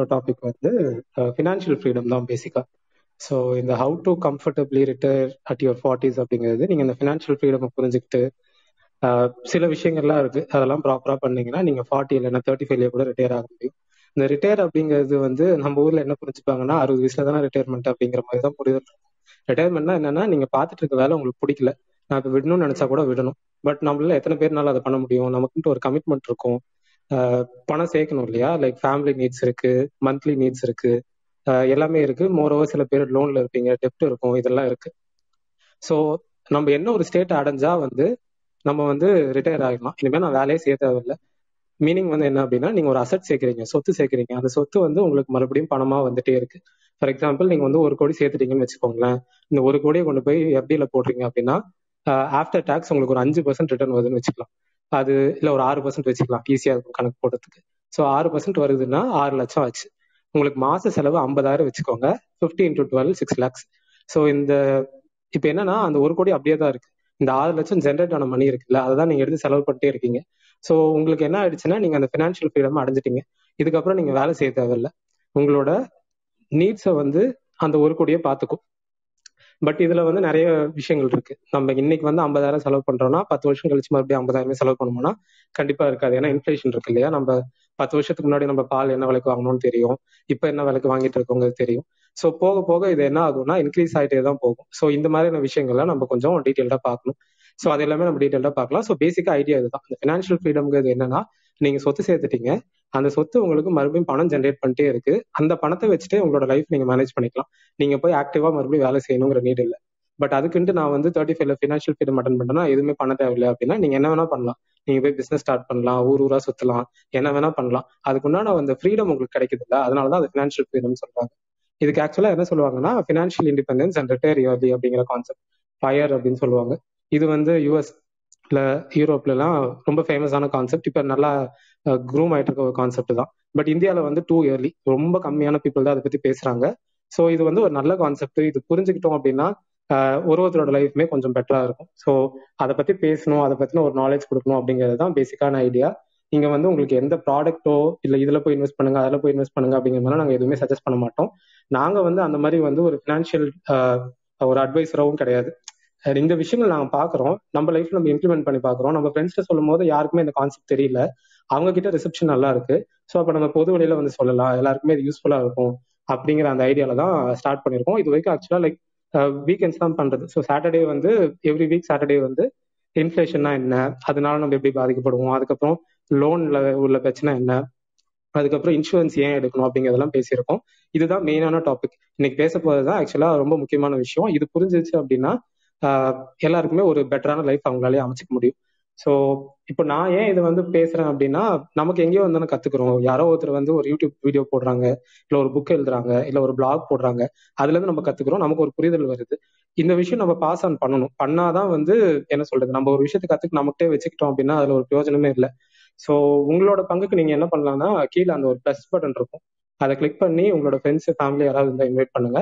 பேச டாபிக் வந்து uh, financial freedom தான் பேசிக்காக ஸோ இந்த how to comfortably retire at your forties அப்படிங்கிறது நீங்கள் இந்த ஃபினான்ஷியல் ஃப்ரீடம் புரிஞ்சுக்கிட்டு uh, சில விஷயங்கள்லாம் இருக்குது அதெல்லாம் ப்ராப்பராக பண்ணீங்கன்னா நீங்கள் ஃபார்ட்டி இல்லைன்னா தேர்ட்டி ஃபைவ்ல கூட ரிட்டையர் ஆக முடியும். இந்த ரிட்டையர் அப்படிங்கிறது வந்து நம்ம ஊரில் என்ன புரிஞ்சுப்பாங்கன்னா அறுபது வயசுல தானே ரிட்டையர்மெண்ட் அப்படிங்கிற மாதிரி தான் புரிதல் ரிட்டையர்மெண்ட்னா என்னன்னா நீங்கள் பார்த்துட்டு இருக்க வேலை உங்களுக்கு பிடிக்கல. நான் இப்போ விடணும்னு நினச்சா கூட விடணும். பட் நம்மளால எத்தனை பேர்னால அதை பண்ண முடியும். நமக்குன்ட்டு ஒரு கமிட்மெண்ட் இருக்கும். பணம் சேர்க்கணும் இல்லையா? லைக் ஃபேமிலி நீட்ஸ் இருக்கு மந்த்லி நீட்ஸ் இருக்கு. எல்லாமே இருக்கு. மோரோவர் சில பேர் லோன்ல இருப்பீங்க டெப்ட் இருக்கும் இதெல்லாம் இருக்கு. ஸோ நம்ம என்ன ஒரு ஸ்டேட் அடைஞ்சா வந்து நம்ம வந்து ரிட்டையர் ஆகிடலாம் இனிமேல் நான் வேலையே செய்ய தேவையில்லை. மீனிங் வந்து என்ன அப்படின்னா நீங்க ஒரு அசட் சேர்க்குறீங்க சொத்து சேர்க்குறீங்க. அந்த சொத்து வந்து உங்களுக்கு மறுபடியும் பணமா வந்துட்டே இருக்கு. ஃபார் எக்ஸாம்பிள் நீங்க வந்து ஒரு கோடி சேர்த்துட்டீங்கன்னு வச்சுக்கோங்களேன். இந்த ஒரு கோடியை கொண்டு போய் எஃப்டியில போடுறீங்க அப்படின்னா ஆஃப்டர் டேக்ஸ் உங்களுக்கு ஒரு அஞ்சு பர்சன்ட் ரிட்டர்ன் வருதுன்னு வச்சுக்கலாம். அது இல்ல ஒரு ஆறு பர்சன்ட் வச்சுக்கலாம் ஈஸியா இருக்கும் கணக்கு போடுறதுக்கு ஸோ ஆறு பர்சன்ட் வருதுன்னா ஆறு லட்சம் ஆச்சு. உங்களுக்கு மாச செலவு ஐம்பதாயிரம் வச்சுக்கோங்க. Fifty into twelve six lakhs so இந்த இப்போ என்னன்னா அந்த ஒரு கோடி அப்படியே தான் இருக்கு. இந்த ஆறு லட்சம் ஜென்ரேட் ஆன மணி இருக்குல்ல அதை தான் நீங்க எடுத்து செலவு பண்ணிட்டே இருக்கீங்க. ஸோ உங்களுக்கு என்ன ஆயிடுச்சுன்னா நீங்க அந்த ஃபினான்ஷியல் ஃப்ரீடம் அடைஞ்சிட்டீங்க. இதுக்கப்புறம் நீங்க வேலை செய்ய தேவையில்ல. உங்களோட நீட்ஸை வந்து அந்த ஒரு கோடியே பார்த்துக்கும். பட் இதுல வந்து நிறைய விஷயங்கள் இருக்கு. நம்ம இன்னைக்கு வந்து ஐம்பதாயிரம் செலவு பண்றோம்னா பத்து வருஷம் கழிச்சு மறுபடியும் ஐம்பதாயிரமே செலவு பண்ணோம்னா கண்டிப்பா இருக்காது. ஏன்னா இன்ஃபிளேஷன் இருக்கு இல்லையா? நம்ம பத்து வருஷத்துக்கு முன்னாடி நம்ம பால் என்ன விலைக்கு வாங்கணும்னு தெரியும். இப்ப என்ன விலைக்கு வாங்கிட்டு இருக்கோங்க தெரியும். ஸோ போக போக இது என்ன ஆகும்னா இன்க்ரீஸ் ஆகிட்டே தான் போகும். ஸோ இந்த மாதிரியான விஷயங்கள்லாம் நம்ம கொஞ்சம் டீட்டெயில்டா பார்க்கணும். ஸோ அது எல்லாமே நம்ம டீட்டெயில்டா பார்க்கலாம். ஸோ பேசிக்கா ஐடியா இதுதான். இந்த ஃபினான்ஷியல் ஃப்ரீடம்ங்கிறது என்னன்னா நீங்க சொத்து சேர்த்துட்டீங்க. அந்த சொத்து உங்களுக்கு மறுபடியும் பணம் ஜென்ரேட் பண்ணிட்டே இருக்கு. அந்த பணத்தை வச்சுட்டு உங்களோட லைஃப் நீங்க மேனேஜ் பண்ணிக்கலாம். நீங்க போய் ஆக்டிவா மறுபடியும் வேலை செய்யணுங்கிற நீட் இல்லை. பட் அதுக்குன்ட்டு நான் வந்து தேர்ட்டி ஃபைவ்ல ஃபினான்ஷியல் ஃப்ரீடம் அட்டன் பண்ணேன்னா எதுவுமே பண்ண தேவையில்லை அப்படின்னா நீங்க என்ன வேணா பண்ணலாம். நீங்க போய் பிசினஸ் ஸ்டார்ட் பண்ணலாம் ஊர் ஊரா சுத்தலாம் என்ன வேணா பண்ணலாம். அதுக்குண்டான அந்த ஃப்ரீடம் உங்களுக்கு கிடைக்குது இல்ல? அதனாலதான் அது ஃபினான்ஷியல் ஃப்ரீடம் சொல்றாங்க. இதுக்கு ஆக்சுவலா என்ன சொல்லுவாங்கன்னா financial independence and retire early அப்படிங்கிற கான்செப்ட் ஃபயர் அப்படின்னு சொல்லுவாங்க. இது வந்து யூஎஸ் இல்லை யூரோப்லலாம் ரொம்ப ஃபேமஸான கான்செப்ட் இப்போ நல்லா க்ரூம் ஆயிட்டு இருக்க ஒரு கான்செப்ட் தான். பட் இந்தியாவில் வந்து டூ இயர்லி ரொம்ப கம்மியான பீப்புள் தான் அதை பற்றி பேசுகிறாங்க ஸோ இது வந்து ஒரு நல்ல கான்செப்ட் இது புரிஞ்சுக்கிட்டோம் அப்படின்னா ஒரு ஒருத்தரோட லைஃப்மே கொஞ்சம் பெட்டராக இருக்கும். ஸோ அதை பற்றி பேசணும் அதை பற்றின ஒரு நாலேஜ் கொடுக்கணும் அப்படிங்கிறது தான் பேசிக்கான ஐடியா இங்கே வந்து உங்களுக்கு எந்த ப்ராடக்ட்டோ இல்லை இதில் போய் இன்வெஸ்ட் பண்ணுங்க அதில் போய் இன்வெஸ்ட் பண்ணுங்க அப்படிங்கிற மாதிரி நாங்கள் எதுவுமே சஜஸ்ட் பண்ண மாட்டோம். நாங்கள் வந்து அந்த மாதிரி வந்து ஒரு ஃபினான்ஷியல் ஒரு அட்வைஸராகவும் கிடையாது. இந்த விஷயங்கள் நாங்க பாக்குறோம். நம்ம லைஃப்ல நம்ம இம்ப்ளிமெண்ட் பண்ணி பாக்குறோம். நம்ம ஃப்ரெண்ட்ஸ்ட சொல்லும் போது யாருக்குமே இந்த கான்செப்ட் தெரியல. அவங்க கிட்ட ரிசப்ஷன் நல்லா இருக்கு. ஸோ அப்ப நம்ம பொது வழியில வந்து சொல்லலாம். எல்லாருக்குமே இது யூஸ்ஃபுல்லா இருக்கும் அப்படிங்கிற அந்த ஐடியால தான் ஸ்டார்ட் பண்ணிருக்கோம். இது வரைக்கும் ஆக்சுவலா லைக் வீக்கெண்ட்ஸ் தான் பண்றது. ஸோ சாட்டர்டே வந்து எவ்ரி வீக் சாட்டர்டே வந்து இன்ஃபிளேஷன்னா என்ன? அதனால நம்ம எப்படி பாதிக்கப்படுவோம்? அதுக்கப்புறம் லோன்ல உள்ள பிரச்சனை என்ன? அதுக்கப்புறம் இன்சூரன்ஸ் ஏன் எடுக்கணும் அப்படிங்கிறதெல்லாம் பேசியிருக்கோம். இதுதான் மெயினான டாபிக் இன்னைக்கு பேச போறதுதான் ஆக்சுவலா ரொம்ப முக்கியமான விஷயம். இது புரிஞ்சிச்சு அப்படின்னா எல்லாருக்குமே ஒரு பெட்டரான லைஃப் அவங்களாலே அமைச்சிக்க முடியும். ஸோ இப்போ நான் ஏன் இதை வந்து பேசுறேன் அப்படின்னா நமக்கு எங்கேயோ வந்து கத்துக்கிறோம். யாரோ ஒருத்தர் வந்து ஒரு யூடியூப் வீடியோ போடுறாங்க இல்லை ஒரு புக் எழுதுறாங்க இல்லை ஒரு பிளாக் போடுறாங்க அதுல இருந்து நம்ம கத்துக்கிறோம் நமக்கு ஒரு புரிதல் வருது. இந்த விஷயம் நம்ம பாஸ் ஆன் பண்ணணும். பண்ணாதான் வந்து என்ன சொல்றது நம்ம ஒரு விஷயத்தை கத்துக்கு நமக்கிட்டே வச்சுக்கிட்டோம் அப்படின்னா அதுல ஒரு பிரயோஜனமே இல்லை. ஸோ உங்களோட பங்குக்கு நீங்க என்ன பண்ணலாம்னா கீழே அந்த ஒரு ப்ளஸ் பட்டன் இருக்கும். அதை கிளிக் பண்ணி உங்களோட ஃப்ரெண்ட்ஸ் ஃபேமிலி யாராவது இருந்தால் இன்வைட் பண்ணுங்க.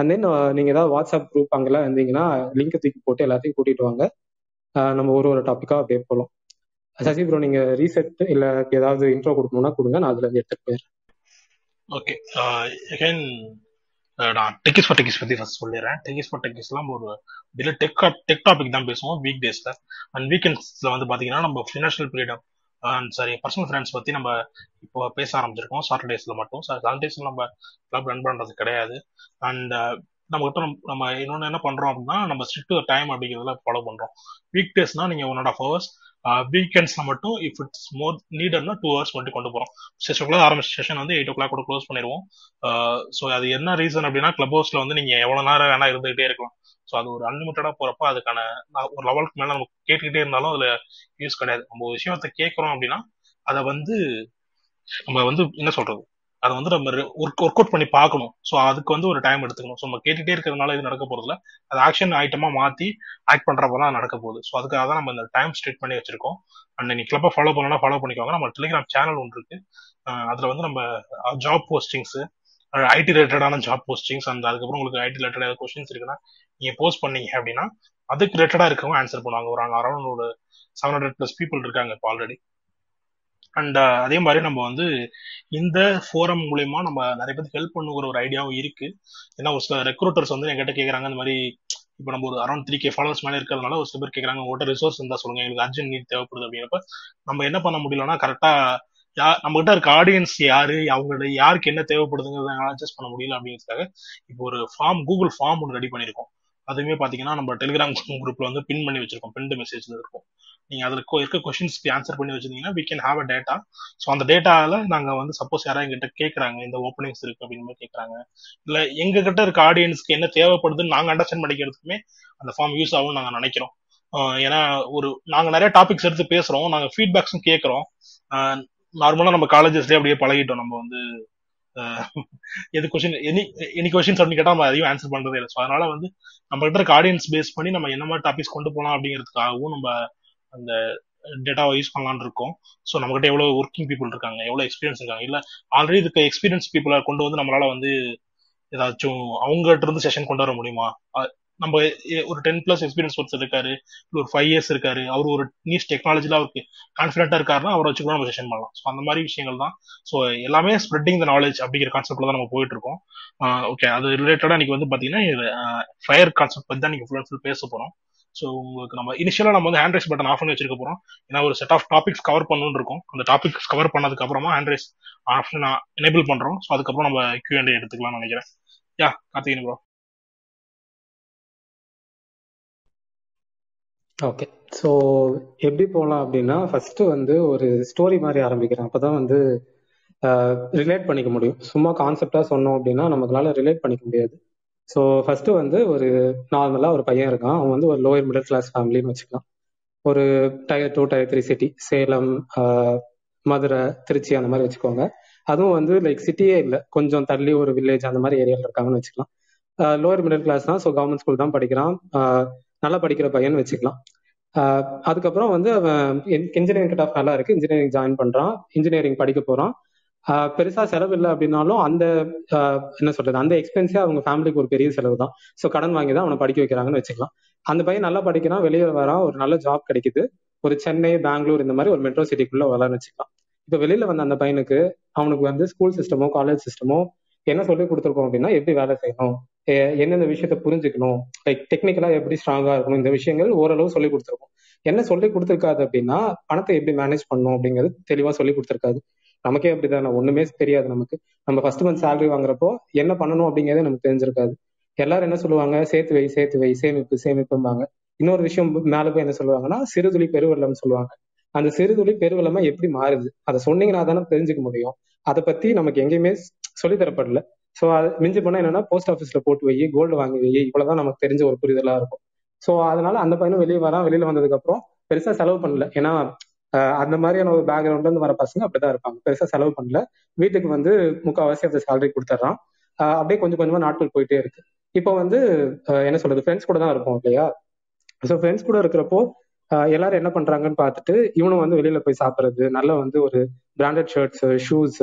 அண்ட் தென் uh, நீங்க ஏதாவது வாட்ஸ்அப் குரூப் அங்கெல்லாம் இருந்தீங்கன்னா லிங்க் தூக்கி போட்டு எல்லாத்தையும் கூட்டிட்டு வாங்க. நம்ம ஒரு ஒரு டாப்பிக்கா அப்படியே போகலாம் சசி ப்ரோ நீங்க ரீசெட் இல்ல ஏதாவது இன்ட்ரோ கொடுக்கணும்னா கொடுங்க நான் அதுல இருந்து எடுத்துட்டு போயிடுறேன். ஓகே அகைன் நான் டெக்கிஸ் ஃபார் டெக்கிஸ் பத்தி ஃபர்ஸ்ட் சொல்லிடுறேன். டெக்கிஸ் ஃபார் டெக்கிஸ்லாம் ஒரு இதுல டெக் டெக் டாபிக் தான் பேசுவோம் வீக் டேஸ்ல அண்ட் வீக்கெண்ட்ஸ்ல வந்து பாத்தீங்கன்னா நம்ம financial period and sorry personal friends பத்தி நம்ம இப்போ பேச ஆரம்பிச்சிருக்கோம். சாட்டர்டேஸ்ல மட்டும். சாட்டர்டேஸ்ல நம்ம கிளப் ரன் பண்றது கிடையாது. அண்ட் uh, நம்ம கிட்ட நம்ம இன்னொன்று என்ன பண்றோம் அப்படின்னா நம்ம ஸ்ட்ரிக்ட் டைம் அப்படிங்கிறதுல ஃபாலோ பண்றோம். வீக் டேஸ்னா நீங்க ஒன் அண்ட் ஆஃப் ஹவர்ஸ் வீக்கெண்ட்ஸ்ல மட்டும் இஃப் இட்ஸ் மோர் நீடர்னா டூ ஹவர்ஸ் மட்டும் கொண்டு போறோம். சிக்ஸ் ஓ கிளாக் ஆரம்பிச்ச செஷன் வந்து எயிட் ஓ கிளாக் கூட க்ளோஸ் பண்ணிடுவோம். ஸோ அது என்ன ரீசன் அப்படின்னா கிளப் ஹவுஸ்ல வந்து நீங்க எவ்வளவு நேரம் வேணா இருந்துகிட்டே இருக்கலாம். ஸோ அது ஒரு அன்லிமிட்டடா போறப்ப அதுக்கான ஒரு லெவலுக்கு மேல நம்ம கேட்டுக்கிட்டே இருந்தாலும் அதுல யூஸ் கிடையாது. நம்ம ஒரு விஷயத்த கேட்கறோம் அப்படின்னா அதை வந்து நம்ம வந்து என்ன சொல்றது? அதை வந்து நம்ம ஒர்க் ஒர்க் அவுட் பண்ணி பார்க்கணும். ஸோ அதுக்கு வந்து ஒரு டைம் எடுத்துக்கணும். ஸோ நம்ம கேட்டுகிட்டே இருக்கிறதுனால இது நடக்க போறதுல அது ஆக்ஷன் ஐட்டமா மாத்தி ஆக்ட் பண்றப்ப தான் நடக்க போகுது. ஸோ அதுக்காக தான் நம்ம இந்த டைம் ஸ்ட்ரெட் பண்ணி வச்சிருக்கோம். அண்ட் நீ கிளப்பை ஃபாலோ பண்ணனா ஃபாலோ பண்ணிக்கோங்க. நம்ம டெலிகிராம் சேனல் ஒன்று இருக்கு. அதுல வந்து நம்ம ஜாப் போஸ்டிங்ஸ் ஐடி ரிலேட்டடான ஜாப் போஸ்டிங்ஸ் அந்த அதுக்கப்புறம் உங்களுக்கு ஐடி ரிலேட்டட் ஏதாவது கொஸ்டின்ஸ் இருக்குன்னா நீங்க போஸ்ட் பண்ணீங்க அப்படின்னா அதுக்கு ரிலேட்டடா இருக்கவங்க ஆன்சர் பண்ணுவாங்க. ஒரு அரௌண்ட் ஒரு செவன் ஹண்ட்ரட் பிளஸ் பீப்புள் இருக்காங்க இப்போ ஆல்ரெடி அண்ட் uh, அதே மாதிரி நம்ம வந்து இந்த ஃபோரம் மூலயமா நம்ம நிறைய பேருக்கு ஹெல்ப் பண்ணுங்கிற ஒரு ஐடியாவும் இருக்கு. ஏன்னா ஒரு சில ரெக்ரூட்டர்ஸ் வந்து என்கிட்ட கேட்குறாங்க இந்த மாதிரி இப்போ நம்ம ஒரு அரௌண்ட் த்ரீ கே ஃபாலோவர்ஸ் மேலே இருக்கிறதுனால ஒரு சில பேர் கேட்குறாங்க உங்கள்கிட்ட ரிசோர்ஸ் இருந்தால் சொல்லுங்க எங்களுக்கு அர்ஜென்ட் நீட் தேவைப்படுது அப்படிங்கிறப்ப நம்ம என்ன பண்ண முடியலன்னா கரெக்டாக யா நம்ம கிட்ட இருக்க ஆடியன்ஸ் யாரு அவங்களோட யாருக்கு என்ன தேவைப்படுதுங்கிறத அட்ஜஸ்ட் பண்ண முடியல அப்படிங்கிறதுக்காக இப்போ ஒரு ஃபார்ம் கூகுள் ஃபார்ம் ஒன்று ரெடி பண்ணியிருக்கோம். அதுவுமே பாத்தீங்கன்னா நம்ம டெலிகிராம் குரூப்ல வந்து பின் பண்ணி வச்சிருக்கோம். பின்டு மெசேஜ்ல இருக்கும். நீங்க அதுல இருக்க கொஸ்டின்ஸ்க்கு ஆன்சர் பண்ணி வச்சிருந்தீங்கன்னா we can have a data so அந்த டேட்டால நாங்க வந்து சப்போஸ் யாராவது எங்கிட்ட கேட்கறாங்க இந்த ஓப்பனிங்ஸ் இருக்கு அப்படின்னு கேட்கறாங்க இல்ல எங்க கிட்ட இருக்க ஆடியன்ஸ்க்கு என்ன தேவைப்படுதுன்னு நாங்க அண்டர்ஸ்டாண்ட் பண்ணிக்கிறதுக்குமே அந்த ஃபார்ம் யூஸ் ஆகும் நாங்க நினைக்கிறோம். ஏன்னா ஒரு நாங்க நிறைய டாபிக்ஸ் எடுத்து பேசுறோம் நாங்க ஃபீட்பேக்ஸும் கேட்கறோம் நார்மலா நம்ம காலேஜஸ்லயே அப்படியே பழகிட்டோம். நம்ம வந்து எது கொஸ்டின் எனி எனி கொஸ்டின்ஸ் அப்படின்னு கேட்டால் நம்ம அதையும் ஆன்சர் பண்றதே இல்லை. ஸோ அதனால வந்து நம்ம கிட்ட இருக்க ஆடியன்ஸ் பேஸ் பண்ணி நம்ம என்ன மாதிரி டாபிக்ஸ் கொண்டு போகலாம் அப்படிங்கிறதுக்காகவும் நம்ம அந்த டேட்டாவை யூஸ் பண்ணலான்னு இருக்கோம். ஸோ நம்மகிட்ட எவ்வளோ ஒர்க்கிங் பீப்புள் இருக்காங்க எவ்வளோ எக்ஸ்பீரியன்ஸ் இருக்காங்க இல்லை ஆல்ரெடி இருக்க எக்ஸ்பீரியன்ஸ் பீப்புளை கொண்டு வந்து நம்மளால வந்து ஏதாச்சும் அவங்ககிட்ட இருந்து செஷன் கொண்டு வர முடியுமா? நம்ம ஒரு டென் பிளஸ் எக்ஸ்பீரியன்ஸ் ஒருத்தர் இருக்காரு ஒரு ஃபைவ் இயர்ஸ் இருக்காரு அவர் ஒரு நியூஸ் டெக்னாலஜில அவருக்கு கான்ஃபிடென்ட்டா இருக்காருன்னா அவரை வச்சு கூட நம்ம செஷன் பண்ணலாம். ஸோ அந்த மாதிரி விஷயங்கள் தான். ஸோ எல்லாமே ஸ்ப்ரெட்டிங் த நாலேஜ் அப்படிங்கிற கான்செப்ட்ல தான் நம்ம போயிட்டு இருக்கோம். ஓகே அது ரிலேட்டடா இன்னைக்கு வந்து பாத்தீங்கன்னா ஃபயர் கான்செப்ட் பத்தி தான் நீங்க ஃபுல் அண்ட் ஃபுல் பேச போறோம். ஸோ உங்களுக்கு நம்ம இனிஷியலா நம்ம வந்து ஹேண்ட் ரைஸ் பட்டன் ஆஃப் பண்ணி வச்சிருக்க போறோம். ஏன்னா ஒரு செட் ஆஃப் டாபிக்ஸ் கவர் பண்ணணும்னு இருக்கும். அந்த டாபிக்ஸ் கவர் பண்ணதுக்கு அப்புறமா ஹேண்ட் ரைஸ் ஆப்ஷன் எனேபிள் பண்றோம். ஸோ அதுக்கப்புறம் நம்ம கியூஎன்டே எடுத்துக்கலாம்னு நினைக்கிறேன். Yeah Karthikeyan bro okay so எப்படி போகலாம் அப்படின்னா ஃபர்ஸ்ட் வந்து ஒரு ஸ்டோரி மாதிரி ஆரம்பிக்கிறேன். அப்பதான் வந்து ரிலேட் பண்ணிக்க முடியும். சும்மா கான்செப்டா சொன்னோம் அப்படின்னா நமக்குனால ரிலேட் பண்ணிக்க முடியாது. ஸோ ஃபர்ஸ்ட் வந்து ஒரு நார்மலா ஒரு பையன் இருக்கான். அவன் வந்து ஒரு லோயர் மிடில் கிளாஸ் ஃபேமிலின்னு வச்சுக்கலாம். ஒரு tier two tier three city Salem Madurai Trichy அந்த மாதிரி வச்சுக்கோங்க. அதுவும் வந்து லைக் சிட்டியே இல்லை. கொஞ்சம் தள்ளி ஒரு வில்லேஜ் அந்த மாதிரி ஏரியாவில் இருக்காங்கன்னு வச்சுக்கலாம். லோயர் மிடில் கிளாஸ் தான். ஸோ கவர்மெண்ட் ஸ்கூல் தான் படிக்கிறான். நல்லா படிக்கிற பையன் வச்சுக்கலாம். அதுக்கப்புறம் வந்து அவன் இன்ஜினியரிங் கட் ஆஃப் நல்லா இருக்கு. இன்ஜினியரிங் ஜாயின் பண்றான். இன்ஜினியரிங் படிக்க போறான். பெருசா செலவு இல்லை அப்படின்னாலும் அந்த என்ன சொல்றது அந்த எக்ஸ்பென்ஸே அவங்க ஃபேமிலிக்கு ஒரு பெரிய செலவு தான். ஸோ கடன் வாங்கி தான் அவனை படிக்க வைக்கிறாங்கன்னு வச்சுக்கலாம். அந்த பையன் நல்லா படிக்கிறான் வெளியே வரான் ஒரு நல்ல ஜாப் கிடைக்குது. ஒரு சென்னை பெங்களூர் இந்த மாதிரி ஒரு மெட்ரோ சிட்டிக்குள்ள வளர்னு வச்சுக்கலாம். இப்போ வெளியில வந்த அந்த பையனுக்கு அவனுக்கு வந்து ஸ்கூல் சிஸ்டமோ காலேஜ் சிஸ்டமோ என்ன சொல்லி கொடுத்துருக்கோம் அப்படின்னா எப்படி வேலை செய்யணும்? என்னென்ன விஷயத்த புரிஞ்சுக்கணும்? லைக் டெக்னிக்கலா எப்படி ஸ்ட்ராங்கா இருக்கணும்? இந்த விஷயங்கள் ஓரளவு சொல்லி கொடுத்துருக்கோம். என்ன சொல்லி கொடுத்துருக்காது அப்படின்னா பணத்தை எப்படி மேனேஜ் பண்ணணும் அப்படிங்கிறது தெளிவா சொல்லி கொடுத்துருக்காது. நமக்கே அப்படிதானே? ஒண்ணுமே தெரியாது நமக்கு. நம்ம ஃபர்ஸ்ட் மந்த் சேலரி வாங்குறப்போ என்ன பண்ணணும் அப்படிங்கிறதே நமக்கு தெரிஞ்சிருக்காது. எல்லாரும் என்ன சொல்லுவாங்க? சேர்த்து வை சேர்த்து வை சேமிப்பு சேமிப்பும்பாங்க. இன்னொரு விஷயம் மேல போய் என்ன சொல்லுவாங்கன்னா சிறுதுளி பெருவெள்ளம் சொல்லுவாங்க. அந்த சிறுதுளி பெருவெள்ளமா எப்படி மாறுது? அதை சொன்னீங்கன்னா தானே தெரிஞ்சுக்க முடியும். அதை பத்தி நமக்கு எங்கேயுமே சொல்லித்தரப்படல ஸோ அது மிஞ்சி பண்ணா என்னன்னா போஸ்ட் ஆஃபீஸ்ல போட்டு வை கோல்டு வாங்கி வை இவ்வளவுதான் நமக்கு தெரிஞ்ச ஒரு புரிதலா இருக்கும். ஸோ அதனால அந்த பையனும் வெளியே வரான். வெளியில வந்ததுக்கு அப்புறம் பெருசா செலவு பண்ணல. ஏன்னா அந்த மாதிரியான ஒரு பேக்ரவுண்ட்ல இருந்து வர பசங்க அப்படிதான் இருப்பாங்க. பெருசா செலவு பண்ணல. வீட்டுக்கு வந்து முக்கால்வாசி அந்த சேலரி கொடுத்துட்றான் அப்படியே கொஞ்சம் கொஞ்சமா நாட்கள் போயிட்டே இருக்கு. இப்போ வந்து என்ன சொல்றது ஃப்ரெண்ட்ஸ் கூட தான் இருப்போம் இல்லையா? ஸோ ஃப்ரெண்ட்ஸ் கூட இருக்கிறப்போ எல்லாரும் என்ன பண்றாங்கன்னு பார்த்துட்டு இவனும் வந்து வெளியில போய் சாப்பிட்றது நல்ல வந்து ஒரு பிராண்டட் ஷர்ட்ஸ் ஷூஸ்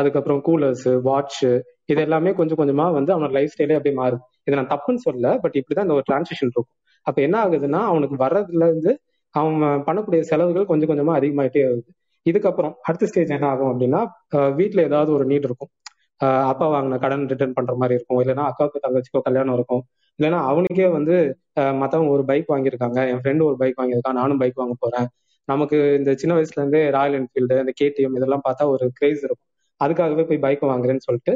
அதுக்கப்புறம் கூலர்ஸ் வாட்ச் இது எல்லாமே கொஞ்சம் கொஞ்சமா வந்து அவனோட லைஃப் ஸ்டைலே அப்படியே மாறுது. இதை நான் தப்புன்னு சொல்ல பட் இப்படிதான் இந்த ஒரு டிரான்சிஷன் இருக்கும். அப்ப என்ன ஆகுதுன்னா அவனுக்கு வர்றதுல இருந்து அவன் பண்ணக்கூடிய செலவுகள் கொஞ்சம் கொஞ்சமா அதிகமாயிட்டே ஆகுது இதுக்கப்புறம் அடுத்த ஸ்டேஜ் என்ன ஆகும் அப்படின்னா வீட்டுல ஏதாவது ஒரு நீட் இருக்கும். அப்பா வாங்கின கடன் ரிட்டர்ன் பண்ற மாதிரி இருக்கும். இல்லைன்னா அக்காவுக்கு தங்கச்சிக்கோ கல்யாணம் இருக்கும். இல்லைன்னா அவனுக்கே வந்து மத்தவங்க ஒரு பைக் வாங்கியிருக்காங்க. என் ஃப்ரெண்டு ஒரு பைக் வாங்கியிருக்கான் நானும் பைக் வாங்க போறேன். நமக்கு இந்த சின்ன வயசுல இருந்தே ராயல் என்ஃபீல்டு இந்த கேடிஎம் இதெல்லாம் பார்த்தா ஒரு கிரேஸ் இருக்கும். அதுக்காகவே போய் பைக் வாங்குறேன்னு சொல்லிட்டு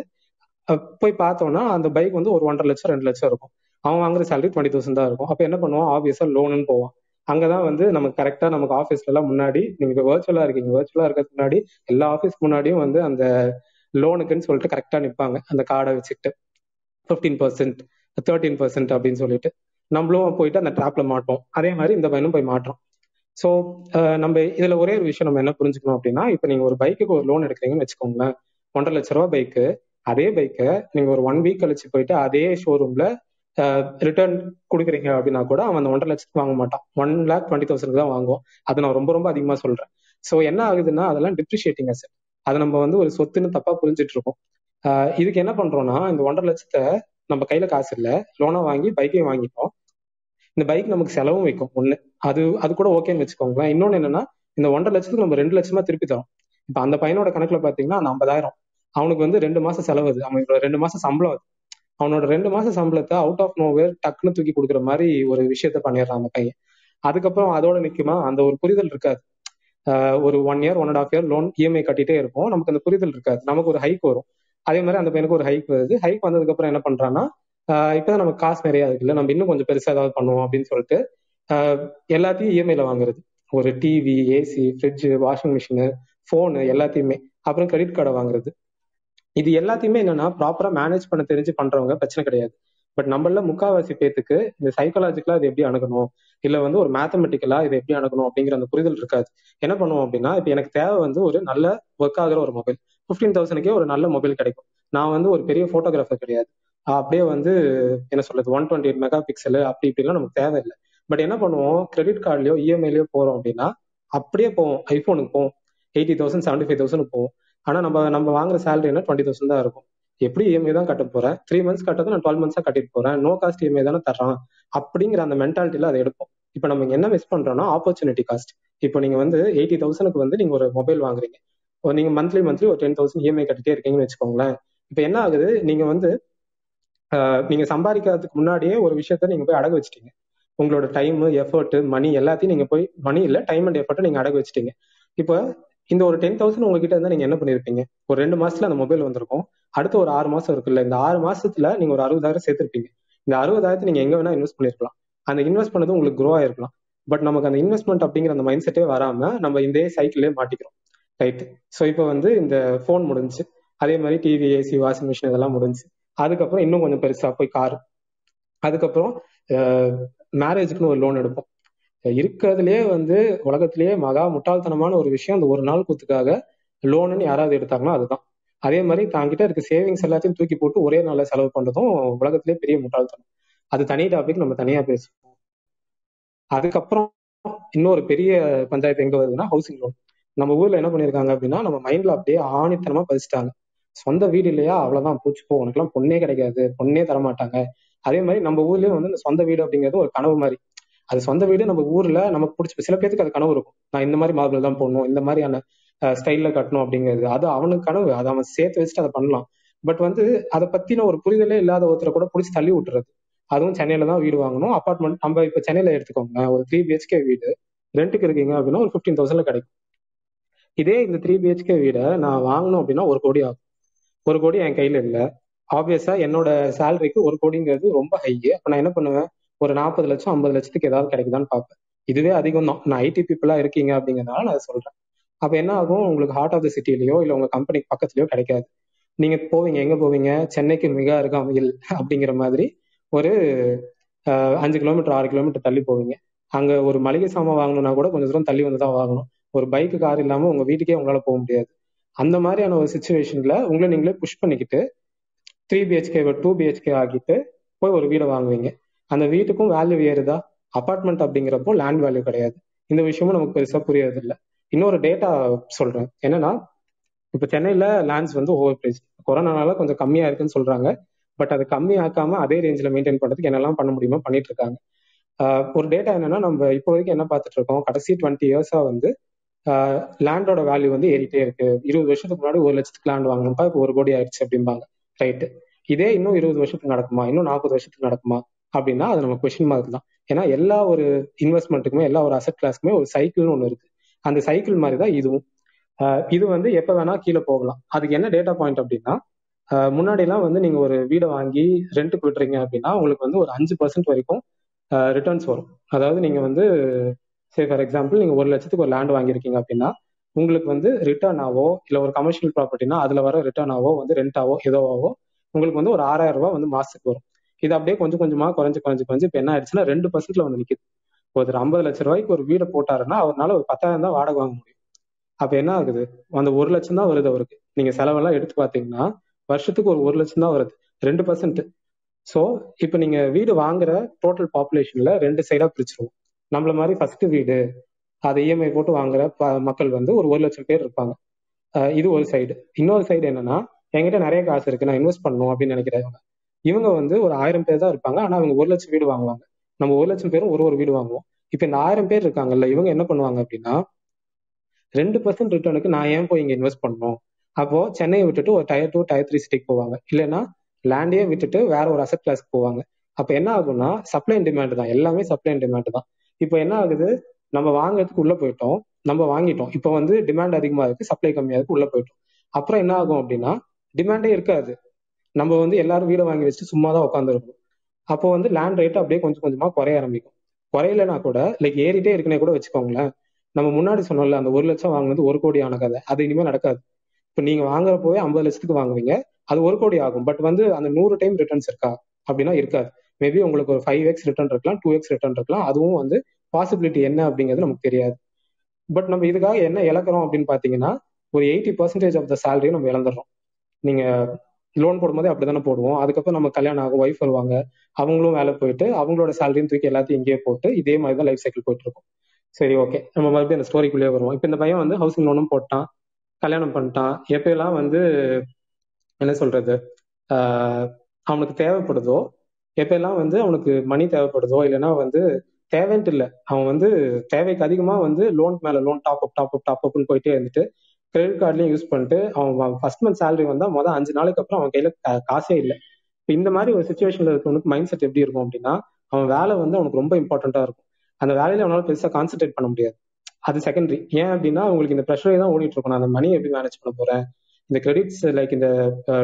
போய் பார்த்தோம்னா அந்த பைக் வந்து ஒரு ஒன்றரை லட்சம் ரெண்டு லட்சம் இருக்கும். அவன் வாங்குற சேலரி டுவெண்ட்டி தௌசண்ட் தான் இருக்கும். அப்போ என்ன பண்ணுவான்? ஆப்வியஸா லோனுன்னு போவான். அங்கதான் வந்து நமக்கு கரெக்டா நமக்கு ஆஃபீஸ்ல எல்லாம் முன்னாடி நீங்க வர்ச்சுவலா இருக்கீங்க. வேர்ச்சுவலா இருக்கிறதுக்கு முன்னாடி எல்லா ஆஃபீஸ்க்கு முன்னாடியும் வந்து அந்த லோனுக்குன்னு சொல்லிட்டு கரெக்டா நிற்பாங்க அந்த கார்டை வச்சுக்கிட்டு. ஃபிஃப்டீன் பர்சன்ட் தேர்ட்டீன் பர்சன்ட் அப்படின்னு சொல்லிட்டு. நம்மளும் போயிட்டு அந்த ட்ராப்ல மாட்டோம் அதே மாதிரி இந்த பையனும் போய் மாட்டோம் ஸோ நம்ம இதுல ஒரே ஒரு விஷயம் நம்ம என்ன புரிஞ்சுக்கணும் அப்படின்னா இப்போ நீங்க ஒரு பைக்குக்கு ஒரு லோன் எடுக்கிறீங்கன்னு வச்சுக்கோங்களேன். ஒன்றரை லட்ச ரூபா பைக்கு அதே பைக்கை நீங்க ஒரு ஒன் வீக் கழிச்சு போயிட்டு அதே ஷோரூம்ல ரிட்டர்ன் கொடுக்குறீங்க அப்படின்னா கூட அவன் அந்த ஒன்றரை லட்சத்துக்கு வாங்க மாட்டான். ஒன் லேக் டுவெண்ட்டி தௌசண்ட் தான் வாங்குவோம் அதை நான் ரொம்ப ரொம்ப அதிகமா சொல்றேன். ஸோ என்ன ஆகுதுன்னா அதெல்லாம் டிப்ரிஷியேட்டிங் அசட் அதை நம்ம வந்து ஒரு சொத்துன்னு தப்பா புரிஞ்சிட்டு இருக்கோம். இதுக்கு என்ன பண்றோம்னா இந்த ஒன்றரை லட்சத்தை நம்ம கையில காசு இல்லை லோனா வாங்கி பைக்கையும் வாங்கிட்டோம் இந்த பைக் நமக்கு செலவும் வைக்கும். ஒண்ணு அது அது கூட ஓகேன்னு வச்சுக்கோங்களேன். இன்னொன்னு என்னன்னா இந்த ஒன்றரை லட்சத்துக்கு நம்ம ரெண்டு லட்சமா திருப்பி தரோம். இப்ப அந்த பையனோட கணக்குல பாத்தீங்கன்னா அந்த ஐம்பதாயிரம் அவனுக்கு வந்து ரெண்டு மாசம் செலவு அது. அவனோட ரெண்டு மாசம் சம்பளம் அது. அவனோட ரெண்டு மாசம் சம்பளத்தை அவுட் ஆஃப் நோவேர் டக்குன்னு தூக்கி கொடுக்குற மாதிரி ஒரு விஷயத்த பண்ணிடுறான் அந்த பையன். அதுக்கப்புறம் அதோட நிக்குமா? அந்த ஒரு புரிதல் இருக்காது. ஆஹ் ஒரு one year one and half year loan EMI கட்டிட்டே இருப்போம். நமக்கு அந்த புரிதல் இருக்காது. நமக்கு ஒரு ஹைக் வரும். அதே மாதிரி அந்த பையனுக்கு ஒரு ஹைக் வருது. ஹைக் வந்ததுக்கு அப்புறம் என்ன பண்றான்னா இப்பதான் நமக்கு காசு நிறைய இருக்குல்ல நம்ம இன்னும் கொஞ்சம் பெருசா ஏதாவது பண்ணுவோம் அப்படின்னு சொல்லிட்டு ஆஹ் எல்லாத்தையும் இஎம்ஐல வாங்குறது. ஒரு TV AC fridge washing machine phone எல்லாத்தையுமே. அப்புறம் கிரெடிட் கார்டை வாங்குறது. இது எல்லாத்தையுமே என்னன்னா ப்ராப்பரா மேனேஜ் பண்ண தெரிஞ்சு பண்றவங்க பிரச்சனை கிடையாது. பட் நம்மள முக்காவாசி பேத்துக்கு இந்த சைக்காலஜிக்கலா இது எப்படி அணுகணும்? இல்ல வந்து ஒரு மேத்தமெட்டிக்கலா இது எப்படி அணுகணும்? அப்படிங்கிற அந்த புரிதல் இருக்காது. என்ன பண்ணுவோம் அப்படின்னா இப்ப எனக்கு தேவை வந்து ஒரு நல்ல ஒர்க் ஆகுற ஒரு மொபைல் ஃபிஃப்டீன் தௌசண்ட்க்கே ஒரு நல்ல மொபைல் கிடைக்கும். நான் வந்து ஒரு பெரிய போட்டோகிராஃபர் கிடையாது. அப்படியே வந்து என்ன சொல்றது one twenty eight mega pixel அப்படி இப்படிலாம் நமக்கு தேவையில்லை. பட் என்ன பண்ணுவோம் கிரெடிட் கார்டுலயோ இஎம்ஐலயோ போறோம் அப்படின்னா அப்படியே போவோம். ஐபோனுக்கு போவோம். Eighty thousand seventy five thousand போவோம். ஆனா நம்ம நம்ம வாங்குற சேலரி என்ன? டுவெண்ட்டி தௌசண்ட் தான் இருக்கும். எப்படி இஎம்ஐ தான் கட்ட போறேன் த்ரீ மந்த்ஸ் கட்டது நான் டுவெல் மந்த்ஸா கட்டிட்டு போறேன். நோ காஸ்ட் இஎம்ஐ தானே தர்றான். அப்படிங்கிற அந்த மென்டாலிட்டியில அதை எடுப்போம். இப்போ நம்ம என்ன மிஸ் பண்றோம்னா ஆப்பர்ச்சுனிட்டி காஸ்ட் இப்போ நீங்க வந்து எயிட்டி தௌசண்ட்க்கு வந்து நீங்க ஒரு மொபைல் வாங்குறீங்க. நீங்க மந்த்லி மந்த்லி ஒரு டென் தௌசண்ட் இஎம்ஐ கட்டிட்டே இருக்கீங்கன்னு வச்சுக்கோங்களேன். இப்போ என்ன ஆகுது? நீங்க வந்து நீங்க சம்பாதிக்கிறதுக்கு முன்னாடியே ஒரு விஷயத்த நீங்க போய் அடகு வச்சிட்டீங்க. உங்களோட டைம் எஃபர்ட் மணி எல்லாத்தையும் நீங்க போய் மணி இல்ல டைம் அண்ட் எஃபர்ட்டை நீங்க அடகு வச்சிட்டீங்க. இப்போ இந்த ஒரு டென் தௌசண்ட் உங்ககிட்ட இருந்தா நீங்க என்ன பண்ணிருப்பீங்க? ஒரு ரெண்டு மாசத்துல அந்த மொபைல் வந்திருக்கும். அடுத்த ஒரு ஆறு மாசம் இருக்குல்ல இந்த ஆறு மாசத்துல நீங்க ஒரு அறுபதாயிரம் சேர்த்திருப்பீங்க. இந்த அறுபதாயிரத்தை நீங்க எங்க வேணா இன்வெஸ்ட் பண்ணிருக்கலாம். அந்த இன்வெஸ்ட் பண்ணது உங்களுக்கு க்ரோ ஆயிருக்கலாம். பட் நமக்கு அந்த இன்வெஸ்ட்மெண்ட் அப்படிங்கிற அந்த மைண்ட் செட்டே வராம நம்ம இந்த சைக்கிள்லயே மாட்டிக்கிறோம். ரைட் ஸோ இப்போ வந்து இந்த ஃபோன் முடிஞ்சு அதே மாதிரி டிவி ஏசி வாஷிங் மிஷின் இதெல்லாம் முடிஞ்சு அதுக்கப்புறம் இன்னும் கொஞ்சம் பெருசா போய் கார் அதுக்கப்புறம் மேரேஜுக்குன்னு ஒரு லோன் எடுப்போம். இருக்கிறதுலயே வந்து உலகத்திலேயே மகா முட்டாள்தனமான ஒரு விஷயம் அந்த ஒரு நாள் கூத்துக்காக லோனுன்னு யாராவது எடுத்தாங்கன்னா அதுதான். அதே மாதிரி தாங்கிட்ட இருக்க சேவிங்ஸ் எல்லாத்தையும் தூக்கி போட்டு ஒரே நாள்ல செலவு பண்றதும் உலகத்திலே பெரிய முட்டாள்தனம். அது தனி டாபிக் நம்ம தனியா பேசுவோம். அதுக்கப்புறம் இன்னொரு பெரிய பஞ்சாயத்து எங்க வருதுன்னா ஹவுசிங் லோன் நம்ம ஊர்ல என்ன பண்ணிருக்காங்க அப்படின்னா நம்ம மைண்ட்ல அப்படியே ஆணித்தனமா பதிச்சிட்டாங்க. சொந்த வீடு இல்லையா? அவ்வளவுதான் பூச்சி போ. உனக்குலாம் பொண்ணே கிடைக்காது. பொண்ணே தரமாட்டாங்க. அதே மாதிரி நம்ம ஊர்லயும் வந்து இந்த சொந்த வீடு அப்படிங்கிறது ஒரு கனவு மாதிரி. அது சொந்த வீடு நம்ம ஊர்ல நமக்கு பிடிச்ச சில பேருக்கு அது கனவு இருக்கும். நான் இந்த மாதிரி மார்பிள் தான் போடணும் இந்த மாதிரியான ஸ்டைல்ல கட்டணும் அப்படிங்கிறது. அது அவனுக்கு கனவு. அதை அவன் சேர்த்து வச்சுட்டு அதை பண்ணலாம். பட் வந்து அதை பத்தின ஒரு புரிதலே இல்லாத ஒருத்தரை கூட பிடிச்சி தள்ளி விட்டுறது. அதுவும் சென்னையில தான் வீடு வாங்கணும். அப்பார்ட்மெண்ட் நம்ம இப்ப சென்னையில எடுத்துக்கோங்க ஒரு த்ரீ பிஹெச்கே வீடு. ரெண்டுக்கு இருக்கீங்க அப்படின்னா ஒரு ஃபிஃப்டீன் தௌசண்ட்ல கிடைக்கும். இதே இந்த த்ரீ பிஹெச்கே வீடை நான் வாங்கணும் அப்படின்னா ஒரு கோடி ஆகும். ஒரு கோடி என் கையில இல்லை. ஆப்வியஸா என்னோட சேலரிக்கு ஒரு கோடிங்கிறது ரொம்ப ஹை அப்ப நான் என்ன பண்ணுவேன்? ஒரு நாற்பது லட்சம் ஐம்பது லட்சத்துக்கு ஏதாவது கிடைக்குதான்னு பார்ப்பேன். இதுவே அதிகம் தான். நான் ஐடி பீப்புளா இருக்கீங்க அப்படிங்கிறதுனால நான் சொல்றேன். அப்ப என்ன ஆகும்? உங்களுக்கு ஹார்ட் ஆஃப் த சிட்டிலயோ இல்ல உங்க கம்பெனிக்கு பக்கத்துலயோ கிடைக்காது. நீங்க போவீங்க. எங்க போவீங்க? சென்னைக்கு மிக அருகாமையில் அப்படிங்கிற மாதிரி ஒரு அஞ்சு கிலோமீட்டர் ஆறு கிலோமீட்டர் தள்ளி போவீங்க. அங்க ஒரு மளிகை சாமான் வாங்கணும்னா கூட கொஞ்சம் தூரம் தள்ளி வந்து தான் வாங்கணும். ஒரு பைக்கு கார் இல்லாம உங்க வீட்டுக்கே உங்களால போக முடியாது. அந்த மாதிரியான ஒரு சுச்சுவேஷன்ல உங்களை நீங்களே புஷ் பண்ணிக்கிட்டு த்ரீ பிஹெச்கே டூ பிஹெச்கே ஆகிட்டு போய் ஒரு வீடை வாங்குவீங்க. அந்த வீட்டுக்கும் வேல்யூ ஏறுதா? அப்பார்ட்மெண்ட் அப்படிங்கிறப்போ லேண்ட் வேல்யூ கிடையாது. இந்த விஷயமும் நமக்கு பெருசா புரியறது இல்லை இன்னொரு டேட்டா சொல்றேன். என்னன்னா இப்ப சென்னையில லேண்ட்ஸ் வந்து ஓவர் பிரைஸ் கொரோனானால கொஞ்சம் கம்மியா இருக்குன்னு சொல்றாங்க. பட் அது கம்மி ஆக்காம அதே ரேஞ்சில் மெயின்டைன் பண்றதுக்கு என்னெல்லாம் பண்ண முடியுமோ பண்ணிட்டு இருக்காங்க. ஒரு டேட்டா என்னன்னா நம்ம இப்போ வரைக்கும் என்ன பார்த்துட்டு இருக்கோம்? கடைசி டுவெண்ட்டி இயர்ஸா வந்து லேண்டோட வேல்யூ வந்து ஏறிட்டே இருக்கு. இருபது வருஷத்துக்கு முன்னாடி ஒரு லட்சத்துக்கு லேண்ட் வாங்கணும்ப்பா இப்போ ஒரு கோடி ஆயிடுச்சு அப்படிம்பாங்க. ரைட்டு இதே இன்னும் இருபது வருஷத்துக்கு நடக்குமா? இன்னும் நாற்பது வருஷத்துக்கு நடக்குமா? அப்படின்னா அது நம்ம கொஸ்டின் மார்க் தான். ஏன்னா எல்லா ஒரு இன்வெஸ்ட்மெண்ட்டுக்குமே எல்லா ஒரு அசட் கிளாஸ்க்குமே ஒரு சைக்கிள்னு ஒன்று இருக்கு. அந்த சைக்கிள் மாதிரி தான் இதுவும். இது வந்து எப்போ வேணா கீழே போகலாம். அதுக்கு என்ன டேட்டா பாயிண்ட் அப்படின்னா முன்னாடி எல்லாம் வந்து நீங்க ஒரு வீடை வாங்கி ரெண்ட்டுக்கு விட்டுறீங்க அப்படின்னா உங்களுக்கு வந்து ஒரு அஞ்சு பர்சன்ட் வரைக்கும் ரிட்டர்ன்ஸ் வரும். அதாவது நீங்க வந்து சே ஃபார் எக்ஸாம்பிள் நீங்க ஒரு லட்சத்துக்கு ஒரு லேண்ட் வாங்கியிருக்கீங்க அப்படின்னா உங்களுக்கு வந்து ரிட்டர்ன் ஆவோ இல்ல ஒரு கமர்ஷியல் ப்ராப்பர்ட்டினா அதுல வர ரிட்டர்ன் ஆவோ வந்து ரெண்ட் ஆவோ ஏதோ ஆவோ உங்களுக்கு வந்து ஒரு ஆறாயிரம் ரூபாய் வந்து மாசத்துக்கு வரும். இது அப்படியே கொஞ்சம் கொஞ்சமா குறைஞ்சு குறைஞ்சு குறைஞ்சு இப்போ என்ன ஆயிடுச்சுன்னா ரெண்டு பர்சன்ட்ல வந்து நிக்குது. ஒருத்தர் ஐம்பது லட்சம் ரூபாய்க்கு ஒரு வீடை போட்டாருன்னா அவரால் ஒரு பத்தாயிரம் தான் வாடகை வாங்க முடியும். அப்ப என்ன ஆகுது? அந்த ஒரு லட்சம் தான் வருது அவருக்கு. நீங்க செலவெல்லாம் எடுத்து பாத்தீங்கன்னா வருஷத்துக்கு ஒரு ஒரு லட்சம் தான் வருது. ரெண்டு பர்சன்ட் ஸோ இப்போ நீங்க வீடு வாங்குற டோட்டல் பாப்புலேஷன்ல ரெண்டு சைடா பிரிச்சிருவோம். நம்மள மாதிரி ஃபர்ஸ்ட் வீடு அதை இஎம்ஐ போட்டு வாங்குற மக்கள் வந்து ஒரு ஒரு லட்சம் பேர் இருப்பாங்க. இது ஒரு சைடு இன்னொரு சைடு என்னன்னா என்கிட்ட நிறைய காசு இருக்கு நான் இன்வெஸ்ட் பண்ணணும் அப்படின்னு நினைக்கிறவங்க இவங்க. வந்து ஒரு ஆயிரம் பேர் தான் இருப்பாங்க ஆனா அவங்க ஒரு லட்சம் வீடு வாங்குவாங்க. நம்ம ஒரு லட்சம் பேரும் ஒரு ஒரு வீடு வாங்குவோம். இப்ப இந்த ஆயிரம் பேர் இருக்காங்கல்ல இவங்க என்ன பண்ணுவாங்க அப்படின்னா ரெண்டு பர்சன்ட் ரிட்டர்னுக்கு நான் ஏன் போய் இங்க இன்வெஸ்ட் பண்ணணும்? அப்போ சென்னையை விட்டுட்டு ஒரு டயர் டூ டயர் த்ரீ சிட்டிக்கு போவாங்க. இல்லைன்னா லேண்டே விட்டுட்டு வேற ஒரு அசட் கிளாஸ்க்கு போவாங்க. அப்ப என்ன ஆகும்னா சப்ளை அண்ட் டிமாண்ட் தான். எல்லாமே சப்ளை அண்ட் டிமாண்ட் தான். இப்போ என்ன ஆகுது? நம்ம வாங்குறதுக்கு உள்ள போயிட்டோம். நம்ம வாங்கிட்டோம். இப்போ வந்து டிமாண்ட் அதிகமா இருக்கு சப்ளை கம்மியா இருக்கு உள்ள போயிட்டோம். அப்புறம் என்ன ஆகும் அப்படின்னா டிமாண்டே இருக்காது. நம்ம வந்து எல்லாரும் வீடை வாங்கி வச்சுட்டு சும்மா தான் உட்காந்துருக்கோம் அப்போ வந்து லேண்ட் ரேட் அப்படியே கொஞ்சம் கொஞ்சமா குறைய ஆரம்பிக்கும். குறையலனா கூட லைக் ஏறிட்டே இருக்குனே கூட வச்சுக்கோங்களேன். நம்ம முன்னாடி சொன்னோம்ல அந்த ஒரு லட்சம் வாங்கினது ஒரு கோடி ஆன கதை. அது இனிமேல் நடக்காது. இப்போ நீங்க வாங்குறப்போவே ஐம்பது லட்சத்துக்கு வாங்குவீங்க. அது ஒரு கோடி ஆகும். பட் வந்து அந்த நூறு டைம் ரிட்டர்ன்ஸ் இருக்கா? அப்படின்னா இருக்காது. மேபி உங்களுக்கு ஒரு ஃபைவ் எக்ஸ் ரிட்டர்ன் இருக்கலாம் டூ எக்ஸ் ரிட்டர்ன் இருக்கலாம். அதுவும் வந்து பாசிபிலிட்டி என்ன அப்படிங்கிறது நமக்கு தெரியாது. பட் நம்ம இதுக்காக என்ன இழக்கிறோம் அப்படின்னு பாத்தீங்கன்னா ஒரு எயிட்டி பர்சன்டேஜ் ஆஃப் த சேலரியும் நம்ம இழந்துடுறோம். நீங்க லோன் போடும்போதே அப்படி தானே போடுவோம். அதுக்கப்புறம் நம்ம கல்யாணம் ஆகும் ஒய்ஃப் வருவாங்க அவங்களும் வேலை போயிட்டு அவங்களோட சேலரியும் தூக்கி எல்லாத்தையும் இங்கேயே போட்டு இதே மாதிரி தான் லைஃப் சைக்கிள் போயிட்டு இருக்கும் சரி ஓகே நம்ம மறுபடியும் அந்த ஸ்டோரிக்குள்ளேயே வருவோம். இப்போ இந்த பையன் வந்து ஹவுசிங் லோனும் போட்டான் கல்யாணம் பண்ணிட்டான். எப்பயெல்லாம் வந்து என்ன சொல்றது அவனுக்கு தேவைப்படுதோ எப்பெல்லாம் வந்து அவனுக்கு மணி தேவைப்படுதோ இல்லைன்னா வந்து தேவைன்ட்டு இல்லை அவன் வந்து தேவைக்கு அதிகமா வந்து லோன் மேல loan top up top up top அப்னு போயிட்டே இருந்துட்டு கிரெடிட் கார்ட்லயும் யூஸ் பண்ணிட்டு அவன் ஃபர்ஸ்ட் மந்த் சேலரி வந்தா மொதல் அஞ்சு நாளுக்கு அப்புறம் அவன் கையில காசே இல்லை. இப்போ இந்த மாதிரி ஒரு சுச்சுவேஷன்ல இருக்கவனுக்கு மைண்ட் செட் எப்படி இருக்கும் அப்படின்னா அவன் வேலை வந்து அவனுக்கு ரொம்ப இம்பார்ட்டண்டா இருக்கும். அந்த வேலையில அவனால பெருசா கான்சென்ட்ரேட் பண்ண முடியாது. அது செகண்டரி ஏன் அப்படின்னா அவங்களுக்கு இந்த ப்ரெஷரே தான் ஓடிட்டு இருக்கும். நான் அந்த மணி எப்படி மேனேஜ் பண்ண போறேன்? இந்த கிரெடிட்ஸ் லைக் இந்த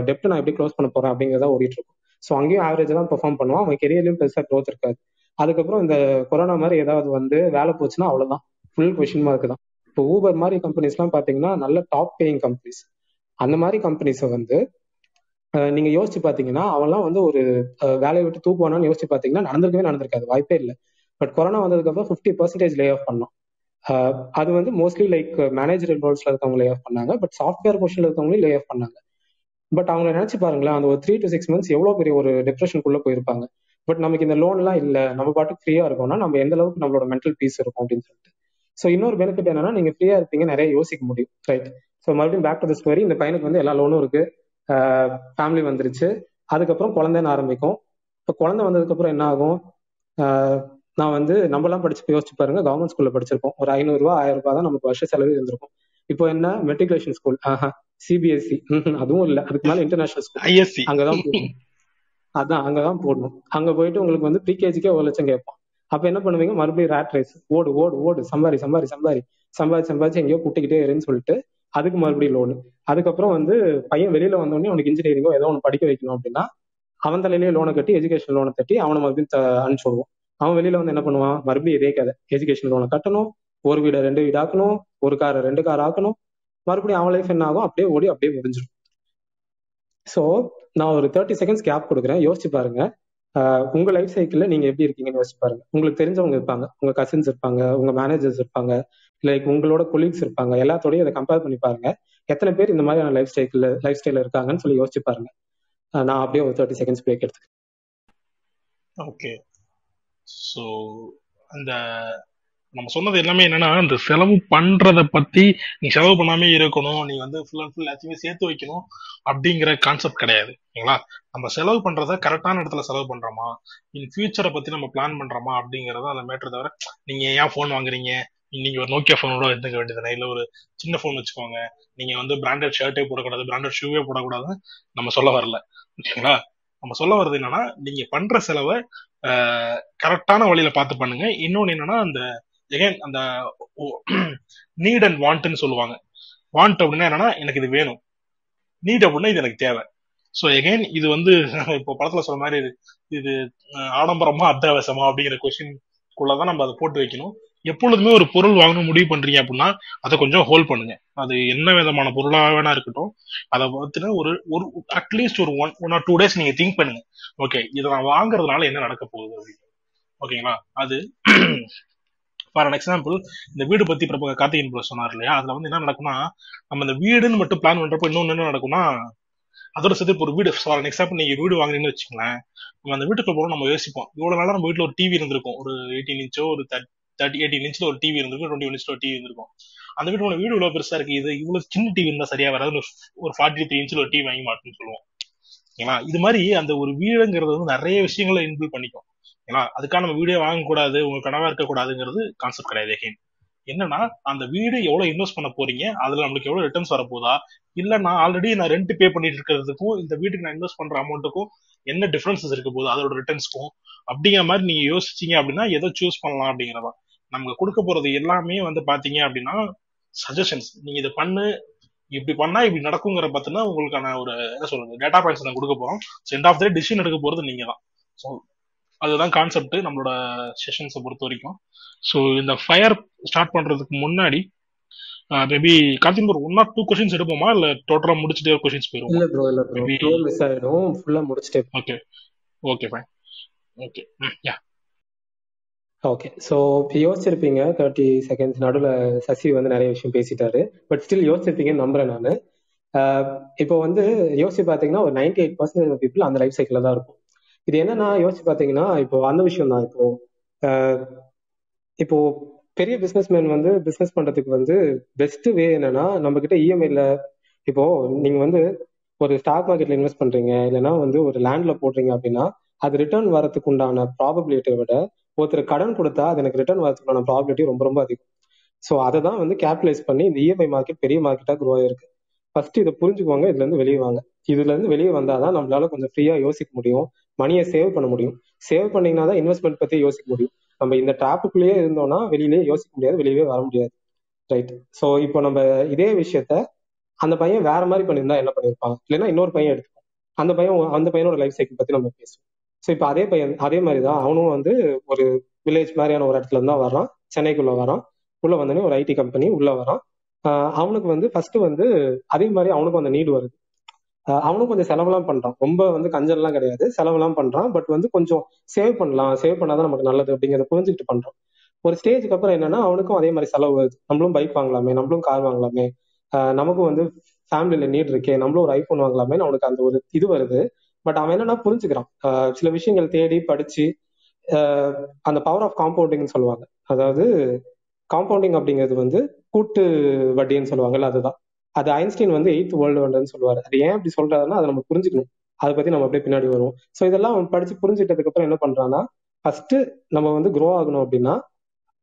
டெப்ட் நான் எப்படி க்ளோஸ் பண்ண போறேன் அப்படிங்கிறதா ஓடிட்டு இருக்கும். ஸோ அங்கேயும் ஆவரேஜ் தான் பெர்ஃபார்ம் பண்ணுவான். அவன் கெரியர்லயும் பெருசா க்ரோத் இருக்காது. அதுக்கப்புறம் இந்த கொரோனா மாதிரி ஏதாவது வந்து வேலை போச்சுன்னா அவ்வளவுதான். ஃபுல் கொஷின் மார்க் தான். இப்போ ஊபர் மாதிரி கம்பெனிஸ்லாம் பாத்தீங்கன்னா நல்ல டாப் பேயிங் கம்பெனிஸ் அந்த மாதிரி கம்பெனிஸை வந்து நீங்க யோசிச்சு பாத்தீங்கன்னா அவன்லாம் வந்து ஒரு வேலையை விட்டு தூக்குவானான்னு யோசிச்சு பாத்தீங்கன்னா நடந்திருக்கவே நடந்திருக்காது. வாய்ப்பே இல்லை. பட் கொரோனா வந்ததுக்கு அப்புறம் ஃபிஃப்டி பர்சன்டேஜ் லே ஆஃப் பண்ணோம் அது வந்து மோஸ்ட்லி லைக் மேனேஜர் ரோல்ஸ்ல இருக்கவங்க லே ஆஃப் பண்ணாங்க பட் சாஃப்ட்வேர் பொசிஷன்ல இருக்கவங்களையும் லே ஆஃப் பண்ணாங்க. பட் அவங்க நினைச்சு பாருங்களேன் அந்த ஒரு த்ரீ டு சிக்ஸ் மந்த்ஸ் எவ்வளவு பெரிய ஒரு டிப்ரெஷனுக்குள்ள போயிருப்பாங்க. பட் நமக்கு இந்த லோன்லாம் இல்ல நம்ம பாட்டுக்கு ஃப்ரீயா இருக்கோம்னா நம்ம எந்த அளவுக்கு நம்மளோட மென்டல் பீஸ் இருக்கும் அப்படின்னு சொல்லிட்டு. ஸோ இன்னொரு பெனிஃபிட் என்னன்னா நீங்க ஃப்ரீயா இருப்பீங்க நிறைய யோசிக்க முடியும் ரைட் ஸோ மறுபடியும் பேக் டு த ஸ்டோரி இந்த பையனுக்கு வந்து எல்லா லோனும் இருக்கு. ஃபேமிலி வந்துருச்சு. அதுக்கப்புறம் குழந்தைன்னு ஆரம்பிக்கும். இப்போ குழந்தை வந்ததுக்கு அப்புறம் என்ன ஆகும்? நான் வந்து நம்மலாம் படிச்சு யோசிச்சு பாருங்க கவர்மெண்ட் ஸ்கூல்ல படிச்சிருப்போம். ஒரு ஐநூறு ரூபா ஆயிரம் ரூபாய் தான் நமக்கு வருஷ செலவு இருந்திருக்கும். இப்போ என்ன? மெட்ரிகுலேஷன் ஸ்கூல் ஆஹா. சிபிஎஸ்சி அதுவும் இல்ல. அதுக்கு மேல இன்டர்நேஷனல் ஸ்கூல் ஐஎஸ்சி அங்கதான் போடணும். அதான் அங்கதான் போடணும். அங்க போயிட்டு உங்களுக்கு வந்து ப்ரீகேஜிக்கே ஒரு லட்சம் கேட்பான். அப்ப என்ன பண்ணுவீங்க? மறுபடியும் ரேட் ரைஸ் ஓடு ஓடு ஓடு. சம்பாரி சம்பாரி சம்பாரி. சம்பாதி சம்பாதிச்சு எங்கேயோ கூட்டிக்கிட்டே இருன்னு சொல்லிட்டு அதுக்கு மறுபடியும் லோனு அதுக்கப்புறம் வந்து பையன் வெளியில வந்தோடனே அவனுக்கு இன்ஜினியரிங்கோ ஏதோ ஒன்று படிக்க வைக்கணும் அப்படின்னா அவன் தலையிலேயே லோனை கட்டி எஜுகேஷன் லோனை தட்டி அவனை மறுபடியும் அனுப்பிச்சு விடுவோம் அவன் வெளியில வந்து என்ன பண்ணுவான்? மறுபடியும் இதே கதை. எஜுகேஷன் லோனை கட்டணும். ஒரு வீடை ரெண்டு வீடு ஆக்கணும் ஒரு காரை ரெண்டு கார் ஆக்கணும். மறுபடியும் அவன் லைஃப் என்ன ஆகும் அப்படியே ஓடி அப்படியே முடிஞ்சிடும். ஸோ நான் ஒரு தேர்ட்டி செகண்ட்ஸ் கேப் கொடுக்குறேன். யோசிச்சு பாருங்க. உங்க லைஃப் சைக்கிள்ல நீங்க எப்படி இருக்கீங்கன்னு யோசிச்சு பாருங்க. உங்களுக்கு தெரிஞ்சவங்க இருப்பாங்க. உங்க கசின்ஸ் இருப்பாங்க. உங்க மேனேஜர்ஸ் இருப்பாங்க. லைக் உங்களோட கொலீக்ஸ் இருப்பாங்க. எல்லாத்தோடையும் இதை கம்பேர் பண்ணி பாருங்க. எத்தனை பேர் இந்த மாதிரியான லைஃப் ஸ்டைல லைஃப் ஸ்டைல இருக்காங்கன்னு சொல்லி யோசிச்சு பாருங்க. நான் அப்படியே ஒரு தேர்ட்டி செகண்ட்ஸ் பிரேக் எடுத்துக்கிறேன். ஓகே ஸோ அந்த நம்ம சொன்னது எல்லாமே என்னன்னா இந்த செலவு பண்றத பத்தி நீ செலவு பண்ணாமே இருக்கணும். நீ வந்து ஃபுல் அண்ட் ஃபுல் எல்லாத்தையுமே சேர்த்து வைக்கணும் அப்படிங்கிற கான்செப்ட் கிடையாது. ஓகேங்களா நம்ம செலவு பண்றத கரெக்டான இடத்துல செலவு பண்றோமா? இன் ஃபியூச்சரை பத்தி நம்ம பிளான் பண்றோமா? அப்படிங்கறத அந்த மேட்டர் தவிர நீங்க ஏன் ஃபோன் வாங்குறீங்க? நீங்க ஒரு நோக்கியா ஃபோனோட எடுத்துக்க வேண்டியது இல்ல ஒரு சின்ன ஃபோன் வச்சுக்கோங்க. நீங்க வந்து பிராண்டட் ஷர்ட்டே போடக்கூடாது பிராண்டட் ஷூவே போடக்கூடாதுன்னு நம்ம சொல்ல வரல. ஓகேங்களா நம்ம சொல்ல வர்றது என்னன்னா நீங்க பண்ற செலவை கரெக்டான வழியில பார்த்து பண்ணுங்க. இன்னொன்னு என்னன்னா அந்த எகைன் அந்த நீட் அண்ட் வாண்ட்னு சொல்லுவாங்க. வாண்ட் அப்படின்னா என்னன்னா எனக்கு இது வேணும். நீட் அப்படின்னா இது எனக்கு தேவை. ஸோ எகைன் இது வந்து இப்போ படத்துல சொல்ற மாதிரி இது இது ஆடம்பரமா அத்தியாவசியமா அப்படிங்கிற கொஸ்டின்குள்ளதான் நம்ம அதை போட்டு வைக்கணும். எப்பொழுதுமே ஒரு பொருள் வாங்கணும் முடிவு பண்றீங்க அப்படின்னா அதை கொஞ்சம் ஹோல்ட் பண்ணுங்க. அது என்ன விதமான பொருளாக வேணா இருக்கட்டும். அதை பார்த்துட்டு ஒரு ஒரு அட்லீஸ்ட் ஒரு one one or two days நீங்க திங்க் பண்ணுங்க. ஓகே இதை நான் வாங்குறதுனால என்ன நடக்க போகுது அப்படின்னு. ஓகேங்களா அது ஃபார் அன் எக்ஸாம்பிள் இந்த வீடு பத்தி பிரபு கார்த்திகன் ப்ரோ சொன்னார் இல்லையா? அதுல வந்து என்ன நடக்கும்னா நம்ம இந்த வீடுன்னு மட்டும் பிளான் பண்றப்போ இன்னொன்னு என்ன நடக்கும்னா அதோட சேர்த்து ஒரு வீடு ஃபார் அன் எக்ஸாம்பிள் நீங்க வீடு வாங்குறீங்கன்னு வச்சுக்கோங்களேன் நம்ம அந்த வீட்டுக்குள்ள போகிறோம் நம்ம யோசிப்போம். இவ்வளவு நாளா நம்ம வீட்டுல ஒரு டிவி இருந்திருக்கும். ஒரு எயிட்டீன் இன்ச்சோ ஒரு தேர்ட்டி எயிட்டீன் இன்ச்சில் ஒரு டிவி இருந்திருக்கும் டுவெண்ட்டி இன்ச்சில் ஒரு டிவி இருந்திருக்கும். அந்த வீட்டோட வீடு இவ்வளவு பெருசா இருக்கு. இது இவ்வளவு சின்ன டிவி இருந்தா சரியா வராது ஒரு ஃபார்ட்டி த்ரீ இன்ச்சில் ஒரு டிவி வாங்கி மாட்டோம்னு சொல்லுவோம். ஓகேங்களா? இது மாதிரி அந்த ஒரு வீடுங்கிறது வந்து நிறைய விஷயங்களை இன்பில் பண்ணிக்கும். ஏன்னா அதுக்காக நம்ம வீடியோ வாங்கக்கூடாது உங்க கனவா இருக்கக்கூடாதுங்கிறது கான்செப்ட் கிடையாது எகைன் என்னன்னா அந்த வீடு எவ்வளவு இன்வெஸ்ட் பண்ண போறீங்க அதுல நம்மளுக்கு எவ்வளவு ரிட்டர்ன்ஸ் வரப்போதா இல்ல நான் ஆல்ரெடி நான் ரெண்ட் பே பண்ணிட்டு இருக்கிறதுக்கும் இந்த வீட்டுக்கு நான் இன்வெஸ்ட் பண்ற அமௌண்ட்டுக்கும் என்ன டிஃபரன்சஸ் இருக்க போகுது அதோட ரிட்டர்ன்ஸ்க்கும் அப்படிங்கிற மாதிரி நீங்க யோசிச்சீங்க அப்படின்னா எதை சூஸ் பண்ணலாம் அப்படிங்கிறதா. நமக்கு கொடுக்க போறது எல்லாமே வந்து பாத்தீங்க அப்படின்னா சஜஷன்ஸ் நீங்க இதை பண்ணு இப்படி பண்ணா இப்படி நடக்குங்கிற பார்த்தீங்கன்னா உங்களுக்கான ஒரு என்ன சொல்றது டேட்டா பாயிண்ட்ஸ் நான் கொடுக்க போறோம். சென்ட் ஆஃப் த டிசிஷன் எடுக்க போறது நீங்க தான் ஸோ அதுதான் கான்செப்ட் நம்மளோட செஷன்ஸை பொறுத்த வரைக்கும். ஸோ இந்த ஃபயர் ஸ்டார்ட் பண்றதுக்கு முன்னாடி மேபி கார்த்திக் ஒரு ஒன் ஆர் டூ கொஸ்டின்ஸ் எடுப்போமா? இல்ல டோட்டலா முடிச்சுட்டு கொஸ்டின்ஸ் போயிருவோம்? இல்ல ப்ரோ இல்ல ப்ரோ ஃப்ளோ மிஸ் ஆயிடும் ஃபுல்லா முடிச்சிட்டே okay okay fine okay ya okay so யோசிச்சிருப்பீங்க thirty seconds நடுவில் சசி வந்து நிறைய விஷயம் பேசிட்டாரு. பட் ஸ்டில் யோசிச்சிருப்பீங்கன்னு நம்புறேன் நான். இப்போ வந்து யோசிச்சு பார்த்தீங்கன்னா ஒரு நைன்டி எயிட் பர்சன்டேஜ் பீப்புள் அந்த லைஃப் சைக்கிள் தான் இருக்கும். இது என்னன்னா யோசிச்சு பார்த்தீங்கன்னா இப்போ அந்த விஷயம் தான் இப்போ இப்போ பெரிய பிசினஸ் மேன் வந்து பிசினஸ் பண்றதுக்கு வந்து பெஸ்ட் வே என்னன்னா நம்ம கிட்ட இஎம்ஐல இப்போ நீங்க வந்து ஒரு ஸ்டாக் மார்க்கெட்ல இன்வெஸ்ட் பண்றீங்க இல்லைன்னா வந்து ஒரு லேண்ட்ல போடுறீங்க அப்படின்னா அது ரிட்டர்ன் வரதுக்கு உண்டான ப்ராபபிலிட்டியை விட ஒருத்தர் கடன் கொடுத்தா அது எனக்கு ரிட்டர்ன் வரதுக்கான ப்ராபிலிட்டி ரொம்ப ரொம்ப அதிகம். ஸோ அதை தான் வந்து கேபிட்டலைஸ் பண்ணி இந்த இஎம்ஐ மார்க்கெட் பெரிய மார்க்கெட்டாக க்ரோ ஆயிருக்கு. ஃபர்ஸ்ட் இதை புரிஞ்சுக்கோங்க இதுல இருந்து வெளியே வாங்க. இதுல இருந்து வெளியே வந்தாதான் நம்மளால கொஞ்சம் ஃப்ரீயா யோசிக்க முடியும். மணியை சேவ் பண்ண முடியும். சேவ் பண்ணீங்கன்னா தான் இன்வெஸ்ட்மெண்ட் பத்தி யோசிக்க முடியும். நம்ம இந்த டாப்புக்குள்ளேயே இருந்தோம்னா வெளியிலேயே யோசிக்க முடியாது வெளியவே வர முடியாது. ரைட் ஸோ இப்போ நம்ம இதே விஷயத்த அந்த பையன் வேற மாதிரி பண்ணியிருந்தா என்ன பண்ணியிருப்பாங்க இல்லைன்னா இன்னொரு பையன் எடுத்துப்பான். அந்த பையன் அந்த பையனோட லைஃப் சைக்கிள் பத்தி நம்ம பேசுவோம். ஸோ இப்போ அதே பையன் அதே மாதிரி தான் அவனும் வந்து ஒரு வில்லேஜ் மாதிரியான ஒரு இடத்துல இருந்தா வர்றான். சென்னைக்குள்ள வரான். உள்ள வந்தோடனே ஒரு ஐடி கம்பெனி உள்ள வரான். ஆஹ் அவனுக்கு வந்து ஃபர்ஸ்ட் வந்து அதே மாதிரி அவனுக்கும் அந்த நீடு வருது. அவனும் கொஞ்சம் செலவெல்லாம் பண்றான். ரொம்ப வந்து கஞ்சன்லாம் கிடையாது. செலவெல்லாம் பண்றான். பட் வந்து கொஞ்சம் சேவ் பண்ணலாம். சேவ் பண்ணாதான் நமக்கு நல்லது அப்படிங்கிறத புரிஞ்சுக்கிட்டு பண்றான். ஒரு ஸ்டேஜுக்கு அப்புறம் என்னன்னா அவனுக்கும் அதே மாதிரி செலவு. வருது நம்மளும் பைக் வாங்கலாமே நம்மளும் கார் வாங்கலாமே. நமக்கும் வந்து ஃபேமிலியில நீட் இருக்கே நம்மளும் ஒரு ஐபோன் வாங்கலாமே அவனுக்கு அந்த ஒரு இது வருது. பட் அவன் என்னன்னா புரிஞ்சுக்கிறான். சில விஷயங்கள் தேடி படிச்சு அந்த பவர் ஆஃப் காம்பவுண்டிங்னு சொல்லுவாங்க. அதாவது காம்பவுண்டிங் அப்படிங்கிறது வந்து கூட்டு வட்டின்னு சொல்லுவாங்கல்ல அதுதான். அது ஐன்ஸ்டைன் வந்து எயித் வேர்ல்டு வண்டர்னு சொல்லுவார். அது ஏன் அப்படி சொல்றாருன்னா அதை நம்ம புரிஞ்சுக்கணும். அதை பத்தி நம்ம அப்படியே பின்னாடி வருவோம். ஸோ இதெல்லாம் அவன் படிச்சு புரிஞ்சுட்டதுக்கு அப்புறம் என்ன பண்றான்னா ஃபர்ஸ்ட் நம்ம வந்து க்ரோ ஆகணும் அப்படின்னா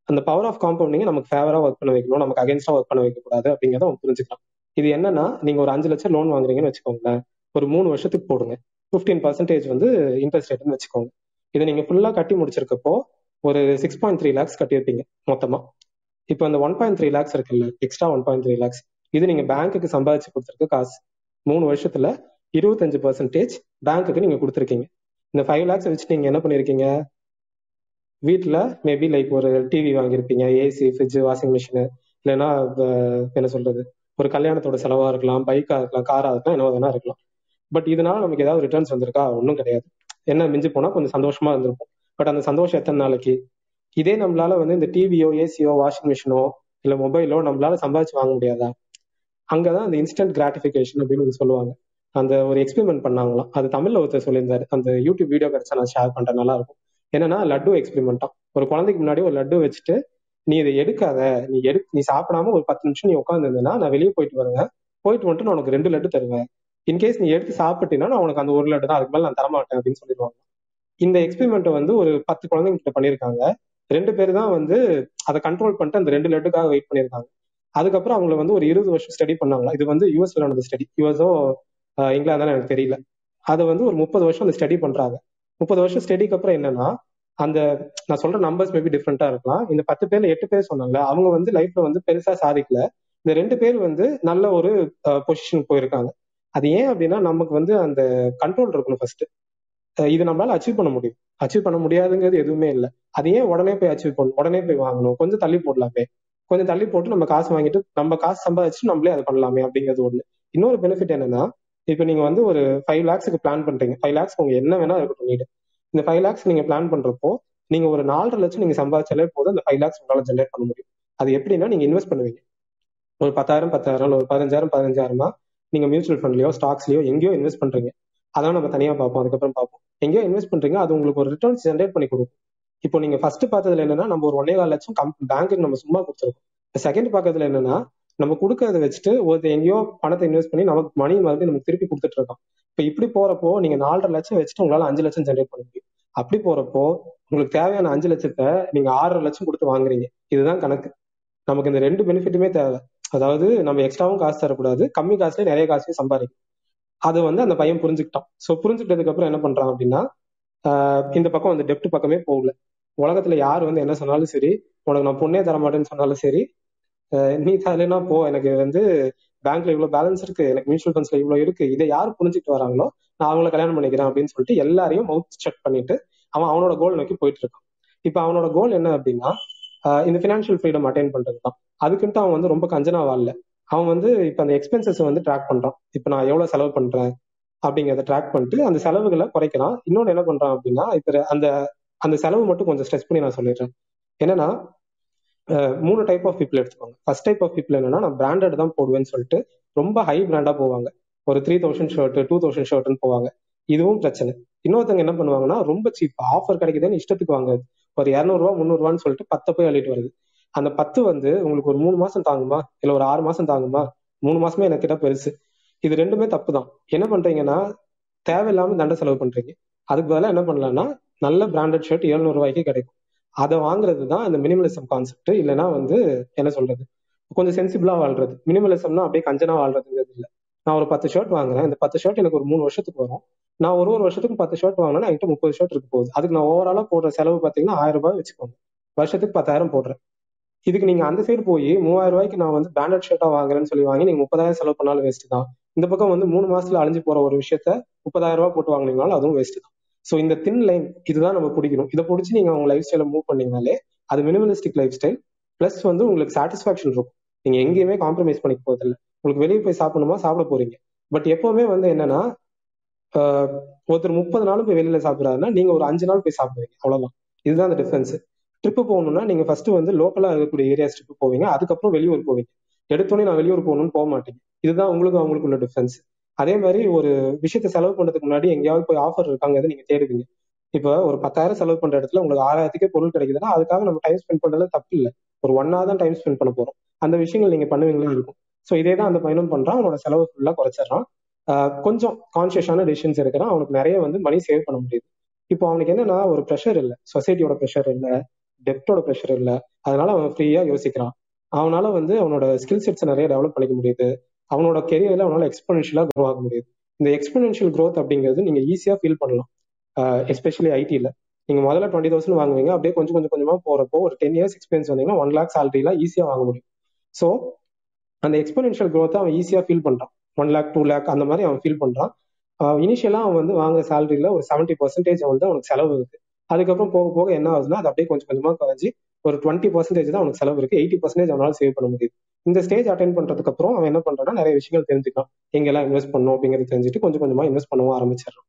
அந்த பவர் ஆஃப் காம்பவுண்டிங்கை நமக்கு ஃபேவரா ஒர்க் பண்ண வைக்கணும். நமக்கு அகேன்ஸ்டா ஒர்க் பண்ண வைக்கக்கூடாது அப்படிங்கிறத அவன் புரிஞ்சுக்கலாம் இது என்னன்னா நீங்க ஒரு அஞ்சு லட்சம் லோன் வாங்குறீங்கன்னு வச்சுக்கோங்களேன். ஒரு மூணு வருஷத்துக்கு போடுங்க. ஃபிஃப்டீன் பர்சன்டேஜ் வந்து இன்ட்ரெஸ்ட் ரேட்னு வச்சுக்கோங்க. இதை நீங்க ஃபுல்லா கட்டி முடிச்சிருக்கப்போ ஒரு சிக்ஸ் பாயிண்ட் த்ரீ லேக்ஸ் கட்டியிருப்பீங்க மொத்தமா. இப்போ அந்த ஒன் பாயிண்ட் த்ரீ லேக்ஸ் இருக்குல்ல extra one point three lakhs இது நீங்க பேங்க்குக்கு சம்பாதிச்சு கொடுத்துருக்க காசு. மூணு வருஷத்துல இருபத்தஞ்சு பர்சன்டேஜ் பேங்க்குக்கு நீங்க கொடுத்துருக்கீங்க. இந்த ஃபைவ் லேக்ஸ் வச்சு நீங்க என்ன பண்ணிருக்கீங்க? வீட்டில் மேபி லைக் ஒரு டிவி வாங்கியிருப்பீங்க. ஏசி ஃப்ரிட்ஜ் வாஷிங் மிஷின் இல்லைன்னா என்ன சொல்றது? ஒரு கல்யாணத்தோட செலவா இருக்கலாம். பைக்கா இருக்கலாம். காரா இருக்கலாம். என்ன வேணா இருக்கலாம். பட் இதனால நமக்கு ஏதாவது ரிட்டர்ன்ஸ் வந்திருக்கா? ஒன்றும் கிடையாது. என்ன மிஞ்சி போனா கொஞ்சம் சந்தோஷமா இருந்திருக்கும் பட் அந்த சந்தோஷம் எத்தனை நாளைக்கு? இதே நம்மளால வந்து இந்த டிவியோ ஏசியோ வாஷிங் மிஷினோ இல்ல மொபைலோ நம்மளால சம்பாதிச்சு வாங்க முடியாதா? அங்கதான் அந்த இன்ஸ்டன்ட் கிராட்டிபிகேஷன் அப்படின்னு சொல்லுவாங்க. அந்த ஒரு எக்ஸ்பெரிமெண்ட் பண்ணாங்களாம். அது தமிழ்ல ஒருத்தர் சொல்லியிருந்தாரு. அந்த யூடியூப் வீடியோ கிடைச்சா நான் ஷேர் பண்றேன் நல்லா இருக்கும் என்னன்னா லட்டு எக்ஸ்பெரிமெண்டா ஒரு குழந்தைக்கு முன்னாடி ஒரு லட்டு வச்சுட்டு நீ இதை எடுக்காத. நீ எடு நீ சாப்பிடாம ஒரு பத்து நிமிஷம் நீ உட்காந்துருந்தேன்னா நான் வெளியே போயிட்டு வருவேன். போயிட்டு வந்துட்டு நான் உனக்கு ரெண்டு லட்டு தருவேன். இன்கேஸ் நீ எடுத்து சாப்பிட்டீங்கன்னா நான் உனக்கு அந்த ஒரு லட்டு தான். அதுக்கு மேல நான் தரமாட்டேன் அப்படின்னு சொல்லிடுவாங்க. இந்த எக்ஸ்பிரிமெண்ட் வந்து ஒரு பத்து குழந்தைங்க கிட்ட பண்ணியிருக்காங்க. ரெண்டு பேர் தான் வந்து அதை கண்ட்ரோல் பண்ணிட்டு அந்த ரெண்டு லட்டுக்காக வெயிட் பண்ணியிருக்காங்க. அதுக்கப்புறம் அவங்கள வந்து ஒரு இருபது வருஷம் ஸ்டடி பண்ணாங்களா. இது வந்து யூஎஸ்ல நடந்த ஸ்டடி யூஎஸோ இங்கிலாந்து எனக்கு தெரியல. அதை வந்து ஒரு முப்பது வருஷம் அந்த ஸ்டடி பண்றாங்க. முப்பது வருஷம் ஸ்டடிக்கு அப்புறம் என்னன்னா அந்த நான் சொல்ற நம்பர்ஸ் மேபி டிஃப்ரெண்டா இருக்கலாம். இந்த பத்து பேர்ல எட்டு பேர் சொன்னாங்கல்ல அவங்க வந்து லைஃப்ல வந்து பெருசா சாதிக்கல. இந்த ரெண்டு பேர் வந்து நல்ல ஒரு பொசிஷன் போயிருக்காங்க. அது ஏன் அப்படின்னா நமக்கு வந்து அந்த கண்ட்ரோல் இருக்கணும் ஃபர்ஸ்ட் இது நம்மளால அச்சீவ் பண்ண முடியும். அச்சீவ் பண்ண முடியாதுங்கிறது எதுவுமே இல்லை. அது ஏன் உடனே போய் அச்சீவ் பண்ணணும்? உடனே போய் வாங்கணும். கொஞ்சம் தள்ளி போடலாமே. கொஞ்சம் தள்ளி போட்டு நம்ம காசு வாங்கிட்டு நம்ம காசு சம்பாதிச்சு நம்மளே அதை பண்ணலாமே அப்படிங்கிறது ஒண்ணு. இன்னொரு பெனிஃபிட் என்னன்னா இப்போ நீங்க வந்து ஒரு ஃபைவ் லேக்ஸுக்கு பிளான் பண்றீங்க. ஃபைவ் லேக்ஸ் உங்க என்ன வேணா இருக்கட்டும் நீடு இந்த ஃபைவ் லேக்ஸ் நீங்க பிளான் பண்றப்போ நீங்க ஒரு நாலரை லட்சம் நீங்க சம்பாதிச்சாலே போதும் அந்த ஃபைவ் லேக்ஸ் உங்களால ஜென்ரேட் பண்ண முடியும். அது எப்படின்னா நீங்க இன்வெஸ்ட் பண்ணுவீங்க. ஒரு பத்தாயிரம் பத்தாயிரம் ஒரு பதினஞ்சாயிரம் பதினஞ்சாயிரமா நீங்க மியூச்சுவல் ஃபண்ட்லயோ ஸ்டாக்ஸ்லயோ எங்கேயோ இன்வெஸ்ட் பண்றீங்க. அதெல்லாம் நம்ம தனியா பார்ப்போம் அதுக்கப்புறம் பார்ப்போம். எங்கேயோ இன்வெஸ்ட் பண்றீங்க அது உங்களுக்கு ஒரு ரிட்டர்ன்ஸ் ஜென்ரேட் பண்ணி கொடுக்கும். இப்போ நீங்க ஃபர்ஸ்ட் பார்த்ததுல என்னன்னா நம்ம ஒரு ஒன்னே கால் லட்சம் பேங்க்குக்கு நம்ம சும்மா கொடுத்துருக்கோம். செகண்ட் பார்க்கறதுல என்னன்னா நம்ம கொடுக்கறத வச்சுட்டு ஒருத்தர் எங்கேயோ பணத்தை இன்வெஸ்ட் பண்ணி நமக்கு மணி மறுபடியும் நமக்கு திருப்பி கொடுத்துட்டு இருக்கோம் இப்போ இப்படி போறப்போ நீங்க நாலரை லட்சம் வச்சுட்டு உங்களால அஞ்சு லட்சம் ஜென்ரேட் பண்ண முடியும். அப்படி போறப்போ உங்களுக்கு தேவையான அஞ்சு லட்சத்தை நீங்க ஆறரை லட்சம் கொடுத்து வாங்குறீங்க. இதுதான் கணக்கு. நமக்கு இந்த ரெண்டு பெனிஃபிட்டுமே தேவை. அதாவது நம்ம எக்ஸ்ட்ராவும் காசு தரக்கூடாது கம்மி காசுல நிறைய காசையும் சம்பாதிக்கும் அது வந்து அந்த பையன் புரிஞ்சுக்கிட்டான். ஸோ புரிஞ்சுக்கிட்டதுக்கு அப்புறம் என்ன பண்றான் அப்படின்னா ஆஹ் இந்த பக்கம் அந்த டெப்ட் பக்கமே போகல. உலகத்துல யார் வந்து என்ன சொன்னாலும் சரி உனக்கு நான் பொண்ணே தர மாட்டேன்னு சொன்னாலும் சரி நீ தரலைன்னா போ எனக்கு வந்து பேங்க்ல இவ்வளவு பேலன்ஸ் இருக்கு எனக்கு மியூச்சுவல் ஃபண்ட்ஸ்ல இவ்வளவு இருக்கு இதை யார் புரிஞ்சுட்டு வராங்களோ நான் அவங்கள கல்யாணம் பண்ணிக்கிறேன் அப்படின்னு சொல்லிட்டு எல்லாரையும் மவுத் செக் பண்ணிட்டு அவன் அவனோட கோல் நோக்கி போயிட்டு இருக்கான். இப்ப அவனோட கோல் என்ன அப்படின்னா இந்த ஃபினான்ஷியல் ஃப்ரீடம் அட்டைன் பண்றது தான் அதுக்குன்ட்டு அவன் வந்து ரொம்ப கஞ்சனா வாழல அவன் வந்து இப்ப அந்த எக்ஸ்பென்சஸ் வந்து ட்ராக் பண்றான். இப்ப நான் எவ்வளவு செலவு பண்றேன் அப்படிங்கிறத ட்ராக் பண்ணிட்டு அந்த செலவுகளை குறைக்கிறான். இன்னொன்னு என்ன பண்றான் அப்படின்னா இப்ப அந்த அந்த செலவு மட்டும் கொஞ்சம் ஸ்ட்ரெஸ் பண்ணி நான் சொல்லிடுறேன். என்னன்னா மூணு டைப் ஆஃப் பீப்புள் எடுத்துக்கோங்க. ஃபர்ஸ்ட் டைப் ஆஃப் பீப்புள் என்னன்னா நான் பிராண்டட் தான் போடுவேன்னு சொல்லிட்டு ரொம்ப ஹை பிராண்டா போவாங்க. ஒரு three thousand shirt two thousand ஷர்ட்னு போவாங்க. இதுவும் பிரச்சனை. இன்னொருத்தவங்க என்ன பண்ணுவாங்கன்னா ரொம்ப சீப் ஆஃபர் கிடைக்குதுன்னு இஷ்டத்துக்கு வாங்குறது. ஒரு இரநூறுவா முந்நூறுவான்னு சொல்லிட்டு பத்தை போய் அள்ளிட்டு வருது. அந்த பத்து வந்து உங்களுக்கு ஒரு மூணு மாசம் தாங்குமா? இல்ல ஒரு ஆறு மாசம் தாங்குமா? மூணு மாசமே எனக்கு கிட்ட பெருசு. இது ரெண்டுமே தப்பு தான் என்ன பண்றீங்கன்னா தேவையில்லாம தண்டை செலவு பண்றீங்க. அதுக்கு பதிலாக என்ன பண்ணலாம்னா நல்ல பிராண்டட் ஷர்ட் எழுநூறு ரூபாய்க்கு கிடைக்கும். அதை வாங்குறது தான் அந்த மினிமலிசம் கான்செப்ட் இல்லைன்னா வந்து என்ன சொல்றது? கொஞ்சம் சென்சிபிளா வாழ்றது. மினிமலிசம்னா அப்படியே கஞ்சனா வாழ்றதுங்கிறது இல்லை. நான் ஒரு பத்து ஷர்ட் வாங்குறேன். இந்த பத்து ஷர்ட் எனக்கு ஒரு மூணு வருஷத்துக்கு வரும். நான் ஒரு ஒரு வருஷத்துக்கு பத்து ஷர்ட் வாங்கினா என்கிட்ட முப்பது ஷர்ட் இருக்கு போகுது. அதுக்கு நான் ஓவராலா போடுற செலவு பார்த்தீங்கன்னா ஆயிரம் ரூபாய் வச்சுக்கோங்க. வருஷத்துக்கு பத்தாயிரம் போடுறேன். இதுக்கு நீங்க அந்த சைடு போய் மூவாயிரம் ரூபாய்க்கு நான் வந்து பிராண்டட் ஷர்ட்டா வாங்குறேன்னு சொல்லி வாங்கி நீங்க முப்பதாயிரம் செலவு பண்ணாலும் வேஸ்ட் தான். இந்த பக்கம் வந்து மூணு மாசத்துல அழிஞ்சு போற ஒரு விஷயத்த முப்பதாயிரம் ரூபாய் போட்டு வாங்கினீங்கனாலும் அதுவும் வேஸ்ட் தான். ஸோ இந்த தின் லைன் இதுதான் நம்ம பிடிக்கணும். இதை பிடிச்சி நீங்க உங்க லைஃப் ஸ்டைல மூவ் பண்ணீங்கனாலே அது மினிமலிஸ்டிக் லைஃப் ஸ்டைல் பிளஸ் வந்து உங்களுக்கு சாட்டிஸ்பாக்சன் இருக்கும். நீங்க எங்கேயுமே காம்ப்ரமைஸ் பண்ணிக்க போதில்லை உங்களுக்கு வெளியே போய் சாப்பிடணுமா? சாப்பிட போறீங்க. பட் எப்பவுமே வந்து என்னன்னா ஒருத்தர் முப்பது நாளும் போய் வெளியில சாப்பிடுறாருன்னா நீங்க ஒரு அஞ்சு நாள் போய் சாப்பிடுவீங்க. அவ்வளவுதான். இதுதான் அந்த டிஃபரன்ஸ் ட்ரிப்பு போகணும்னா நீங்க ஃபர்ஸ்ட் வந்து லோக்கலா இருக்கக்கூடிய ஏரியாஸ் ட்ரிப்பு போவீங்க. அதுக்கப்புறம் வெளியூர் போவீங்க. எடுத்தோடனே நான் வெளியூர் போகணும்னு போக மாட்டேங்க இதுதான் உங்களுக்கு அவங்களுக்கு உள்ள டிஃபரன்ஸ் அதே மாதிரி ஒரு விஷயத்த செலவு பண்றதுக்கு முன்னாடி எங்கேயாவது போய் ஆஃபர் இருக்காங்க நீங்க தேடுவீங்க. இப்போ ஒரு பத்தாயிரம் செலவு பண்ற இடத்துல உங்களுக்கு ஆறாயிரத்துக்கே பொருள் கிடைக்குதுன்னா அதுக்காக நம்ம டைம் ஸ்பெண்ட் பண்றது தப்பு இல்லை. ஒரு ஒன் ஹவர் தான் டைம் ஸ்பெண்ட் பண்ண போறோம். அந்த விஷயங்கள் நீங்க பண்ணுவீங்களே இருக்கும். ஸோ இதே தான் அந்த பையனும் பண்றான். அவனோட செலவு ஃபுல்லா குறைச்சிடறான். கொஞ்சம் கான்சியஸான டிசிஷன்ஸ் இருக்கிறான் அவனுக்கு நிறைய வந்து மணி சேவ் பண்ண முடியுது. இப்போ அவனுக்கு என்னன்னா ஒரு ப்ரெஷர் இல்லை. சொசைட்டியோட ப்ரெஷர் இல்லை. டெப்டோட ப்ரெஷர் இல்லை. அதனால அவன் ஃப்ரீயா யோசிக்கிறான். அவனால வந்து அவனோட ஸ்கில் செட்ஸ் நிறைய டெவலப் பண்ணிக்க முடியுது. அவனோட கெரியர்ல அவனால எக்ஸ்பென்ஷியலா க்ரோ ஆக முடியுது. இந்த எக்ஸ்பென்ஷியல் க்ரோத் அப்படிங்கிறது நீங்க ஈஸியா ஃபீல் பண்ணலாம். எஸ்பெஷலி ஐடியில் நீங்க முதல்ல டுவெண்ட்டி தௌசண்ட் வாங்குவீங்க அப்படியே கொஞ்சம் கொஞ்சம் கொஞ்சமா போறப்போ ஒரு டென் இயர்ஸ் எக்ஸ்பீரியன்ஸ் வந்தீங்கன்னா ஒன் லேக் சேலரிலாம் ஈஸியா வாங்க முடியும். ஸோ அந்த எக்ஸ்பெனன்ஷியல் க்ரோத்தை அவன் ஈஸியா ஃபீல் பண்றான். ஒன் லேக் டூ லேக் அந்த மாதிரி அவன் ஃபீல் பண்றான். இனிஷியலா அவன் வந்து வாங்குற சேலரியில ஒரு செவன்டி பர்சன்டேஜ் வந்து அவனுக்கு செலவு இருக்கு. அதுக்கப்புறம் போக போக என்ன ஆகுதுன்னா அது அப்படியே கொஞ்சம் கொஞ்சமா குறைஞ்சி ஒரு டுவெண்ட்டி பர்சன்டேஜ் தான் அவனுக்கு செலவு இருக்கு. எயிட்டி பர்சன்டேஜ் அவனால சேவ் பண்ண முடியுது. இந்த ஸ்டேஜ் அட்டன் பண்றதுக்கு அப்புறம் அவன் என்ன பண்றான்னா நிறைய விஷயங்கள் தெரிஞ்சுக்கலாம் எங்கெல்லாம் இன்வெஸ்ட் பண்ணும் அப்படிங்கிறது தெரிஞ்சுட்டு கொஞ்சம் கொஞ்சமா இன்வெஸ்ட் பண்ணவும் ஆரம்பிச்சிடறான்.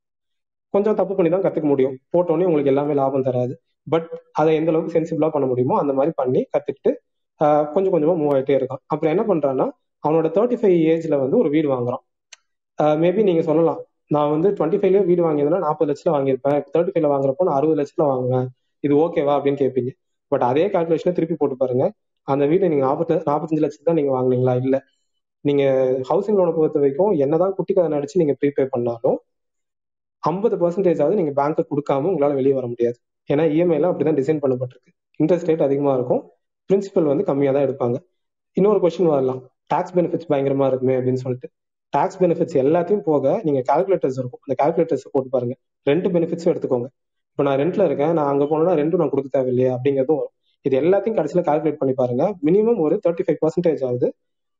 கொஞ்சம் தப்பு பண்ணி தான் கத்துக்க முடியும். போட்டோன்னே உங்களுக்கு எல்லாமே லாபம் தராது. பட் அதை எந்த அளவுக்கு சென்சிபிளா பண்ண முடியுமோ அந்த மாதிரி பண்ணி கத்துக்கிட்டு கொஞ்சம் கொஞ்சமா மூவ் ஆகிட்டே இருக்கான். அப்புறம் என்ன பண்றான்னா அவனோட தேர்ட்டி ஃபைவ் ஏஜ்ல வந்து ஒரு வீடு வாங்குறான். மேபி நீங்க சொல்லலாம். நான் வந்து டுவெண்ட்டி ஃபைவ்ல வீடு வாங்கியதுனா நாற்பது லட்சத்துல வாங்கியிருப்பேன். தேர்ட்டி ஃபைவ்ல வாங்குறப்போ நான் அறுபது லட்சத்துல வாங்குவேன். இது ஓகேவா அப்படின்னு கேட்பீங்க. பட் அதே கால்குலேஷனை திருப்பி போட்டு பாருங்க. அந்த வீட்டை நீங்க நாற்பத்தி நாற்பத்தஞ்சு லட்சம் தான் நீங்க வாங்கினீங்களா? இல்ல நீங்க ஹவுசிங் லோனை பொறுத்த வரைக்கும் என்னதான் குட்டி கதை நடிச்சு நீங்க ப்ரீபே பண்ணாலும் ஐம்பது பர்சன்டேஜ் ஆகுது நீங்க பேங்க்கு கொடுக்காம உங்களால வெளியே வர முடியாது. ஏன்னா இஎம்ஐலாம் அப்படிதான் டிசைன் பண்ணப்பட்டிருக்கு. இன்ட்ரெஸ்ட் ரேட் அதிகமா இருக்கும். பிரின்சிபல் வந்து கம்மியா தான் எடுப்பாங்க. இன்னொரு கொஸ்டின் வரலாம். டாக்ஸ் பெனிஃபிட்ஸ் பயங்கரமா இருக்குமே அப்படின்னு சொல்லிட்டு. டாக்ஸ் பெனிஃபிட்ஸ் எல்லாத்தையும் போக நீங்க கால்குலேட்டர்ஸ் இருக்கும். அந்த கால்குலேட்டர்ஸ் போட்டு பாருங்க. ரெண்டு பெனிஃபிட்ஸும் எடுத்துக்கோங்க. இப்போ நான் ரெண்ட்ல இருக்கேன். நான் அங்க போனோம்னா ரெண்டும் நான் கொடுக்க தேவையில்லையா அப்படிங்கிறதும் வரும். இது எல்லாத்தையும் கடைசியில் கால்குலேட் பண்ணி பாருங்க. மினிமம் ஒரு தேர்ட்டி ஃபைவ் பர்சன்டேஜ் ஆகுது.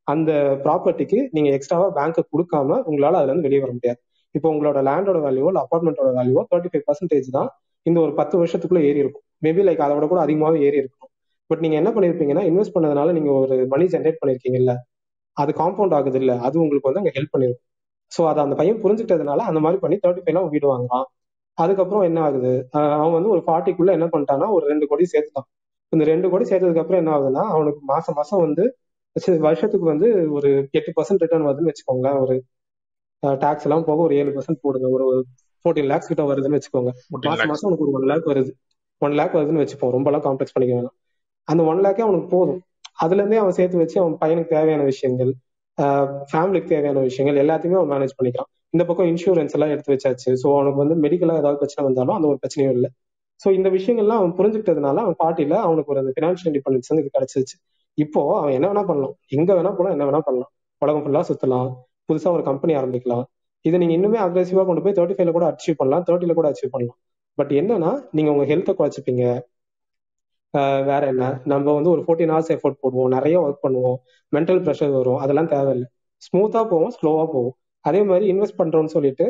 அந்த ப்ராப்பர்ட்டிக்கு நீங்க எக்ஸ்ட்ராவா பேங்க்கு கொடுக்காம உங்களால அதுல இருந்து வெளியே வர முடியாது. இப்போ உங்களோட லேண்டோட வேல்யூவோ இல்லை அப்பார்ட்மெண்ட்டோட வேல்யூவோ தேர்ட்டி ஃபைவ் பர்சன்டேஜ் தான் இந்த ஒரு பத்து வருஷத்துக்குள்ள ஏறி இருக்கும். மேபி லைக் அதோட கூட அதிகமாகவே ஏறி இருக்கும். பட் நீங்க என்ன பண்ணிருப்பீங்கன்னா இன்வெஸ்ட் பண்ணதுனால நீங்க ஒரு மணி ஜென்ரேட் பண்ணிருக்கீங்கல்ல அது காம்பவுண்ட் ஆகுது இல்ல அது உங்களுக்கு வந்து அங்க ஹெல்ப் பண்ணிருக்கும் ஸோ அதை அந்த பையன் புரிஞ்சுக்கிட்டதுனால அந்த மாதிரி பண்ணி தேர்ட்டி ஃபைவ்லாம் வீடு வாங்குறான். அதுக்கப்புறம் என்ன ஆகுது? அவன் வந்து ஒரு ஃபார்ட்டிக்குள்ள என்ன பண்ணிட்டான்னா ஒரு ரெண்டு கோடி சேர்த்துட்டான். இந்த ரெண்டு கோடி சேர்த்ததுக்கு அப்புறம் என்ன ஆகுதுன்னா அவனுக்கு மாசம் மாசம் வந்து வருஷத்துக்கு வந்து ஒரு எட்டு பர்சன்ட் ரிட்டர்ன் வருதுன்னு வச்சுக்கோங்களேன். ஒரு டாக்ஸ் எல்லாம் போக ஒரு ஏழு பர்சன்ட் போடுங்க. ஒரு ஃபோர்டீன் லேக்ஸ் கிட்ட வருதுன்னு வச்சுக்கோங்க. மாசம் மாசம் உனக்கு ஒரு ஒன் லேக் வருது. ஒன் லேக் வருதுன்னு வச்சுப்போம். ரொம்ப எல்லாம் காம்ப்ளெக்ஸ் பண்ணிக்க வேணாம். அந்த ஒன் லேக்கே அவனுக்கு போதும். அதுல இருந்தே அவன் சேர்த்து வச்சு அவன் பையனுக்கு தேவையான விஷயங்கள் ஃபேமிலிக்கு தேவையான விஷயங்கள் எல்லாத்தையுமே அவன் மேனேஜ் பண்ணிக்கிறான். இந்த பக்கம் இன்சூரன்ஸ் எல்லாம் எடுத்து வச்சாச்சு. ஸோ அவனுக்கு வந்து மெடிக்கலா ஏதாவது பிரச்சனை வந்தாலும் அந்த ஒரு பிரச்சனையும் இல்லை. ஸோ இந்த விஷயங்கள்லாம் அவன் புரிஞ்சுக்கிட்டதுனால அவன் பார்ட்டியில அவனுக்கு ஒரு ஃபினான்ஷியல் பினான்சியல் இண்டிபெண்டன்ஸ் இது கிடைச்சிருச்சு. இப்போ அவன் என்ன வேணா பண்ணலாம். எங்க வேணா போலாம் என்ன வேணா பண்ணலாம். உலகம் ஃபுல்லா சுத்தலாம். புதுசா ஒரு கம்பெனி ஆரம்பிக்கலாம். இதை நீங்க இன்னுமே அக்ரெசிவா கொண்டு போய் தேர்ட்டி ஃபைவ்ல கூட அச்சீவ் பண்ணலாம். தேர்ட்டில கூட அச்சீவ் பண்ணலாம். பட் என்னன்னா நீங்க உங்க ஹெல்த்தை குறைச்சிப்பீங்க. வேற என்ன? நம்ம வந்து ஒரு ஃபோர்டீன் ஹவர்ஸ் எஃபோர்ட் போடுவோம். நிறைய ஒர்க் பண்ணுவோம். மென்டல் ப்ரெஷர் வரும். அதெல்லாம் தேவையில்லை. ஸ்மூத்தா போவோம் ஸ்லோவா போவோம். அதே மாதிரி இன்வெஸ்ட் பண்றோம்னு சொல்லிட்டு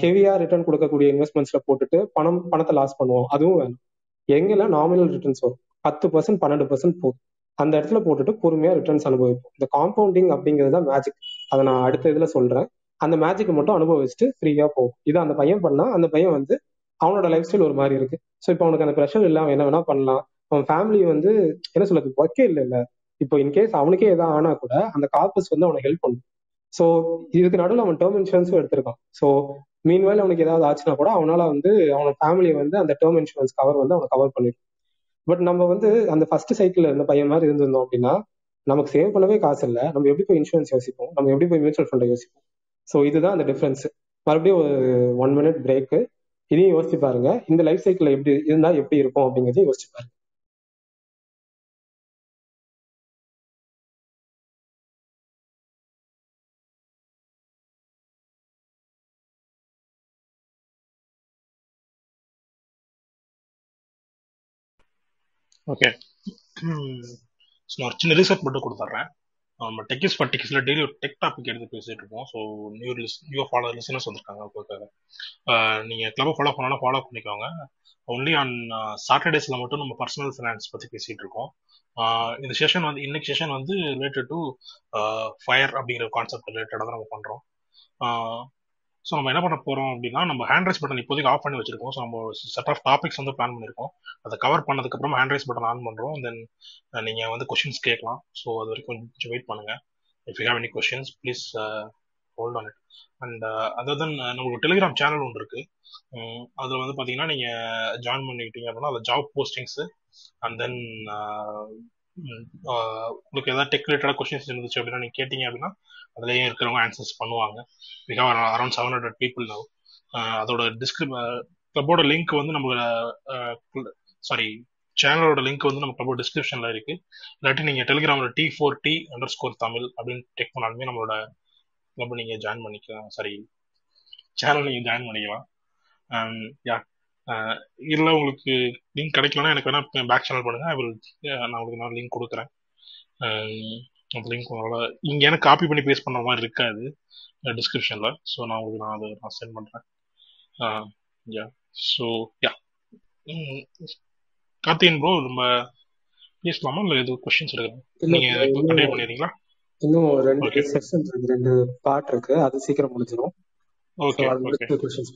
ஹெவியா ரிட்டர்ன் கொடுக்கக்கூடிய இன்வெஸ்ட்மெண்ட்ஸ்ல போட்டுட்டு பணம் பணத்தை லாஸ் பண்ணுவோம். அதுவும் வேணும். எங்கெல்லாம் நாமினல் ரிட்டர்ன்ஸ் வரும். பத்து பர்சன்ட் பன்னெண்டு பர்சன்ட் போதும். அந்த இடத்துல போட்டுட்டு பொறுமையா ரிட்டர்ன்ஸ் அனுபவிப்போம். இந்த காம்பவுண்டிங் அப்படிங்கிறது தான் மேஜிக் அதை நான் அடுத்த இதுல சொல்றேன். அந்த மேஜிக் மட்டும் அனுபவிச்சுட்டு ஃப்ரீயா போகும் இது அந்த பையன் பண்ணா அந்த பையன் வந்து அவனோட லைஃப் ஸ்டைல் ஒரு மாதிரி இருக்கு. ஸோ இப்போ அவனுக்கு அந்த ப்ரெஷர் இல்லாம என்ன வேணா பண்ணலாம். அவன் ஃபேமிலி வந்து என்ன சொல்றது ஒர்க்கே இல்லை இல்ல இப்போ இன்கேஸ் அவனுக்கே எதாவது ஆனா கூட அந்த கார்பஸ் வந்து அவனை ஹெல்ப் பண்ணும். ஸோ இதுக்கு நடுவில் அவன் டேர்ம் இன்சூரன்ஸும் எடுத்திருக்கான். ஸோ மீன்வேல் அவனுக்கு ஏதாவது ஆச்சுன்னா கூட அவனால வந்து அவனோட ஃபேமிலியை வந்து அந்த டேர்ம் இன்சூரன்ஸ் கவர் வந்து அவனை கவர் பண்ணிடும். பட் நம்ம வந்து அந்த ஃபர்ஸ்ட் சைக்கிள் இருந்த பையன் மாதிரி இருந்திருந்தோம் அப்படின்னா நமக்கு சேவ் பண்ணவே காசு இல்லை. நம்ம எப்படி போய் இன்சூரன்ஸ் யோசிப்போம்? நம்ம எப்படி போய் மியூச்சுவல் ஃபண்டை யோசிப்போம்? ஸோ இதுதான் அந்த டிஃபரன்ஸ் மறுபடியும் ஒரு ஒன் மினிட் பிரேக்கு இதையும் யோசிச்சு பாருங்க. இந்த லைஃப் சைக்கிள் எப்படி இருந்தா எப்படி இருக்கும் அப்படிங்கறதையும் யோசிச்சு பாருங்க. ஓகே ஸோ நான் ஒரு சின்ன ரிசர்ச் மட்டும் கொடுத்துட்றேன். நம்ம டெக்கிஸ் ஃபார் டெக்கிஸ்ல டெய்லி ஒரு டெக் டாபிக் எடுத்து பேசிட்டு இருக்கோம். So new lis new follow listeners வந்திருக்காங்க உங்களுக்காக நீங்கள் கிளப்பை ஃபாலோ பண்ணாலும் ஃபாலோ பண்ணிக்கோங்க. ஒன்லி ஆன் சாட்டர்டேஸில் மட்டும் நம்ம பர்சனல் ஃபினான்ஸ் பற்றி பேசிகிட்டு இருக்கோம். இந்த செஷன் வந்து இன்னைக்கு செஷன் வந்து ரிலேட்டட் டு ஃபயர் அப்படிங்கிற கான்செப்ட் ரிலேட்டடாக தான் நம்ம பண்ணுறோம் ஸோ நம்ம என்ன பண்ண போகிறோம் அப்படின்னா நம்ம ஹேண்ட் ரைஸ் பட்டன் இப்போதைக்கு ஆஃப் பண்ணி வச்சிருக்கோம். ஸோ நம்ம செட் ஆஃப் டாபிக்ஸ் வந்து பிளான் பண்ணியிருக்கோம் அதை கவர் பண்ணதுக்கப்புறம் ஹேண்ட் ரைஸ் பட்டன் ஆன் பண்ணுறோம் தென் நீங்கள் வந்து கொஷின்ஸ் கேட்கலாம். ஸோ அது வரைக்கும் கொஞ்சம் வெயிட் பண்ணுங்கள் if you have any questions please hold on it and other then நம்மளுக்கு டெலிகிராம் சேனல் ஒன்று இருக்குது அதில் வந்து பார்த்தீங்கன்னா நீங்கள் ஜாயின் பண்ணிக்கிட்டீங்க அப்படின்னா அதில் ஜாப் போஸ்டிங்ஸு அண்ட் தென் உங்களுக்கு ஏதாவது டெக் ரிலேட்டடாக கொஸ்டின்ஸ் இருந்துச்சு அப்படின்னா நீங்கள் கேட்டீங்க அப்படின்னா அதுலேயும் இருக்கிறவங்க ஆன்சர்ஸ் பண்ணுவாங்க. We around seven hundred people now அதோட டிஸ்கிரிப் கிளப்போட லிங்க் வந்து நம்மளோட சாரி சேனலோட லிங்க் வந்து நம்ம கிளப்போட டிஸ்கிரிப்ஷனில் இருக்கு. இல்லாட்டி நீங்கள் டெலிகிராமில் T four T underscore Tamil அப்படின்னு டெக் பண்ணாலுமே நம்மளோட கிளப் நீங்கள் ஜாயின் பண்ணிக்கலாம். சாரி சேனல் நீங்கள் ஜாயின் பண்ணிக்கலாம். யா இல்லை உங்களுக்கு லிங்க் கிடைக்கலன்னா எனக்கு வேணா பேக் சேனல் பண்ணுங்க. ஐ வில் நான் உங்களுக்கு நான் லிங்க் கொடுக்குறேன். அந்த லிங்க் உங்களால் இங்கே எனக்கு காப்பி பண்ணி பேஸ்ட் பண்ண மாதிரி இருக்காது. டிஸ்கிரிப்ஷனில் ஸோ நான் உங்களுக்கு நான் அதை நான் சென்ட் பண்ணுறேன் ya so ya Karthikan bro நம்ம பேசலாமா? இல்லை எதுவும் கொஸ்டின்ஸ் எடுக்கிறேன் நீங்கள் கண்டினியூ பண்ணிடுறீங்களா? இன்னும் ரெண்டு செக்ஷன் இருக்கு ரெண்டு பார்ட் இருக்கு. அது சீக்கிரம் முடிஞ்சிடும்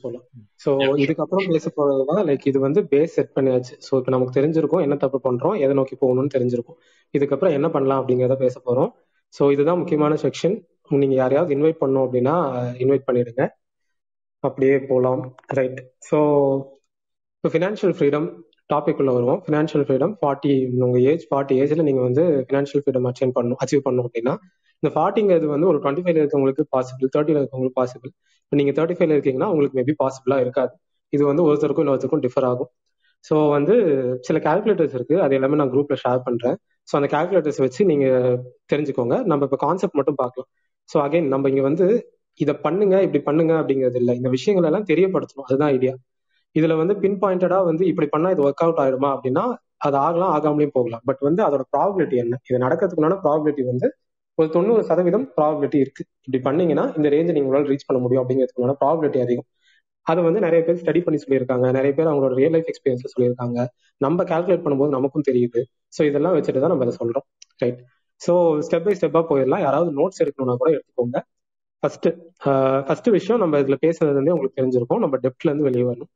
போலாம். சோ இதுக்கப்புறம் பேச போறதுதான் லைக் இது வந்து பேஸ் செட் பண்ணியாச்சு. சோ இப்போ நமக்கு தெரிஞ்சிருக்கும் என்ன தப்பு பண்றோம் எதை நோக்கி போகணும்னு தெரிஞ்சிருக்கும். இதுக்கப்புறம் என்ன பண்ணலாம் அப்படிங்கிறத பேச போறோம். சோ இதுதான் முக்கியமான செக்ஷன் நீங்க யாரையாவது இன்வைட் பண்ணோம் அப்படின்னா இன்வைட் பண்ணிடுங்க. அப்படியே போகலாம் ரைட் ஸோ இப்போ ஃபினான்ஷியல் ஃப்ரீடம் டாபிக் உள்ள வருவோம். ஃபினான்ஷியல் ஃப்ரீடம் ஃபார்ட்டி உங்க ஏஜ் ஃபார்ட்டி ஏஜ்ல நீங்க வந்து ஃபினான்ஷியல் ஃப்ரீடம் அச்சீவ் பண்ணணும் அச்சீவ் பண்ணணும் அப்படின்னா இந்த ஃபார்ட்டிங்கிறது வந்து ஒரு டுவெண்ட்டி ஃபைவ்ல இருக்கவங்களுக்கு பாசிபிள் தேர்ட்டில இருக்கவங்களுக்கு பாசிபிள் இப்போ நீங்கள் தேர்ட்டி ஃபைவ்ல இருக்கீங்கன்னா உங்களுக்கு மேபி பாசிபிளாக இருக்காது. இது வந்து ஒருத்தருக்கும் இன்னொருத்தருக்கும் டிஃபர் ஆகும். ஸோ வந்து சில கால்குலேட்டர்ஸ் இருக்கு. அது எல்லாமே நான் குரூப்ல ஷேர் பண்றேன். ஸோ அந்த கால்குலேட்டர்ஸ் வச்சு நீங்க தெரிஞ்சுக்கோங்க. நம்ம இப்போ கான்செப்ட் மட்டும் பார்க்கலாம். ஸோ அகைன் நம்ம இங்க வந்து இதை பண்ணுங்க இப்படி பண்ணுங்க அப்படிங்கிறது இல்லை. இந்த விஷயங்கள் எல்லாம் தெரியப்படுத்தணும். அதுதான் ஐடியா இதுல வந்து பின் பாயிண்டடா வந்து இப்படி பண்ணா இது ஒர்க் அவுட் ஆயிடுமா அப்படின்னா அது ஆகலாம் ஆகாமலையும் போகலாம். பட் வந்து அதோட ப்ராபிலிட்டி என்ன? இது நடக்கிறதுக்குனால ப்ராபிலிட்டி வந்து ஒரு தொண்ணூறு சதவீதம் ப்ராபிலிட்டி இருக்கு. இப்படி பண்ணீங்கன்னா இந்த ரேஞ்சை நீங்க உங்களால் ரீச் பண்ண முடியும் அப்படிங்கிறதுக்கான ப்ராபிலிட்டி அதிகம். அது வந்து நிறைய பேர் ஸ்டடி பண்ணி சொல்லியிருக்காங்க. நிறைய பேர் அவங்களோட ரியல் லைஃப் எக்ஸ்பீரியன்ஸ் சொல்லியிருக்காங்க. நம்ம கால்குலேட் பண்ணும்போது நமக்கும் தெரியுது. ஸோ இதெல்லாம் வச்சுட்டு தான் நம்ம அதை சொல்றோம். ரைட் ஸோ ஸ்டெப் பை ஸ்டெப்பா போயிடலாம். யாராவது நோட்ஸ் எடுக்கணும்னா கூட எடுத்துக்கோங்க. ஃபர்ஸ்ட் ஃபர்ஸ்ட் விஷயம் நம்ம இதுல பேசுறது வந்து உங்களுக்கு தெரிஞ்சிருக்கும். நம்ம டெப்ட்ல இருந்து வெளியே வரணும்.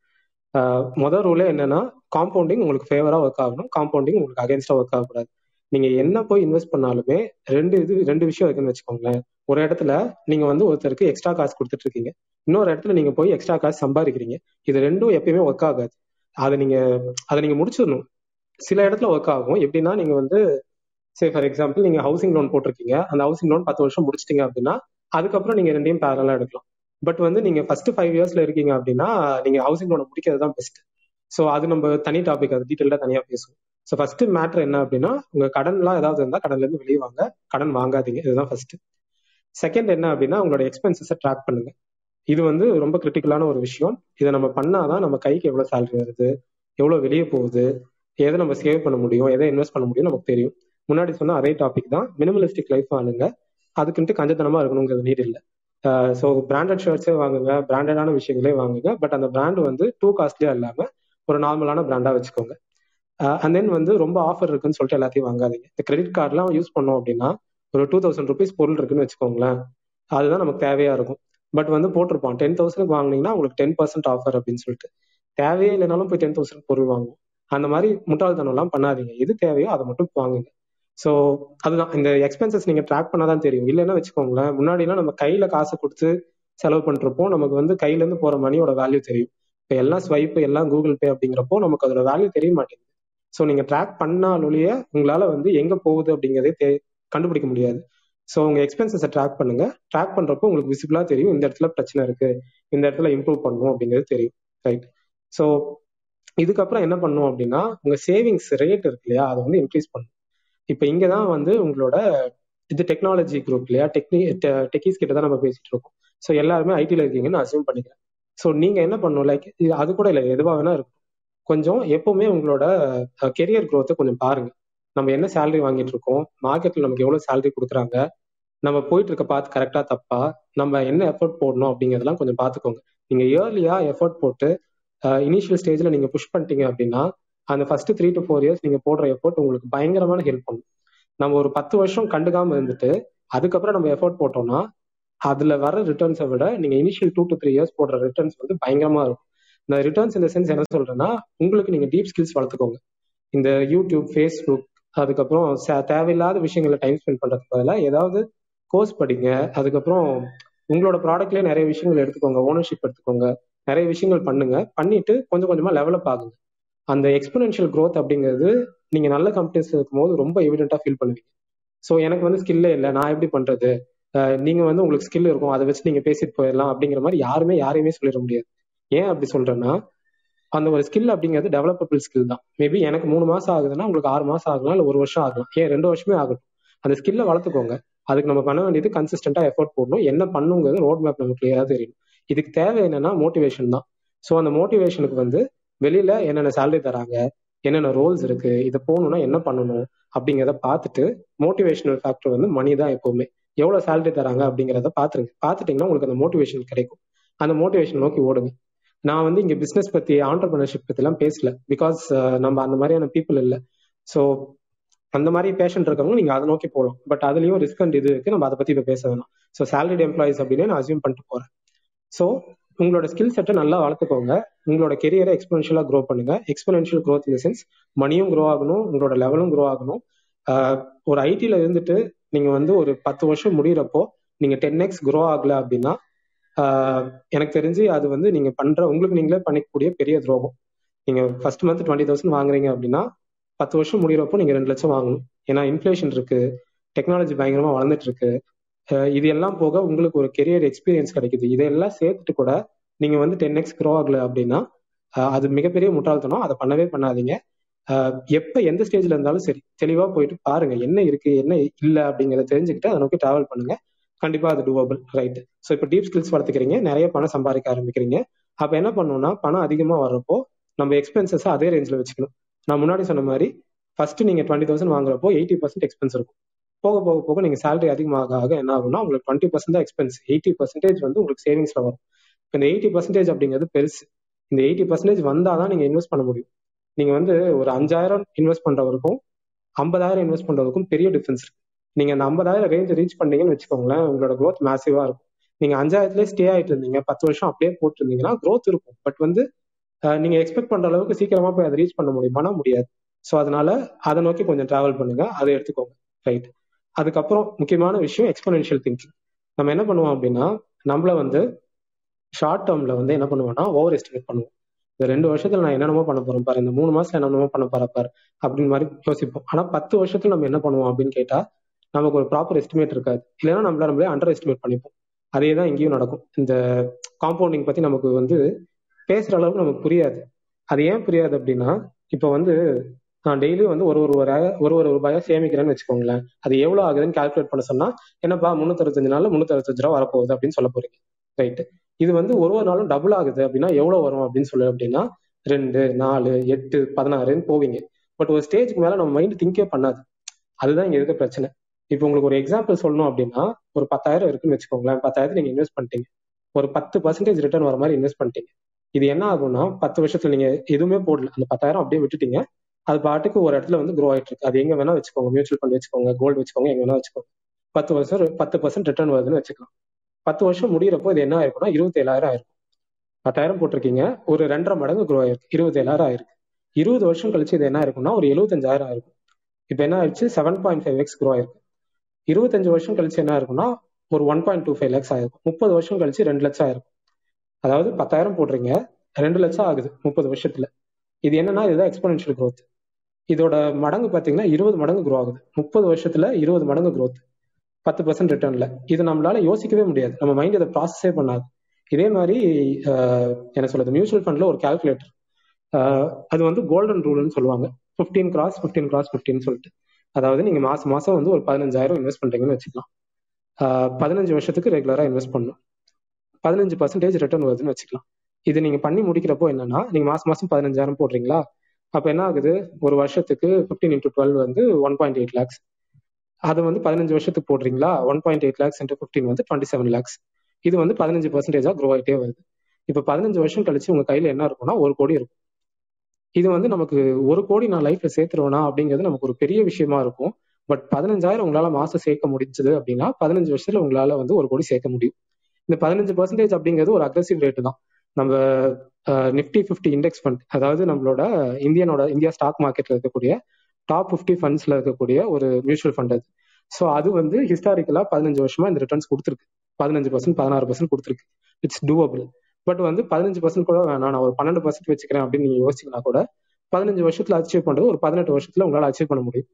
முதல் ரூலே என்னன்னா காம்பவுண்டிங் உங்களுக்கு ஃபேவரா ஒர்க் ஆகணும். காம்பவுண்டிங் உங்களுக்கு அகேன்ஸ்டா ஒர்க் ஆகக்கூடாது. நீங்க என்ன போய் இன்வெஸ்ட் பண்ணாலுமே ரெண்டு இது ரெண்டு விஷயம் இருக்குன்னு வச்சுக்கோங்களேன். ஒரு இடத்துல நீங்க வந்து ஒருத்தருக்கு எக்ஸ்ட்ரா காசு கொடுத்துட்டு இருக்கீங்க இன்னொரு இடத்துல நீங்க போய் எக்ஸ்ட்ரா காசு சம்பாதிக்கிறீங்க. இது ரெண்டும் எப்பயுமே ஒர்க் ஆகாது. அதை நீங்க அதை நீங்க முடிச்சிடணும். சில இடத்துல ஒர்க் ஆகும். எப்படின்னா நீங்க வந்து சே ஃபார் எக்ஸாம்பிள் நீங்க ஹவுசிங் லோன் போட்டிருக்கீங்க. அந்த ஹவுசிங் லோன் பத்து வருஷம் முடிச்சிட்டீங்க அப்படின்னா அதுக்கப்புறம் நீங்க ரெண்டையும் பேரலா எடுக்கலாம். பட் வந்து நீங்க ஃபர்ஸ்ட் ஃபைவ் இயர்ஸ்ல இருக்கீங்க அப்படின்னா நீங்க ஹவுசிங் லோனை முடிக்கிறது தான் பெஸ்ட் ஸோ அது நம்ம தனி டாபிக் அது டீட்டெயிலாக தனியாக பேசுவோம். ஸோ ஃபர்ஸ்ட் மேட்ரு என்ன அப்படின்னா உங்க கடன்லாம் ஏதாவது இருந்தால் கடன்லேருந்து வெளியே வாங்க. கடன் வாங்காதீங்க. இதுதான் ஃபர்ஸ்ட் செகண்ட் என்ன அப்படின்னா உங்களோட எக்ஸ்பென்சஸை ட்ராக் பண்ணுங்க. இது வந்து ரொம்ப கிரிட்டிக்கலான ஒரு விஷயம். இதை நம்ம பண்ணாதான் நம்ம கைக்கு எவ்வளோ சேலரி வருது எவ்வளோ வெளியே போகுது எதை நம்ம சேவ் பண்ண முடியும் எதை இன்வெஸ்ட் பண்ண முடியும் நமக்கு தெரியும். முன்னாடி சொன்ன அதே டாபிக் தான் மினிமலிஸ்டிக் லைஃப் வாழுங்க அதுக்குன்ட்டு கஞ்சத்தனமா இருக்கணுங்கிறது நீட் இல்லை. ஸோ பிராண்டட் ஷர்ட்ஸே வாங்குங்க பிராண்டடான விஷயங்களே வாங்குங்க. பட் அந்த பிராண்ட் வந்து டூ காஸ்ட்லியா இல்லாம ஒரு நார்மலான பிராண்டா வச்சுக்கோங்க. அண்ட் தென் வந்து ரொம்ப ஆஃபர் இருக்குன்னு சொல்லிட்டு எல்லாத்தையும் வாங்காதீங்க. இந்த கிரெடிட் கார்டுலாம் யூஸ் பண்ணோம் அப்படின்னா ஒரு டூ தௌசண்ட் ருபீஸ் பொருள் இருக்குன்னு வச்சுக்கோங்களேன். அதுதான் நமக்கு தேவையா இருக்கும். பட் வந்து போட்டிருப்பான். டென் தௌசண்ட் வாங்கினீங்கன்னா உங்களுக்கு டென் பர்சன்ட் ஆஃபர் அப்படின்னு சொல்லிட்டு. தேவையே இல்லைனாலும் போய் டென் தௌசண்ட் பொருள் வாங்குவோம். அந்த மாதிரி முட்டாள்தனம்லாம் பண்ணாதீங்க. எது தேவையோ அதை மட்டும் வாங்குங்க. ஸோ அதுதான். இந்த எக்ஸ்பென்சஸ் நீங்கள் ட்ராக் பண்ணாதான் தெரியும். இல்லைன்னா வச்சுக்கோங்களேன் முன்னாடிலாம் நம்ம கையில காசு கொடுத்து செலவு பண்ணுறப்போ நமக்கு வந்து கையிலேருந்து போகிற மணியோட வேல்யூ தெரியும். இப்போ எல்லாம் ஸ்வைப்பு எல்லாம் கூகுள் பே அப்படிங்கிறப்போ நமக்கு அதோட வேல்யூ தெரிய மாட்டேங்குது. ஸோ நீங்க ட்ராக் பண்ணாலொழிய உங்களால வந்து எங்க போகுது அப்படிங்கிறதே கண்டுபிடிக்க முடியாது. ஸோ உங்க எக்ஸ்பென்சஸை ட்ராக் பண்ணுங்க. ட்ராக் பண்றப்போ உங்களுக்கு விசிபிளா தெரியும். இந்த இடத்துல பிரச்சனை இருக்கு. இந்த இடத்துல இம்ப்ரூவ் பண்ணும் அப்படிங்கிறது தெரியும். ரைட் ஸோ இதுக்கப்புறம் என்ன பண்ணும் அப்படின்னா உங்க சேவிங்ஸ் ரேட் இருக்கு இல்லையா? அதை வந்து இன்க்ரீஸ் பண்ணும். இப்போ இங்கே தான் வந்து உங்களோட இது டெக்னாலஜி குரூப் இல்லையா? டெக்னி டெக்கிஸ் கிட்ட தான் நம்ம பேசிட்டு இருக்கோம். ஸோ எல்லாருமே ஐடியில் இருக்கீங்கன்னு அசியூம் பண்ணிக்கிறேன். ஸோ நீங்க என்ன பண்ணணும்? லைக் அது கூட இல்லை. எதுவாக வேணா இருக்கும். கொஞ்சம் எப்பவுமே உங்களோட கெரியர் க்ரோத்தை கொஞ்சம் பாருங்க. நம்ம என்ன சேலரி வாங்கிட்டு இருக்கோம்? மார்க்கெட்ல நமக்கு எவ்வளவு சேலரி கொடுக்குறாங்க? நம்ம போயிட்டு இருக்க பார்த்து கரெக்டா தப்பா? நம்ம என்ன எஃபர்ட் போடணும் அப்படிங்கிறதெல்லாம் கொஞ்சம் பார்த்துக்கோங்க நீங்க இயர்லியா எஃபர்ட் போட்டு இனிஷியல் ஸ்டேஜ்ல நீங்க புஷ் பண்ணிட்டீங்க அப்படின்னா அந்த first three to four years நீங்க போடுற எஃபோர்ட் உங்களுக்கு பயங்கரமான ஹெல்ப் பண்ணும். நம்ம ஒரு பத்து வருஷம் கண்டுக்காம இருந்துட்டு அதுக்கப்புறம் நம்ம எஃபோர்ட் போட்டோம்னா அதுல வர ரிட்டர்ன்ஸை விட நீங்க initial two to three years போடுற ரிட்டர்ன்ஸ் வந்து பயங்கரமா இருக்கும். இந்த ரிட்டர்ன்ஸ் இந்த சென்ஸ் என்ன சொல்றேன்னா உங்களுக்கு நீங்க டீப் ஸ்கில்ஸ் வளர்த்துக்கோங்க. இந்த யூடியூப் ஃபேஸ்புக் அதுக்கப்புறம் தேவையில்லாத விஷயங்களை டைம் ஸ்பெண்ட் பண்றதுக்கு பதிலாக ஏதாவது கோர்ஸ் படிங்க. அதுக்கப்புறம் உங்களோட ப்ராடக்ட்லயே நிறைய விஷயங்கள் எடுத்துக்கோங்க. ஓனர்ஷிப் எடுத்துக்கோங்க. நிறைய விஷயங்கள் பண்ணுங்க. பண்ணிட்டு கொஞ்சம் கொஞ்சமா லெவலப் ஆகுங்க. அந்த எக்ஸ்போனென்ஷியல் க்ரோத் அப்படிங்கிறது நீங்க நல்ல கம்பெனிஸ் இருக்கும்போது ரொம்ப எவிடென்ட்டா ஃபீல் பண்ணுவீங்க. ஸோ எனக்கு வந்து ஸ்கில்லே இல்லை. நான் எப்படி பண்றது? நீங்க வந்து உங்களுக்கு ஸ்கில் இருக்கும் அதை வச்சு நீங்க பேசிட்டு போயிடலாம் அப்படிங்கிற மாதிரி யாருமே யாரையுமே சொல்லிட முடியாது. ஏன் அப்படி சொல்றேன்னா அந்த ஒரு ஸ்கில் அப்படிங்கிறது டெவலப்பபிள் ஸ்கில் தான். மேபி எனக்கு மூணு மாசம் ஆகுதுன்னா உங்களுக்கு ஆறு மாசம் ஆகலாம் இல்லை ஒரு வருஷம் ஆகலாம். ஏன் ரெண்டு வருஷமே ஆகட்டும். அந்த ஸ்கில்லை வளர்த்துக்கோங்க. அதுக்கு நம்ம பண்ண வேண்டியது கன்சிஸ்டண்டா எஃபோர்ட் போடணும். என்ன பண்ணுங்கிறது ரோட் மேப் நமக்கு கிளியரா தெரியும். இதுக்கு தேவை என்னன்னா மோட்டிவேஷன் தான். ஸோ அந்த மோட்டிவேஷனுக்கு வந்து வெளியில என்னென்ன சேலரி தராங்க என்னென்ன ரோல்ஸ் இருக்கு இதை போகணும்னா என்ன பண்ணணும் அப்படிங்கிறத பார்த்துட்டு மோட்டிவேஷனல் ஃபேக்டர் வந்து மணி தான் எப்பவுமே. எவ்வளவு சேலரி தராங்க அப்படிங்கிறத பாத்துருங்க. பாத்துட்டீங்கன்னா உங்களுக்கு அந்த மோட்டிவேஷன் கிடைக்கும். அந்த மோட்டிவேஷன் நோக்கி ஓடுங்க. நான் வந்து இங்க பிசினஸ் பத்தி ஆண்டர்பிரினர்ஷிப் பத்தி எல்லாம் பேசல. பிகாஸ் நம்ம அந்த மாதிரியான பீப்புள் இல்லை. ஸோ அந்த மாதிரி பேஷண்ட் இருக்கவங்க நீங்க அதை நோக்கி போகலாம் பட் அதுலயும் ரிஸ்க் அண்ட் இது இருக்கு. நம்ம அதை பத்தி இப்ப பேச வேணாம். ஸோ சேலரிட் எம்ப்ளாயிஸ் அப்படின்னு நான் அசியூம் பண்ணிட்டு போறேன். ஸோ உங்களோட ஸ்கில் செட்டை நல்லா வளர்த்துக்கோங்க. உங்களோட கெரியரை எக்ஸ்பென்ஷியலா க்ரோ பண்ணுங்க. எக்ஸ்பென்ஷியல் க்ரோத் இன் சென்ஸ் மணியும் க்ரோ ஆகணும். உங்களோட லெவலும் க்ரோ ஆகணும். ஒரு ஐடில இருந்துட்டு நீங்க வந்து ஒரு பத்து வருஷம் முடியிறப்போ நீங்க டென் எக்ஸ் க்ரோ ஆகல அப்படின்னா எனக்கு தெரிஞ்சு அது வந்து நீங்க பண்ற உங்களுக்கு நீங்களே பண்ணிக்கக்கூடிய பெரிய துரோகம். நீங்க ஃபர்ஸ்ட் மந்த் டுவெண்ட்டி தௌசண்ட் வாங்குறீங்க அப்படின்னா பத்து வருஷம் முடிகிறப்போ நீங்க ரெண்டு லட்சம் வாங்கணும். ஏன்னா இன்ஃபிளேஷன் இருக்கு டெக்னாலஜி பயங்கரமா வளர்ந்துட்டு இருக்கு இது எல்லாம் போக உங்களுக்கு ஒரு கெரியர் எக்ஸ்பீரியன்ஸ் கிடைக்குது. இதெல்லாம் சேர்த்துட்டு கூட நீங்க வந்து டென் எக்ஸ் க்ரோ ஆகல அப்படின்னா அது மிகப்பெரிய முட்டாள்தனம். அதை பண்ணவே பண்ணாதீங்க. எப்ப எந்த ஸ்டேஜ்ல இருந்தாலும் சரி தெளிவா போயிட்டு பாருங்க என்ன இருக்கு என்ன இல்ல அப்படிங்கறத தெரிஞ்சுக்கிட்டு அதை நோக்கி டிராவல் பண்ணுங்க. கண்டிப்பா அது டூவபிள் ரைட் ஸோ இப்போ டீப் ஸ்கில்ஸ் வளர்த்துக்கிறீங்க நிறைய பணம் சம்பாதிக்க ஆரம்பிக்கிறீங்க. அப்ப என்ன பண்ணணும்னா பணம் அதிகமா வர்றப்போ நம்ம எக்ஸ்பென்சஸ் அதே ரேஞ்சில் வச்சுக்கணும். நான் முன்னாடி சொன்ன மாதிரி ஃபர்ஸ்ட் நீங்க டுவெண்ட்டி தௌசண்ட் வாங்குறப்போ எயிட்டி பர்சன்ட் எக்ஸ்பென்ஸ் இருக்கும். போக போக போக நீங்க சேலரி அதிகமாக ஆக என்ன ஆகும்னா உங்களுக்கு டுவெண்ட்டி பர்சன்ட் தான் எக்ஸ்பென்ஸ் எயிட்டி பர்சன்டேஜ் வந்து உங்களுக்கு சேவிங்ஸ்ல வரும். இந்த எயிட்டி பர்சன்டேஜ் அப்படிங்கிறது பெருசு. இந்த எயிட்டி பர்சன்டேஜ் வந்தாதான் நீங்க இன்வெஸ்ட் பண்ண முடியும். நீங்க வந்து ஒரு அஞ்சாயிரம் இன்வெஸ்ட் பண்றவருக்கும் ஐம்பதாயிரம் இன்வெஸ்ட் பண்றதுக்கும் பெரிய டிஃபரன்ஸ் இருக்கு. நீங்க அந்த ஐம்பதாயிரம் ரேஞ்ச் ரீச் பண்ணீங்கன்னு வச்சுக்கோங்களேன் உங்களோட க்ரோத் மேசிவா இருக்கும். நீங்க அஞ்சாயிரத்துலேயே ஸ்டே ஆயிட்டு இருந்தீங்க பத்து வருஷம் அப்படியே போட்டு இருந்தீங்கன்னா க்ரோத் இருக்கும். பட் வந்து நீங்க எக்ஸ்பெக்ட் பண்ற அளவுக்கு சீக்கிரமா போய் அதை ரீச் பண்ண முடியுமானா முடியாது. ஸோ அதனால அதை நோக்கி கொஞ்சம் டிராவல் பண்ணுங்க. அதை எடுத்துக்கோங்க. ரைட் அதுக்கப்புறம் முக்கியமான விஷயம் எக்ஸ்பனென்ஷியல் திங்கிங் நம்ம என்ன பண்ணுவோம் அப்படின்னா நம்மள வந்து ஷார்ட் டேர்ம்ல வந்து என்ன பண்ணுவோம்னா ஓவர் எஸ்டிமேட் பண்ணுவோம். இந்த ரெண்டு வருஷத்துல நான் என்னென்னமோ பண்ண போறேன் பாரு இந்த மூணு மாசத்துல என்னென்னமோ பண்ண போற பாரு அப்படின்னு மாதிரி யோசிப்போம். ஆனா பத்து வருஷத்துல நம்ம என்ன பண்ணுவோம் அப்படின்னு கேட்டா நமக்கு ஒரு ப்ராப்பர் எஸ்டிமேட் இருக்காது. இல்லைன்னா நம்மள நம்மளே அண்டர் எஸ்டிமேட் பண்ணிப்போம். அதே தான் இங்கேயும் நடக்கும். இந்த காம்பவுண்டிங் பத்தி நமக்கு வந்து பேசுற அளவுக்கு நமக்கு புரியாது. அது ஏன் புரியாது அப்படின்னா இப்போ வந்து நான் டெய்லியும் வந்து ஒரு ஒரு ஒரு ஒரு ரூபாயா சேமிக்கிறேன்னு வச்சுக்கோங்களேன். அது எவ்வளவு ஆகுதுன்னு கால்குலேட் பண்ண சொன்னா என்னப்பா முன்னூத்தி நாள்ல முன்னூத்தி ரூபா வரப்போகுது அப்படின்னு சொல்ல போறீங்க. ரைட்டு இது வந்து ஒரு ஒரு நாளும் டபுள் ஆகுது அப்படின்னா எவ்வளவு வரும் அப்படின்னு சொல்லு அப்படின்னா ரெண்டு நாலு எட்டு பதினாறுன்னு போவீங்க. பட் ஒரு ஸ்டேஜ்க்கு மேல நம்ம மைண்ட் திங்கே பண்ணாது. அதுதான் இங்க இருக்க பிரச்சனை. இப்போ உங்களுக்கு ஒரு எக்ஸாம்பிள் சொல்லணும் அப்படின்னா ஒரு பத்தாயிரம் இருக்குன்னு வச்சுக்கோங்களேன். பத்தாயிரத்து நீங்க இன்வெஸ்ட் பண்ணிட்டீங்க. ஒரு பத்து பர்சன்டேஜ் ரிட்டர்ன் வர மாதிரி இன்வெஸ்ட் பண்ணிட்டீங்க. இது என்ன ஆகும்னா பத்து வருஷத்துல நீங்க எதுவுமே போடல. அந்த பத்தாயிரம் அப்படியே விட்டுட்டீங்க. அது பாட்டுக்கு ஒரு இடத்துல வந்து க்ரோ ஆயிட்டு இருக்கு. அது எங்க வேணா வச்சுக்கோங்க. மியூச்சுவல் ஃபண்ட் வச்சுக்கோங்க. கோல்டு வச்சுக்கோங்க. எங்க வேணா வச்சுக்கோங்க. பத்து வருஷம் பத்து பர்சன்ட் ரிட்டர்ன் வருதுன்னு வச்சுக்கலாம். பத்து வருஷம் முடியிறப்போ இது என்ன ஆயிருக்கும்னா இருபத்தி ஏழாயிரம் ஆயிருக்கும் பத்தாயிரம் போட்டிருக்கீங்க. ஒரு ரெண்டரை மடங்கு க்ரோ ஆயிருக்கு. இருபத்தி ஏழாயிரம் ஆயிருக்கு. இருபது வருஷம் கழிச்சு இது என்ன ஆயிருக்கும்னா ஒரு எழுபத்தஞ்சாயிரம் ஆயிருக்கும். இப்போ என்ன ஆயிடுச்சு seven point five X grow ஆயிருக்கு. இருபத்தஞ்சு வருஷம் கழிச்சு என்ன இருக்கும்னா ஒரு one point two five lakhs ஆயிருக்கும் முப்பது வருஷம் கழிச்சு ரெண்டு லட்சம் ஆயிருக்கும் அதாவது பத்தாயிரம் போடுறீங்க ரெண்டு லட்சம் ஆகுது முப்பது வருஷத்துல. இது என்னன்னா இதுதான் எக்ஸ்போனன்ஷியல் க்ரோத் இதோட மடங்கு பாத்தீங்கன்னா இருபது மடங்கு க்ரோ ஆகுது. முப்பது வருஷத்துல இருபது மடங்கு க்ரோத் பத்து பர்சன்ட் ரிட்டர்ன்ல இது நம்மளால யோசிக்கவே முடியாது. நம்ம மைண்ட் அதை ப்ராசஸே பண்ணாது. இதே மாதிரி என்ன சொல்றது மியூச்சுவல் ஃபண்ட்ல ஒரு கால்குலேட்டர் அது வந்து கோல்டன் ரூல்னு சொல்லுவாங்க. ஃபிஃப்டீன் கிராஸ் ஃபிஃப்டீன் கிராஸ் ஃபிஃப்டின்னு சொல்லிட்டு. அதாவது நீங்க மாசம் மாசம் வந்து ஒரு பதினஞ்சாயிரம் இன்வெஸ்ட் பண்றீங்கன்னு வச்சுக்கலாம். பதினஞ்சு வருஷத்துக்கு ரெகுலரா இன்வெஸ்ட் பண்ணும் பதினஞ்சு பர்சன்டேஜ் ரிட்டர்ன் வருதுன்னு வச்சுக்கலாம். இது நீங்க பண்ணி முடிக்கிறப்போ என்னன்னா நீங்க மாசம் மாசம் பதினஞ்சாயிரம் போடுறீங்களா? அப்ப என்ன ஆகுது? ஒரு வருஷத்துக்கு பிப்டீன் இன்டூ டுவெல் வந்து ஒன் பாயிண்ட் எயிட் லேக்ஸ் அது வந்து பதினஞ்சு வருஷத்துக்கு போடுறீங்களா? One point eight lakhs into fifteen வந்து டுவெண்ட்டி செவன் லேக்ஸ் இது வந்து பதினஞ்சு பர்சன்டேஜாக க்ரோ ஆகிட்டே வருது. இப்போ பதினஞ்சு வருஷம் கழிச்சு உங்க கையில் என்ன இருக்கும்னா ஒரு கோடி இருக்கும். இது வந்து நமக்கு ஒரு கோடி நான் லைஃப்ல சேர்த்துருவேனா அப்படிங்கிறது நமக்கு ஒரு பெரிய விஷயமா இருக்கும். பட் பதினஞ்சாயிரம் உங்களால மாசம் சேர்க்க முடிஞ்சது அப்படின்னா பதினஞ்சு வருஷத்துல உங்களால வந்து ஒரு கோடி சேர்க்க முடியும். இந்த பதினஞ்சு பர்சன்டேஜ் அப்படிங்கிறது ஒரு அக்ரஸிவ் ரேட்டு தான். நம்ம நிப்டி ஃபிஃப்டி இண்டெக்ஸ் ஃபண்ட் அதாவது நம்மளோட இந்தியனோட இந்தியா ஸ்டாக் மார்க்கெட்ல இருக்கக்கூடிய டாப் ஃபிஃப்டி ஃபண்ட்ஸ்ல இருக்கக்கூடிய ஒரு மியூச்சுவல் ஃபண்ட் அது. ஸோ அது வந்து ஹிஸ்டாரிக்கலா பதினஞ்சு வருஷமா இந்த ரிட்டர்ன்ஸ் கொடுத்துருக்கு. பதினஞ்சு பர்சன்ட் பதினாறு பர்சன்ட் கொடுத்துருக்கு. இட்ஸ் டூவபிள் பட் வந்து பதினஞ்சு பர்சன்ட் கூட வேணாம். நான் ஒரு பன்னெண்டு பர்சன்ட் வச்சுக்கிறேன் அப்படின்னு நீங்க யோசிச்சிங்கன்னா கூட பதினஞ்சு வருஷத்துல அச்சீவ் பண்றது ஒரு பதினெட்டு வருஷத்துல உங்களால அச்சீவ் பண்ண முடியும்.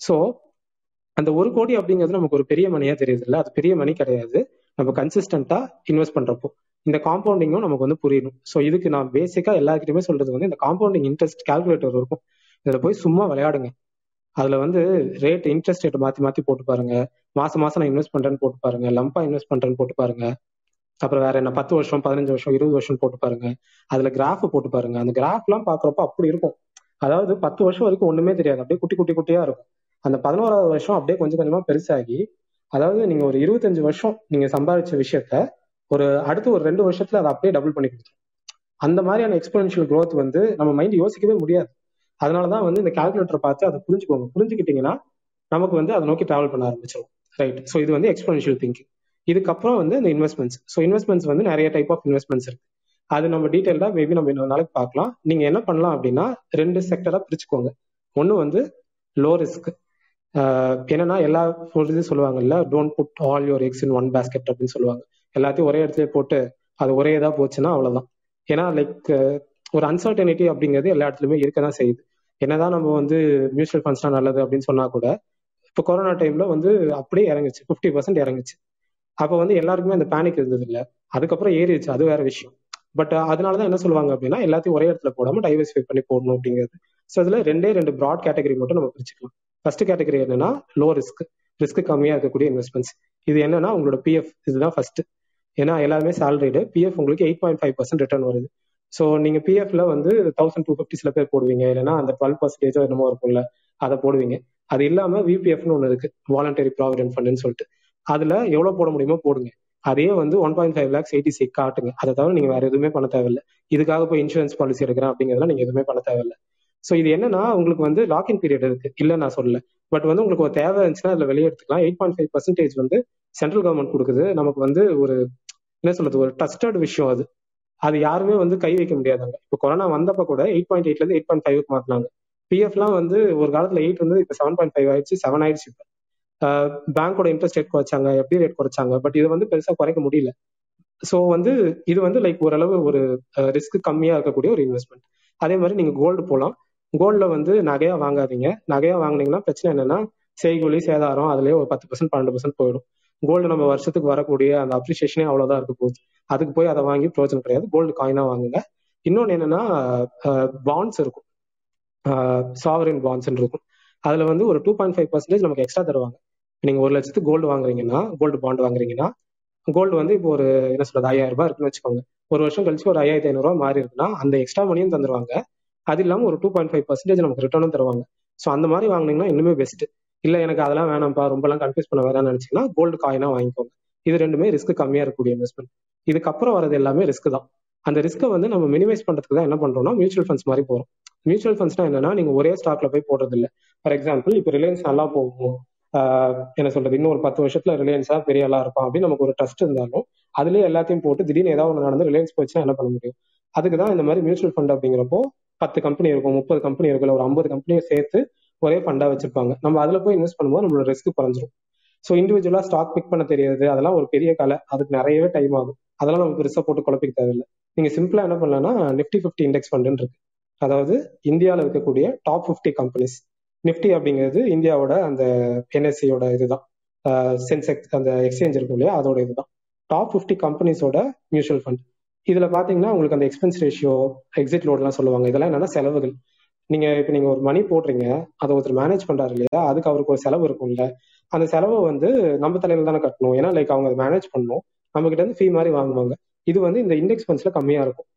ஸோ அந்த ஒரு கோடி அப்படிங்கிறது நமக்கு ஒரு பெரிய மணியா தெரியுது இல்லை அது பெரிய மணி கிடையாது. நம்ம கன்சிஸ்டண்டா இன்வெஸ்ட் பண்றப்போ இந்த காம்பவுண்டிங்கும் நமக்கு வந்து புரியணும். ஸோ இதுக்கு நான் பேசிக்கா எல்லாருக்கிட்டையுமே சொல்றது வந்து இந்த காம்பவுண்டிங் இன்ட்ரெஸ்ட் கால்குலேட்டர் இருக்கும். இதுல போய் சும்மா விளையாடுங்க. அதுல வந்து ரேட் இன்ட்ரெஸ்ட் ரேட் மாத்தி மாத்தி போட்டு பாருங்க. மாசம் மாசம் நான் இன்வெஸ்ட் பண்றேன்னு போட்டு பாருங்க. லம்பா இன்வெஸ்ட் பண்றேன்னு போட்டு பாருங்க. அப்புறம் வேற என்ன பத்து வருஷம் பதினஞ்சு வருஷம் இருபது வருஷம் போட்டு பாருங்க. அதுல கிராஃப் போட்டு பாருங்க. அந்த கிராஃப் எல்லாம் பாக்குறப்ப அப்படி இருக்கும். அதாவது பத்து வருஷம் வரைக்கும் ஒண்ணுமே தெரியாது. அப்படியே குட்டி குட்டி குட்டியா இருக்கும். அந்த பதினோராவது வருஷம் அப்படியே கொஞ்சம் கொஞ்சமா பெருசாகி அதாவது நீங்க ஒரு இருபத்தஞ்சு வருஷம் நீங்க சம்பாதிச்ச விஷயத்த ஒரு அடுத்து ஒரு ரெண்டு வருஷத்துல அதை அப்படியே டபுள் பண்ணி கொடுத்துரும். அந்த மாதிரியான எக்ஸ்பெரன்ஷியல் க்ரோத் வந்து நம்ம மைண்ட் யோசிக்கவே முடியாது. அதனாலதான் வந்து இந்த கால்குலேட்டரை பார்த்து அதை புரிஞ்சுக்கோங்க. புரிஞ்சுக்கிட்டீங்கன்னா நமக்கு வந்து அதை நோக்கி டிராவல் பண்ண ஆரம்பிச்சிடும் ரைட் ஸோ இது வந்து எக்ஸ்பென்ஷியல் திங்கிங் இதுக்கப்புறம் வந்து இந்த இன்வெஸ்ட்மெண்ட்ஸ் ஸோ இன்வெஸ்ட்மெண்ட்ஸ் வந்து நிறைய டைப் ஆஃப் இன்வெஸ்ட்மெண்ட்ஸ் இருக்கு. அது நம்ம டீட்டெயிலாக மேபி நம்ம இன்னொரு நாளைக்கு பார்க்கலாம். நீங்க என்ன பண்ணலாம் அப்படின்னா ரெண்டு செக்டரா பிரிச்சுக்கோங்க. ஒன்று வந்து லோ ரிஸ்க் என்னன்னா எல்லா இது சொல்லுவாங்கல்ல don't put all your eggs in one basket அப்படின்னு சொல்லுவாங்க. எல்லாத்தையும் ஒரே இடத்துல போட்டு அது ஒரே இதாக போச்சுன்னா அவ்வளோதான் ஏன்னா லைக் ஒரு அன்சர்டனிட்டி அப்படிங்கிறது எல்லா இடத்துலையுமே இருக்க தான் செய்யுது. என்னதான் நம்ம வந்து மியூச்சுவல் ஃபண்ட்ஸ்லாம் நல்லது அப்படின்னு சொன்னா கூட இப்போ கொரோனா டைம்ல வந்து அப்படியே இறங்குச்சு. Fifty percent இறங்குச்சு. அப்போ வந்து எல்லாருக்குமே அந்த பேனிக் இருந்தது இல்லை அதுக்கப்புறம் ஏறிடுச்சு. அது வேற விஷயம். பட் அதனாலதான் என்ன சொல்லுவாங்க அப்படின்னா எல்லாத்தையும் ஒரே இடத்துல போடாம டைவர்சிஃபை பண்ணி போடணும் அப்படிங்கிறது. ஸோ இதுல ரெண்டே ரெண்டு ப்ராட் கேட்டகரி மட்டும் நம்ம பிரிச்சுக்கலாம். ஃபர்ஸ்ட் கேட்டகரி என்னன்னா லோ ரிஸ்க் ரிஸ்க் கம்மியா இருக்கக்கூடிய இன்வெஸ்ட்மெண்ட்ஸ் இது என்னன்னா உங்களோட பிஎஃப் இதுதான் ஃபர்ஸ்ட் ஏன்னா எல்லாருமே சேலரிடு பிஎஃப் உங்களுக்கு eight point five percent return வருது. ஸோ நீங்க பிஎஃப்ல வந்து தௌசண்ட் டூ ஃபிஃப்டி சில பேர் போடுவீங்க. இல்லைன்னா அந்த டுவெல் பர்சன்டேஜோ என்னமோ இருக்கும்ல அதை போடுவீங்க. அது இல்லாம விபிஎஃப்னு ஒன்று இருக்கு. வாலண்டரி ப்ராவிடென்ட் ஃபண்டுன்னு சொல்லிட்டு. அதுல எவ்வளவு போட முடியுமோ போடுங்க. அதே வந்து one point five lakhs eighty C காட்டுங்க. அதை தவிர நீங்க வேற எதுவுமே பண்ண தேவையில்லை. இதுக்காக போய் இன்சூரன்ஸ் பாலிசி எடுக்கிறேன் அப்படிங்கிறதுலாம் நீங்க எதுவுமே பண்ண தேவையில்லை. ஸோ இது என்னன்னா உங்களுக்கு வந்து லாக்இன் பீரியட் இருக்கு. இல்ல நான் சொல்லல. பட் வந்து உங்களுக்கு ஒரு தேவை இருந்துச்சுன்னா அதுல வெளியே எடுத்துக்கலாம். எயிட் பாயிண்ட் ஃபைவ் பர்சன்டேஜ் வந்து சென்ட்ரல் கவர்மெண்ட் கொடுக்குது. நமக்கு வந்து ஒரு என்ன சொல்றது ஒரு ட்ரஸ்டட் விஷயம் அது. அது யாருமே வந்து கை வைக்க முடியாதாங்க. இப்போ கொரோனா வந்தப்ப கூட எயிட் பாயிண்ட் எயிட்ல இருந்து எயிட் பாயிண்ட் ஃபைவ்க்கு மாத்தினாங்க பிஎஃப்லாம் வந்து ஒரு காலத்துல எயிட் வந்து இப்போ செவன் பாயிண்ட் ஃபைவ் ஆயிடுச்சு செவன் ஆயிடுச்சு இப்போ. பேங்கோட இன்ட்ரெஸ்ட் ரேட் குறைச்சாங்க எப்படி ரேட் குறைச்சாங்க பட் இது வந்து பெருசா குறைக்க முடியல. ஸோ வந்து இது வந்து லைக் ஓரளவு ஒரு ரிஸ்க் கம்மியா இருக்கக்கூடிய ஒரு இன்வெஸ்ட்மெண்ட் அதே மாதிரி நீங்க கோல்டு போகலாம் கோல்ட்ல வந்து நகையா வாங்காதீங்க. நகையா வாங்கினீங்கன்னா பிரச்சனை என்னன்னா செய்கூலி சேதாரம் அதுலயே ஒரு பத்து பர்சன்ட் பன்னெண்டு பர்சன்ட் போயிடும். கோல்டு நம்ம வருஷத்துக்கு வரக்கூடிய அந்த அப்ரிசியேஷனே அவ்வளவுதான் இருக்க போகுது. அதுக்கு போய் அதை வாங்கி பிரோஜனம் கிடையாது. கோல்டு காயினா வாங்குங்க. இன்னொன்னு என்னன்னா பாண்ட்ஸ் இருக்கும். சாவரின் பாண்ட்ஸ் இருக்கும். அதுல வந்து ஒரு டூ பாயிண்ட் ஃபைவ் பர்சன்டேஜ் நமக்கு எக்ஸ்ட்ரா தருவாங்க. நீங்க ஒரு லட்சத்துக்கு கோல்டு வாங்குறீங்கன்னா கோல்டு பாண்ட் வாங்குறீங்கன்னா கோல்டு வந்து இப்போ ஒரு என்ன சொல்றது ஐயாயிரம் ரூபாய் இருக்குன்னு வச்சுக்கோங்க. ஒரு வருஷம் கழிச்சு ஒரு ஐயாயிரத்தி ஐநூறுரூவா மாறி இருக்குன்னா அந்த எக்ஸ்ட்ரா மணியும் தந்துருவாங்க. அது இல்லாமல் ஒரு டூ பாயிண்ட் ஃபைவ் பர்சன்டேஜ் நமக்கு ரிட்டர்னும் தருவாங்க. ஸோ அந்த மாதிரி வாங்கினீங்கன்னா இன்னுமே பெஸ்ட் இல்லை எனக்கு அதெல்லாம் வேணாம்ப்பா ரொம்பலாம் கன்ஃபியூஸ் பண்ண வேணாம்னு நினைச்சீங்கன்னா கோல்டு காயினா வாங்கிக்கோங்க. இது ரெண்டுமே ரிஸ்க் கம்மியா இருக்கக்கூடிய இன்வெஸ்ட்மெண்ட் இதுக்கப்புறம் வரது எல்லாமே ரிஸ்க் தான். அந்த ரிஸ்க்கை வந்து நம்ம மினிமைஸ் பண்றதுக்கு தான் என்ன பண்றோம்னா மியூச்சுவல் ஃபண்ட்ஸ் மாதிரி போறோம். மியூச்சுவல் ஃபண்ட்ஸ்னா என்னன்னா நீங்க ஒரே ஸ்டாக்ல போய் போடுறது இல்லை ஃபார் எக்ஸாம்பிள் இப்போ ரிலையன்ஸ் நல்லா போகும் என்ன சொல்றது இன்னும் ஒரு பத்து வருஷத்துல ரிலையன்ஸா பெரிய ஆளா இருப்பான் அப்படின்னு நமக்கு ஒரு ட்ரஸ்ட் இருந்தாலும் அதுலயே எல்லாத்தையும் போட்டு திடீர்னு ஏதாவது ஒன்று நடந்து ரிலையன்ஸ் போச்சுன்னா என்ன பண்ண முடியும்? அதுக்கு தான் இந்த மாதிரி மியூச்சுவல் ஃபண்ட் அப்படிங்கிறப்போ பத்து கம்பெனி இருக்கும் முப்பது கம்பெனி இருக்கும் ஒரு ஐம்பது கம்பெனியை சேர்த்து ஒரே ஃபண்டா வச்சிருப்பாங்க. நம்ம அதுல போய் இன்வெஸ்ட் பண்ணும்போது நம்மளோட ரிஸ்க் குறைஞ்சிரும். ஸோ இண்டிவிஜுவலா ஸ்டாக் பிக் பண்ண தெரியாது. அதெல்லாம் ஒரு பெரிய கலை. அதுக்கு நிறையவே டைம் ஆகும். அதெல்லாம் நமக்கு பெருசா போட்டு குழப்பிக்க தேவையில்லை. நீங்க சிம்பிளா என்ன பண்ணலாம்னா நிப்டி ஃபிஃப்டி இண்டெக்ஸ் ஃபண்டுன்னு இருக்கு. அதாவது இந்தியாவில் இருக்கக்கூடிய டாப் ஃபிஃப்டி கம்பெனிஸ் நிப்டி அப்படிங்கிறது இந்தியாவோட அந்த என்எஸ்சியோட இதுதான். சென்செக்ஸ் அந்த எக்ஸ்சேஞ்ச் இருக்கும் இல்லையா? அதோட இதுதான். டாப் ஃபிஃப்டி கம்பெனிஸோட மியூச்சுவல் ஃபண்ட் இதுல பாத்தீங்கன்னா உங்களுக்கு அந்த எக்ஸ்பென்ஸ் ரேஷியோ எக்ஸிட் லோட்லாம் சொல்லுவாங்க. இதெல்லாம் என்னன்னா செலவுகள். நீங்க இப்ப நீங்க ஒரு மணி போடுறீங்க அதை ஒருத்தர் மேனேஜ் பண்றாரு இல்லையா? அதுக்கு அவருக்கு ஒரு செலவு இருக்கும்ல. அந்த செலவை வந்து நம்ம தலையில தானே கட்டணும். ஏன்னா லைக் அவங்க அதை மேனேஜ் பண்ணணும். நம்ம கிட்ட இருந்து ஃபீ மாதிரி வாங்குவாங்க. இது வந்து இந்த இண்டெக்ஸ் ஃபண்ட்ஸ்ல கம்மியா இருக்கும்.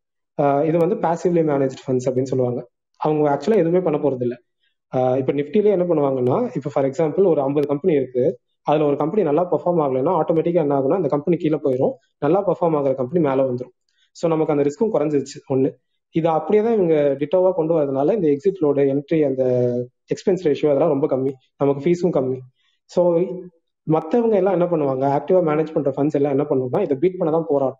இது வந்து பாசிவ்லி மேனேஜ் ஃபண்ட்ஸ் அப்படின்னு சொல்லுவாங்க. அவங்க ஆக்சுவலா எதுவுமே பண்ண போறது இல்ல. இப்போ நிஃப்டிலே என்ன பண்ணுவாங்கன்னா இப்போ ஃபார் எக்ஸாம்பிள் ஒரு ஐம்பது கம்பெனி இருக்கு. அதுல ஒரு கம்பெனி நல்லா பெர்ஃபார்ம் ஆகலைன்னா ஆட்டோமேட்டிக்கா என்ன ஆகுனா அந்த கம்பெனி கீழே போயிடும் நல்லா பெர்ஃபார்ம் ஆகிற கம்பெனி மேலே வந்துடும் ஸோ நமக்கு அந்த ரிஸ்க்கும் குறைஞ்சிருச்சு. ஒன்று இது அப்படியே தான் இவங்க டிட்டோவா கொண்டு வரதுனால இந்த எக்ஸிட் லோடு என்ட்ரி அந்த எக்ஸ்பென்ஸ் ரேஷியோ அதெல்லாம் ரொம்ப கம்மி. நமக்கு ஃபீஸும் கம்மி. ஸோ மற்றவங்க எல்லாம் என்ன பண்ணுவாங்க? ஆக்டிவா மேனேஜ் பண்ற ஃபண்ட்ஸ் எல்லாம் என்ன பண்ணுவாங்க இதை பீட் பண்ண தான் போராடும்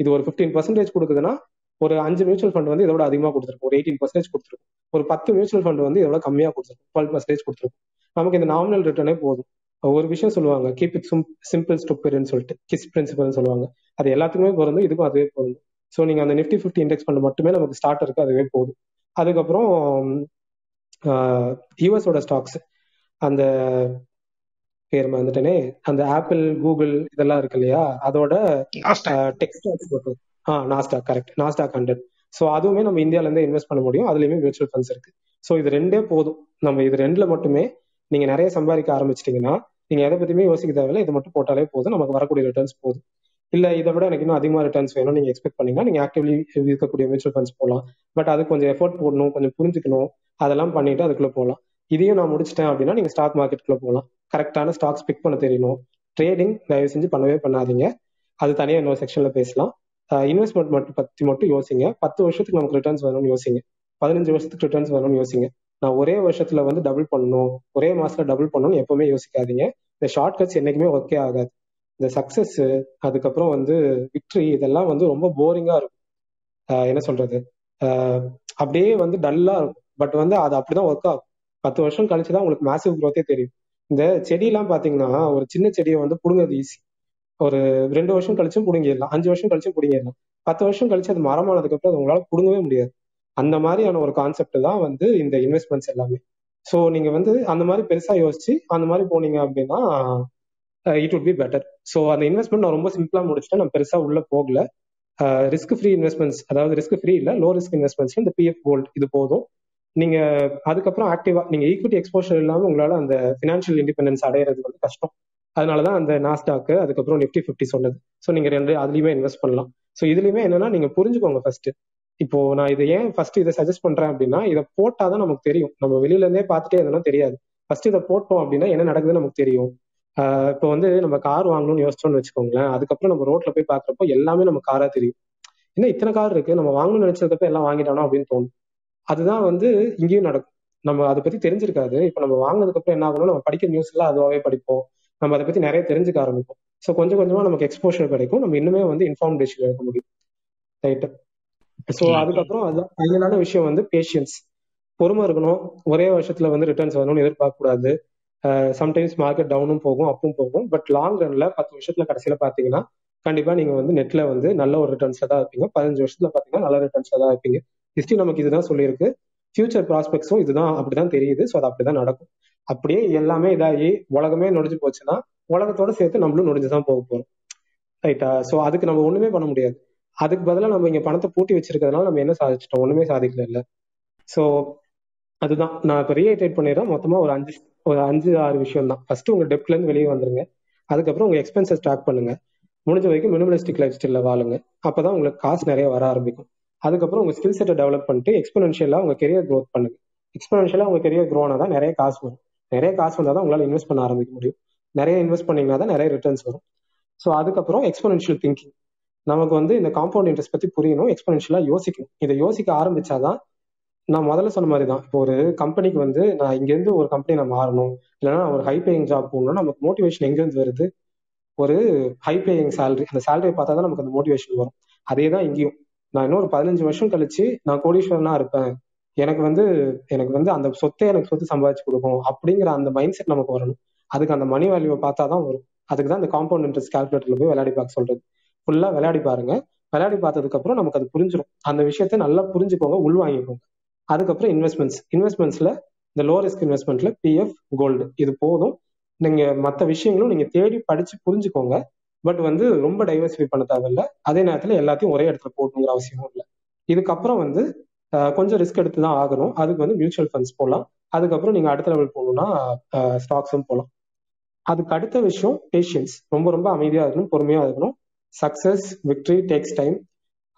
இது ஒரு ஃபிஃப்டீன் பர்சன்டேஜ் கொடுக்குதுன்னா ஒரு அஞ்சு மியூச்சுவல் ஃபண்ட் வந்து இதோட அதிகமாக கொடுத்துருக்கும். ஒரு எயிட்டீன் பர்சன்டேஜ் கொடுத்துருக்கும். ஒரு பத்து மியூச்சுவல் ஃபண்ட் வந்து இதோட கம்மியாக கொடுத்துருக்கும். டுவெல் பர்சன்டேஜ் கொடுத்துருக்கும். நமக்கு இந்த நாமினல் ரிட்டர்னே போதும். ஒரு விஷயம் சொல்லுவாங்க கீப் இட் சிம்பிள் ஸ்டூப்பர்னு சொல்லிட்டு. கிஸ் பிரின்சிபல்னு சொல்லுவாங்க. அது எல்லாத்துக்குமே பொருந்தும் இதுக்கும் அதுவே பொருந்தும். ஸோ நீங்க அந்த நிஃப்டி ஃபிஃப்டி இண்டெக்ஸ் ஃபண்ட் மட்டுமே நமக்கு ஸ்டார்ட் இருக்கு அதுவே போதும். அதுக்கப்புறம் யூஎஸோட ஸ்டாக்ஸ் அந்த பேர் வந்துட்டேனே அந்த ஆப்பிள் கூகுள் இதெல்லாம் இருக்கு இல்லையா? அதோட டெக் ஸ்டாக்ஸ் போட்டு. ஆ Nasdaq correct Nasdaq hundred so அதுவுமே நம்ம இந்தியால இருந்தே இன்வெஸ்ட் பண்ண முடியும். அதுலயுமே மியூச்சுவல் ஃபண்ட்ஸ் இருக்கு. ஸோ இது ரெண்டே போதும். நம்ம இது ரெண்டுல மட்டுமே நீங்க நிறைய சம்பாதிக்க ஆரம்பிச்சிட்டீங்கன்னா நீங்க எதை பத்தியுமே யோசிக்க தேவையில்லை. இது மட்டும் போட்டாலே போதும். நமக்கு வரக்கூடிய ரிட்டர்ன்ஸ் போதும். இல்ல இதை விட எனக்கு இன்னும் அதிகமாக ரிட்டர்ன்ஸ் வேணும் நீங்க எக்ஸ்பெக்ட் பண்ணீங்கன்னா நீங்க ஆக்டிவ்லி இருக்கக்கூடிய மியூச்சுவல் ஃபண்ட்ஸ் போகலாம் பட் அது கொஞ்சம் எஃபோர்ட் போடணும் கொஞ்சம் புரிஞ்சுக்கணும். அதெல்லாம் பண்ணிட்டு அதுக்குள்ள போகலாம் இதையும் நான் முடிச்சிட்டேன் அப்படின்னா நீங்க ஸ்டாக் மார்க்கெட்டுக்குள்ள போகலாம் கரெக்டான ஸ்டாக்ஸ் பிக் பண்ண தெரியணும். ட்ரேடிங் தயவு செஞ்சு பண்ணவே பண்ணாதீங்க. அது தனியாக இன்னொரு செக்ஷன்ல பேசலாம். இன்வெஸ்ட்மெண்ட் மட்டும் பத்தி மட்டும் யோசிங்க. பத்து வருஷத்துக்கு நமக்கு ரிட்டர்ன்ஸ் வேணும்னு யோசிங்க. பதினஞ்சு வருஷத்துக்கு ரிட்டர்ன்ஸ் வேணும்னு யோசிங்க. நான் ஒரே வருஷத்துல வந்து டபுள் பண்ணணும். ஒரே மாசத்துல டபுள் பண்ணணும்னு எப்பவுமே யோசிக்காதீங்க. இந்த ஷார்ட் கட்ஸ் என்னைக்குமே ஒர்க்கே ஆகாது. இந்த சக்சஸ் அதுக்கப்புறம் வந்து விக்ட்ரி இதெல்லாம் வந்து ரொம்ப போரிங்கா இருக்கும். என்ன சொல்றது? அப்படியே வந்து டல்லா இருக்கும். பட் வந்து அது அப்படிதான் ஒர்க் ஆகும். பத்து வருஷம் கழிச்சுதான் உங்களுக்கு மேசிவ் குரோத்தே தெரியும். இந்த செடியெல்லாம் பாத்தீங்கன்னா ஒரு சின்ன செடியை வந்து புடுங்கிறது ஈஸி ஒரு ரெண்டு வருஷம் கழிச்சும் புடுங்கிடலாம். அஞ்சு வருஷம் கழிச்சும் புடுங்கிடலாம். பத்து வருஷம் கழிச்சு அது மரமானதுக்கு அப்புறம் அது உங்களால புடுங்கவே முடியாது. அந்த மாதிரியான ஒரு கான்செப்ட் தான் வந்து இந்த இன்வெஸ்ட்மெண்ட்ஸ் எல்லாமே. ஸோ நீங்க வந்து அந்த மாதிரி பெருசா யோசிச்சு அந்த மாதிரி போனீங்க அப்படின்னா it would be better so அந்த இன்வெஸ்ட்மெண்ட் நான் ரொம்ப சிம்பிளாக முடிச்சுட்டேன். நான் பெருசாக உள்ள போகல. ரிஸ்க் ஃப்ரீ இன்வெஸ்ட்மெண்ட்ஸ் அதாவது ரிஸ்க் ஃப்ரீ இல்லை லோ ரிஸ்க் இன்வெஸ்ட்மெண்ட்ஸ் இந்த பிஎஃப் கோல்டு இது போதும். நீங்க அதுக்கப்புறம் ஆக்டிவா நீங்க ஈக்விட்டி எக்ஸ்போஷர் இல்லாமல் உங்களால அந்த ஃபினான்ஷியல் இண்டிபெண்டன்ஸ் அடையிறது வந்து கஷ்டம். அதனாலதான் அந்த நாஸ்டாக்கு அதுக்கப்புறம் நிப்டி ஃபிஃப்டி சொன்னது. ஸோ நீங்க ரெண்டு அதுலயுமே இன்வெஸ்ட் பண்ணலாம். ஸோ இதுலயுமே என்னன்னா நீங்க புரிஞ்சுக்கோங்க ஃபர்ஸ்ட் இப்போ நான் இதை ஏன் ஃபர்ஸ்ட் இதை சஜஸ்ட் பண்றேன் அப்படின்னா இதை போட்டாதான் நமக்கு தெரியும். நம்ம வெளியில இருந்தே பார்த்துட்டே இருந்தோம்னா தெரியாது. ஃபர்ஸ்ட் இதை போட்டோம் அப்படின்னா என்ன நடக்குதுன்னு நமக்கு தெரியும். இப்போ வந்து நம்ம கார் வாங்கணும்னு யோசிச்சோம்னு வச்சுக்கோங்களேன் அதுக்கப்புறம் நம்ம ரோட்ல போய் பாக்குறப்போ எல்லாமே நம்ம காரா தெரியும். என்ன இத்தனை கார் இருக்கு? நம்ம வாங்கணும்னு நினைச்சதுக்கு எல்லாம் வாங்கிட்டோம் அப்படின்னு தோணும். அதுதான் வந்து இங்கேயும் நடக்கும். நம்ம அதை பத்தி தெரிஞ்சிருக்காது. இப்போ நம்ம வாங்கினதுக்கு அப்புறம் என்ன ஆகணும் நம்ம படிக்கிற நியூஸ் எல்லாம் அதுவாகவே படிப்போம். நம்ம அதை பத்தி நிறைய தெரிஞ்சுக்க ஆரம்பிப்போம். ஸோ கொஞ்சம் கொஞ்சமா நமக்கு எக்ஸ்போஷர் கிடைக்கும். நம்ம இன்னுமே வந்து இன்ஃபார்ம் டெசிஷன் எடுக்க முடியும். ரைட்டு ஸோ அதுக்கப்புறம் அதுதான் ஃபைனலான விஷயம் வந்து பேஷியன்ஸ் பொறுமை இருக்கணும். ஒரே வருஷத்துல வந்து ரிட்டர்ன்ஸ் வரணும்னு எதிர்பார்க்க கூடாது சம்டைம்ஸ் மார்க்கெட் டவுனும் போகும் அப்பும் போகும். பட் லாங் ரன்ல பத்து வருஷத்துல கடைசியில பாத்தீங்கன்னா கண்டிப்பா நீங்க வந்து நெட்ல வந்து நல்ல ஒரு ரிட்டர்ன்ஸ்ல தான் இருப்பீங்க. பதினஞ்சு வருஷத்துல பாத்தீங்கன்னா நல்ல ரிட்டர்ன்ஸ்ல தான் இருப்பீங்க. ஹிஸ்டரி நமக்கு இதுதான் சொல்லியிருக்கு. ஃபியூச்சர் ப்ராஸ்பெக்ட்ஸும் இதுதான் அப்படிதான் தெரியுது. ஸோ அது அப்படிதான் நடக்கும். அப்படியே எல்லாமே இதாகி உலகமே நொடிஞ்சு போச்சுன்னா உலகத்தோட சேர்த்து நம்மளும் நொடிஞ்சுதான் போக போறோம். ரைட்டா ஸோ அதுக்கு நம்ம ஒண்ணுமே பண்ண முடியாது. அதுக்கு பதிலாக நம்ம இங்க பணத்தை பூட்டி வச்சிருக்கிறதுனால நம்ம என்ன சாதிச்சிட்டோம்? ஒண்ணுமே சாதிக்கல இல்ல. ஸோ அதுதான். நான் இப்போ ரீஹைட்ரேட் பண்ணிடுறேன். மொத்தமா ஒரு அஞ்சு ஒரு அஞ்சு ஆறு விஷயம் தான் ஃபர்ஸ்ட் உங்க டெப்ட்ல இருந்து வெளியே வந்துருங்க. அதுக்கப்புறம் உங்க எக்ஸ்பென்சஸ் ட்ராக் பண்ணுங்க. முடிஞ்ச வரைக்கும் மினிமலிஸ்டிக் லைஃப் ஸ்டைல வாழுங்க. அப்பதான் உங்களுக்கு காசு நிறைய வர ஆரம்பிக்கும். அதுக்கப்புறம் உங்க ஸ்கில் செட்டை டெவலப் பண்ணிட்டு எக்ஸ்பெனன்ஷியலா உங்க கெரியர் க்ரோத் பண்ணுங்க. எக்ஸ்பெனன்ஷியலா உங்க கெரியர் க்ரோ ஆனால் தான் நிறைய காசு வரும். நிறைய காசு வந்தால் தான் உங்களால் இன்வெஸ்ட் பண்ண ஆரம்பிக்க முடியும். நிறைய இன்வெஸ்ட் பண்ணீங்கன்னா தான் நிறைய ரிட்டர்ன்ஸ் வரும். ஸோ அதுக்கப்புறம் எக்ஸ்பெனன்ஷியல் திங்கிங் நமக்கு வந்து இந்த காம்பவுண்ட் இன்ட்ரெஸ்ட் பத்தி புரியணும். எக்ஸ்பெனன்ஷியலா யோசிக்கணும். இதை யோசிக்க ஆரம்பிச்சாதான் நான் முதல்ல சொன்ன மாதிரி தான் இப்போ ஒரு கம்பெனிக்கு வந்து நான் இங்கேருந்து ஒரு கம்பெனி நான் மாறணும். இல்லைன்னா ஒரு ஹை பேயிங் ஜாப் போகணும்னா நமக்கு மோட்டிவேஷன் எங்கேருந்து வருது? ஒரு ஹை பேயிங் சேலரி அந்த சேலரியை பார்த்தா தான் நமக்கு அந்த மோட்டிவேஷன் வரும். அதே தான் இங்கேயும். நான் இன்னொரு பதினஞ்சு வருஷம் கழிச்சு நான் கோடீஸ்வரனா இருப்பேன். எனக்கு வந்து எனக்கு வந்து அந்த சொத்தை எனக்கு சொத்து சம்பாதிச்சு கொடுக்கும் அப்படிங்கிற அந்த மைண்ட் செட் நமக்கு வரணும். அதுக்கு அந்த மணி வேல்யூவை பார்த்தா தான் வரும். அதுக்கு தான் இந்த காம்பவுண்ட் இன்ட்ரெஸ்ட் கால்குலேட்டர்ல போய் விளையாடி பார்க்க சொல்றது. ஃபுல்லா விளையாடி பாருங்க. விளையாடி பார்த்ததுக்கு அப்புறம் நமக்கு அது புரிஞ்சிடும் அந்த விஷயத்த நல்லா புரிஞ்சுக்கோங்க. உள்வாங்கிக்கோங்க. அதுக்கப்புறம் இன்வெஸ்ட்மெண்ட்ஸ் இன்வெஸ்ட்மெண்ட்ஸ்ல இந்த லோ ரிஸ்க் இன்வெஸ்ட்மெண்ட்ல பிஎஃப் கோல்டு இது போதும். நீங்க மற்ற விஷயங்களும் நீங்க தேடி படிச்சு புரிஞ்சுக்கோங்க. பட் வந்து ரொம்ப டைவர்சிஃபை பண்ண தேவையில்ல. அதே நேரத்துல எல்லாத்தையும் ஒரே இடத்துல போடணுங்கிற அவசியமும் இல்லை. இதுக்கப்புறம் வந்து கொஞ்சம் ரிஸ்க் எடுத்து தான் ஆகணும். அதுக்கு வந்து மியூச்சுவல் ஃபண்ட்ஸ் போகலாம் அதுக்கப்புறம் நீங்க அடுத்த லெவல் போகணும்னா ஸ்டாக்ஸும் போகலாம் அதுக்கு அடுத்த விஷயம் பேஷியன்ஸ் ரொம்ப ரொம்ப அமைதியா இருக்கணும் பொறுமையா இருக்கணும். சக்சஸ் விக்டரி டேக்ஸ் டைம்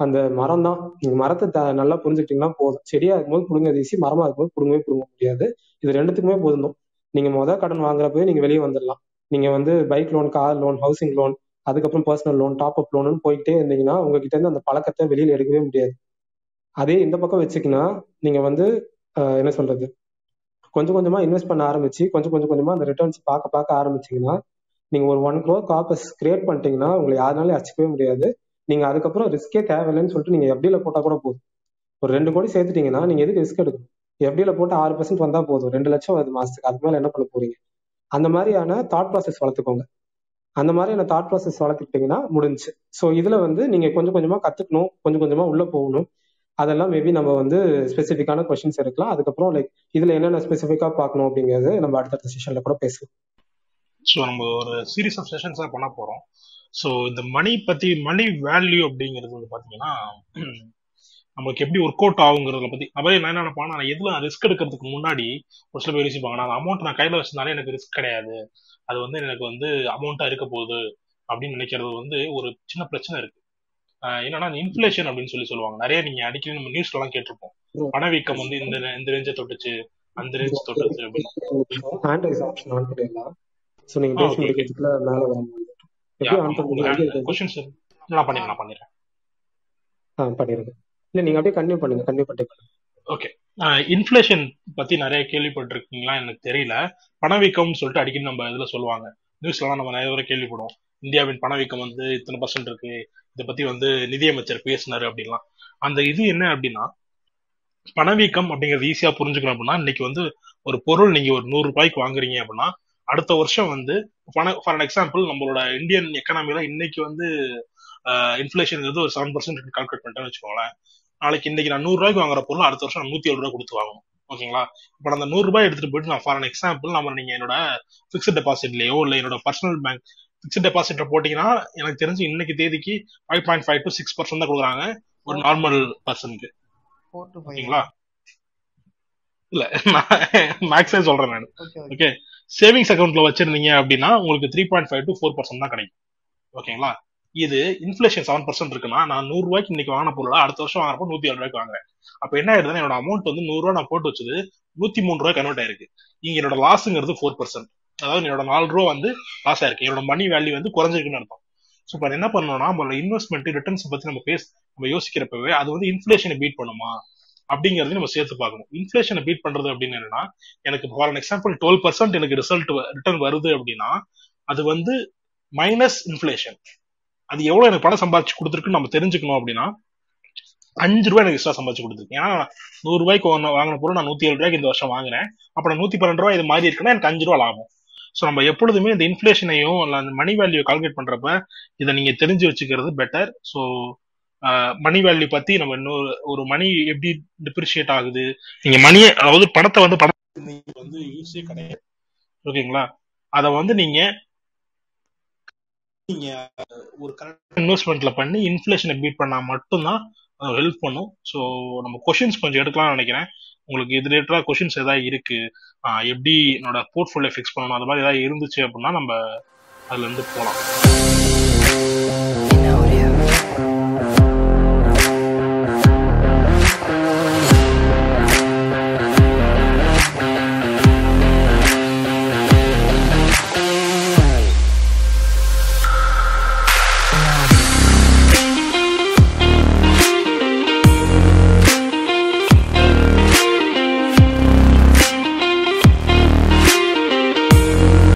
அந்த மரம் தான் நீங்க மரத்தை நல்லா புரிஞ்சுக்கிட்டீங்கன்னா போதும். செடியா இருக்கும்போது புடுங்க ஈஸி மரமா இருக்கும்போது புடுங்கவே புடுங்க முடியாது. இது ரெண்டுத்துக்குமே போதும் நீங்க மொதல் கடன் வாங்குறப்பவே நீங்க வெளியே வந்துடலாம். நீங்க வந்து bike loan car loan housing loan அதுக்கப்புறம் personal loan top up loan போயிட்டே இருந்தீங்கன்னா உங்ககிட்ட இருந்து அந்த பழக்கத்தை வெளியில எடுக்கவே முடியாது. அதே இந்த பக்கம் வச்சுக்கினா நீங்க வந்து என்ன சொல்றது? கொஞ்சம் கொஞ்சமா இன்வெஸ்ட் பண்ண ஆரம்பிச்சு கொஞ்சம் கொஞ்சம் கொஞ்சமா அந்த ரிட்டர்ன்ஸ் பார்க்க பார்க்க ஆரம்பிச்சீங்கன்னா நீங்க ஒரு ஒன் க்ரோர் காப்பஸ் கிரியேட் பண்ணிட்டீங்கன்னா உங்களை யாருனாலும் அச்சிக்கவே முடியாது. நீங்க அதுக்கப்புறம் ரிஸ்கே தேவையில்லைன்னு சொல்லிட்டு நீங்க எஃப்டியில போட்டா கூட போதும். ஒரு ரெண்டு கோடி சேர்த்துட்டீங்கன்னா நீங்க எதுக்கு ரிஸ்க் எடுக்கணும்? எஃப்டியில போட்டு ஆறு பர்சன்ட் வந்தா போதும். ரெண்டு லட்சம் வருது மாசத்துக்கு. அதுக்கு மேல என்ன பண்ண போறீங்க? அந்த மாதிரியான தாட் ப்ராசஸ் வளர்த்துக்கோங்க. அந்த மாதிரியான தாட் ப்ராசஸ் வளர்த்துக்கிட்டீங்கன்னா முடிஞ்சு. ஸோ இதுல வந்து நீங்க கொஞ்சம் கொஞ்சமா கத்துக்கணும். கொஞ்சம் கொஞ்சமா உள்ள போகணும். அதெல்லாம் மேபி நம்ம வந்து ஸ்பெசிஃபிக்கான கொஸ்டின்ஸ் எடுக்கலாம். அதுக்கப்புறம் லைக் இதுல என்னென்ன ஸ்பெசிஃபிக்கா பார்க்கணும் அப்படிங்கிறது நம்ம அடுத்தடுத்த செஷன்ல கூட பேசலாம். ஸோ நம்ம ஒரு சீரீஸ் ஆஃப் செஷன்ஸாக பண்ண போகிறோம் ஸோ இந்த மணி பற்றி மணி வேல்யூ அப்படிங்கிறது வந்து பார்த்தீங்கன்னா நமக்கு எப்படி ஒர்க் அவுட் ஆகுங்கிறத பற்றி அப்படியே நான் என்ன நினைப்பேன் நான் எதுல ரிஸ்க் எடுக்கிறதுக்கு முன்னாடி ஒரு சில பேர் யோசிப்பாங்க நான் அமௌண்ட் நான் கையில் வச்சிருந்தாலே எனக்கு ரிஸ்க் கிடையாது அது வந்து எனக்கு வந்து அமௌண்ட்டாக இருக்க போகுது அப்படின்னு நினைக்கிறது வந்து ஒரு சின்ன பிரச்சனை இருக்கு என்னன்னா இன்ஃபிளேஷன் அப்படின்னு சொல்லி சொல்லுவாங்க நிறைய நீங்க அடிக்கடி நம்ம நியூஸ்ல எல்லாம் கேட்டிருப்போம் பணவீக்கம் வந்து இந்த இந்த ரேஞ்ச தொட்டுச்சு அந்த ரேஞ்ச் தொட்டுச்சு அப்படின்னு நான் பண்ணிடுறேன் நான் பண்ணிடுறேன். ஆ இல்ல நீங்க அப்படியே கன்டினியூ பண்ணுங்க கன்டினியூ பண்ணிட்டு ஓகே இன்ஃபிளேஷன் பத்தி நிறைய கேள்விப்பட்டிருக்கீங்களா? எனக்கு தெரியல. பணவீக்கம்னு சொல்லிட்டு அடிக்கடி நம்ம இதுல சொல்லுவாங்க. நியூஸ்லாம் நம்ம நிறைய தடவை கேள்விப்படுவோம். இந்தியாவின் பணவீக்கம் வந்து இத்தனை பர்சன்ட் இருக்கு. இதை பத்தி வந்து நிதியமைச்சர் பேசினாரு அப்படின்லாம். அந்த இது என்ன அப்படின்னா பணவீக்கம் அப்படிங்கிறது ஈஸியா புரிஞ்சுக்கணும் அப்படின்னா இன்னைக்கு வந்து ஒரு பொருள் நீங்க ஒரு நூறு ரூபாய்க்கு வாங்குறீங்க அப்படின்னா அடுத்த வருஷம் வந்து ஃபார் அன் எக்ஸாம்பிள் நம்மளோட இந்தியன் எக்கனாமில இன்னைக்கு வந்து இன்ஃபிளேஷன் ஒரு செவன் பர்சன்ட் கால்குலேட் பண்ணிட்டேன்னு வச்சுக்கோங்களேன். நாளைக்கு இன்னைக்கு நான் நூறு ரூபாய்க்கு வாங்குற பொருள் அடுத்த வருஷம் நூத்தி ஏழு ரூபாய் கொடுத்து வாங்கணும். ஓகேங்களா? இப்போ அந்த நூறு ரூபாய் எடுத்துட்டு போயிட்டு நான் ஃபார் அன் எக்ஸாம்பிள் நம்ம நீங்க என்னோட பிக்ஸ்ட் டெபாசிட்லயோ இல்ல என்னோட பர்சனல் பேங்க் பிக்ஸ்ட் டெபாசிட்ல போட்டீங்கன்னா எனக்கு தெரிஞ்சு இன்னைக்கு தேதிக்கு five point five to six percent தான் கொடுக்குறாங்க ஒரு நார்மல் பர்சனுக்கு ஓகேங்களா? இல்ல மேக்ஸே சொல்றேன் நான். ஓகே சேவிங்ஸ் அக்கௌண்ட்ல வச்சிருந்தீங்க அப்படின்னா உங்களுக்கு three point five to four percent தான் கிடைக்கும். ஓகேங்களா? இது இன்ஃபிளேஷன் செவன் பர்சன்ட் இருக்குன்னா நான் நூறு ரூபாய்க்கு இன்னைக்கு வாங்கின பொருளா அடுத்த வருஷம் வாங்குறப்போ நூத்தி ஏழு ரூபாய்க்கு வாங்குறேன். அப்ப என்ன ஆயிடுதுன்னா என்னோட அமௌண்ட் வந்து நூறு ரூபா நான் போட்டு வச்சது நூத்தி மூணு ரூபாய் கன்வெர்ட் ஆயிருக்கு. இங்க என்னோட லாஸ்ங்கிறது ஃபோர் பர்சன்ட் அதாவது என்னோட நாலு ரூபா வந்து லாஸ் ஆயிருக்கு. என்னோட மணி வேல்யூ வந்து குறைஞ்சிருக்குன்னு அர்த்தம். ஸோ இப்போ என்ன பண்ணணும்னா நம்மளோட இன்வெஸ்ட்மெண்ட் ரிட்டர்ன்ஸ் பத்தி நம்ம பேச நம்ம யோசிக்கிறப்பவே அது வந்து இன்ஃபிளேஷனை பீட் பண்ணுமா? அப்படிங்கறதையும் நம்ம சேர்த்து பார்க்கணும். இன்ஃபிளேஷனை பீட் பண்றது அப்படின்னு என்னன்னா எனக்கு for an example twelve percent எனக்கு ரிசல்ட் ரிட்டர்ன் வருது அப்படின்னா அது வந்து மைனஸ் இன்ஃபிளேஷன் அது எவ்வளவு எனக்கு பணம் சம்பாதிச்சு கொடுத்துருக்குன்னு நம்ம தெரிஞ்சுக்கணும் அப்படின்னா அஞ்சு ரூபாய் எனக்கு எக்ஸ்ட்ரா சம்பாதிச்சு கொடுத்துருக்கு. ஏன்னா நூறு ரூபாய்க்கு வாங்கின பொருள் நான் நூத்தி ஏழு ரூபாய்க்கு இந்த வருஷம் வாங்குறேன். அப்புறம் நூத்தி பன்னெண்டு ரூபாய் இது மாதிரி இருக்குன்னா எனக்கு அஞ்சு ரூபா லாபம். ஸோ நம்ம எப்பொழுதுமே இந்த இன்ஃபிளேஷனையும் இல்லை அந்த மணி வேல்யூ கால்குலேட் பண்றப்ப இதை நீங்க தெரிஞ்சு வச்சுக்கிறது பெட்டர் ஸோ மணி வேல்யூ பத்தி நம்ம இன்னொரு ஒரு மணி எப்படி டிப்ரிஷியேட் ஆகுது? நீங்க மணியை அதாவது பணத்தை வந்து பணம் வந்து யூஸே கிடையாது. ஓகேங்களா? அதை வந்து நீங்க நீங்க ஒரு கரெக்ட் இன்வெஸ்ட்மெண்ட்ல பண்ணி இன்ஃபிளேஷனை பீட் பண்ணா மட்டும்தான் ஹெல்ப் பண்ணும். ஸோ நம்ம கொஷின்ஸ் கொஞ்சம் எடுக்கலாம்னு நினைக்கிறேன். உங்களுக்கு இது ரிலேட்டடா கொஷின்ஸ் ஏதாவது இருக்கு? எப்படி என்னோட போர்ட்ஃபோலியோ ஃபிக்ஸ் பண்ணணும்? அது மாதிரி ஏதாவது இருந்துச்சு அப்படின்னா நம்ம அதுல இருந்து போகலாம்